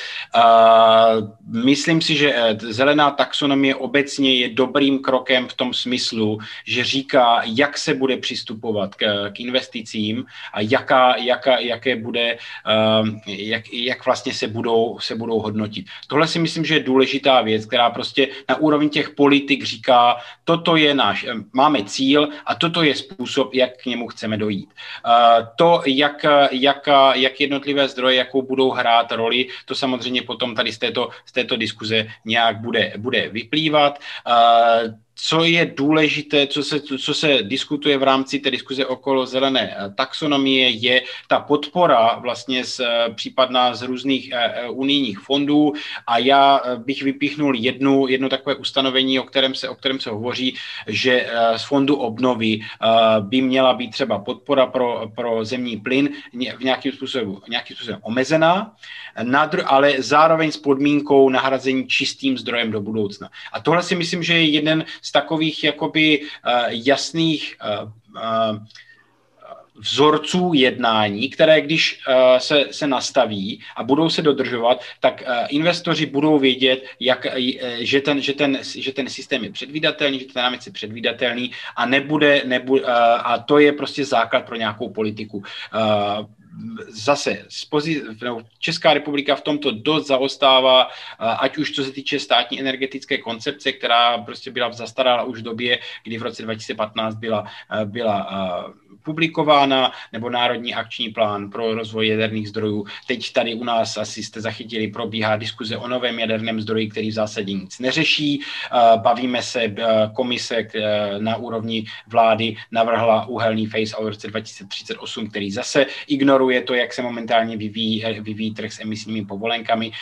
Myslím si, že eh, zelená taxonomie obecně je dobrým krokem v tom smyslu, že říká, jak se bude přistupovat k, k investicím a jaká, jaká, jaké bude, ehm, jak, jak vlastně se budou, se budou hodnotit. Tohle si myslím, že je důležitá věc, která prostě na úrovni těch politik říká, toto je náš, eh, máme cíl a toto je způsob, jak k němu chceme dojít. To, jak, jak, jak jednotlivé zdroje, jakou budou hrát roli, to samozřejmě potom tady z této, z této diskuze nějak bude, bude vyplývat co je důležité, co se, co se diskutuje v rámci té diskuze okolo zelené eh, taxonomie, je ta podpora vlastně z, eh, případná z různých eh, unijních fondů a já bych vypíchnul jednu, jedno takové ustanovení, o kterém se, o kterém se hovoří, že z fondu obnovy by měla být třeba podpora pro, pro zemní plyn v nějakým způsobem, nějakým způsobem omezená, ale zároveň s podmínkou nahrazení čistým zdrojem do budoucna. A tohle si myslím, že je jeden z takových jakoby uh, jasných uh, uh, vzorců jednání, které když se, se nastaví a budou se dodržovat, tak investoři budou vědět, jak, že, ten, že, ten, že ten systém je předvídatelný, že ten rámec je předvídatelný a nebude, nebude a to je prostě základ pro nějakou politiku. Zase no, Česká republika v tomto dost zaostává, ať už co se týče státní energetické koncepce, která prostě byla zastarala už v době, kdy v roce 2015 byla, byla publikována, nebo Národní akční plán pro rozvoj jaderných zdrojů. Teď tady u nás asi jste zachytili, probíhá diskuze o novém jaderném zdroji, který v zásadě nic neřeší. Bavíme se, komise na úrovni vlády navrhla uhelný face out v roce 2038, který zase ignoruje to, jak se momentálně vyvíjí, vyvíjí trh s emisními povolenkami.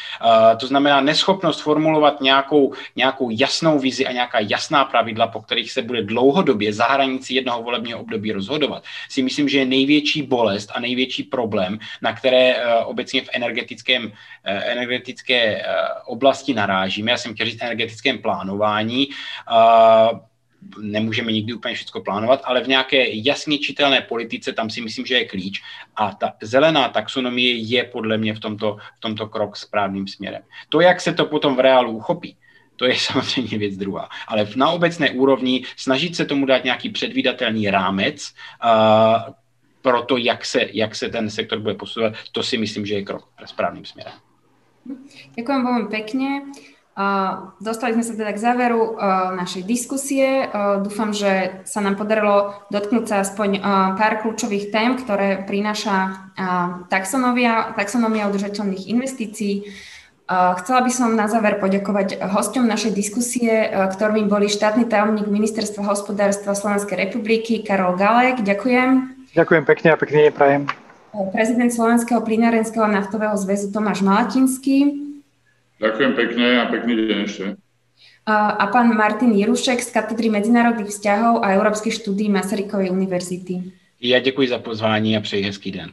To znamená neschopnost formulovat nějakou, nějakou jasnou vizi a nějaká jasná pravidla, po kterých se bude dlouhodobě za hranici jednoho volebního období rozhodovat si myslím, že je největší bolest a největší problém, na které uh, obecně v energetickém, uh, energetické uh, oblasti narážíme. Já jsem chtěl říct energetickém plánování. Nemůžeme nikdy úplně všechno plánovat, ale v nějaké jasně čitelné politice tam si myslím, že je klíč. A ta zelená taxonomie je podle mě v tomto, v tomto krok správným směrem. To, jak se to potom v reálu uchopí, to je samozřejmě věc druhá. Ale na obecné úrovni snažit se tomu dát nějaký předvídatelný rámec uh, pro to, jak se, jak se ten sektor bude posouvat, to si myslím, že je krok správným směrem. Ďakujem veľmi pekne. Uh, dostali sme sa teda k záveru uh, našej diskusie. Uh, dúfam, že sa nám podarilo dotknúť sa aspoň pár kľúčových tém, ktoré prináša taxonomia, taxonomia udržateľných investícií, Chcela by som na záver poďakovať hosťom našej diskusie, ktorými boli štátny tajomník Ministerstva hospodárstva Slovenskej republiky Karol Galek. Ďakujem. Ďakujem pekne a pekne neprajem. Prezident Slovenského plinárenského naftového zväzu Tomáš Malatinský. Ďakujem pekne a pekný deň ešte. A pán Martin Jirušek z katedry medzinárodných vzťahov a európskych štúdí Masarykovej univerzity. Ja ďakujem za pozvání a přeji hezký den.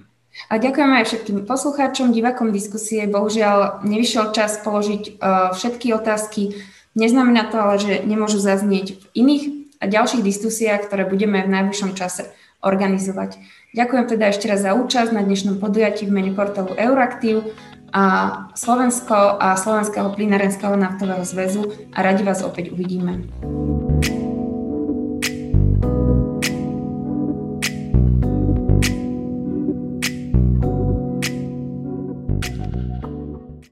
A ďakujem aj všetkým poslucháčom, divakom diskusie. Bohužiaľ, nevyšiel čas položiť uh, všetky otázky. Neznamená to ale, že nemôžu zaznieť v iných a ďalších diskusiách, ktoré budeme v najbližšom čase organizovať. Ďakujem teda ešte raz za účasť na dnešnom podujatí v mene portálu Euraktiv a Slovensko a Slovenského plynárenského naftového zväzu a radi vás opäť uvidíme.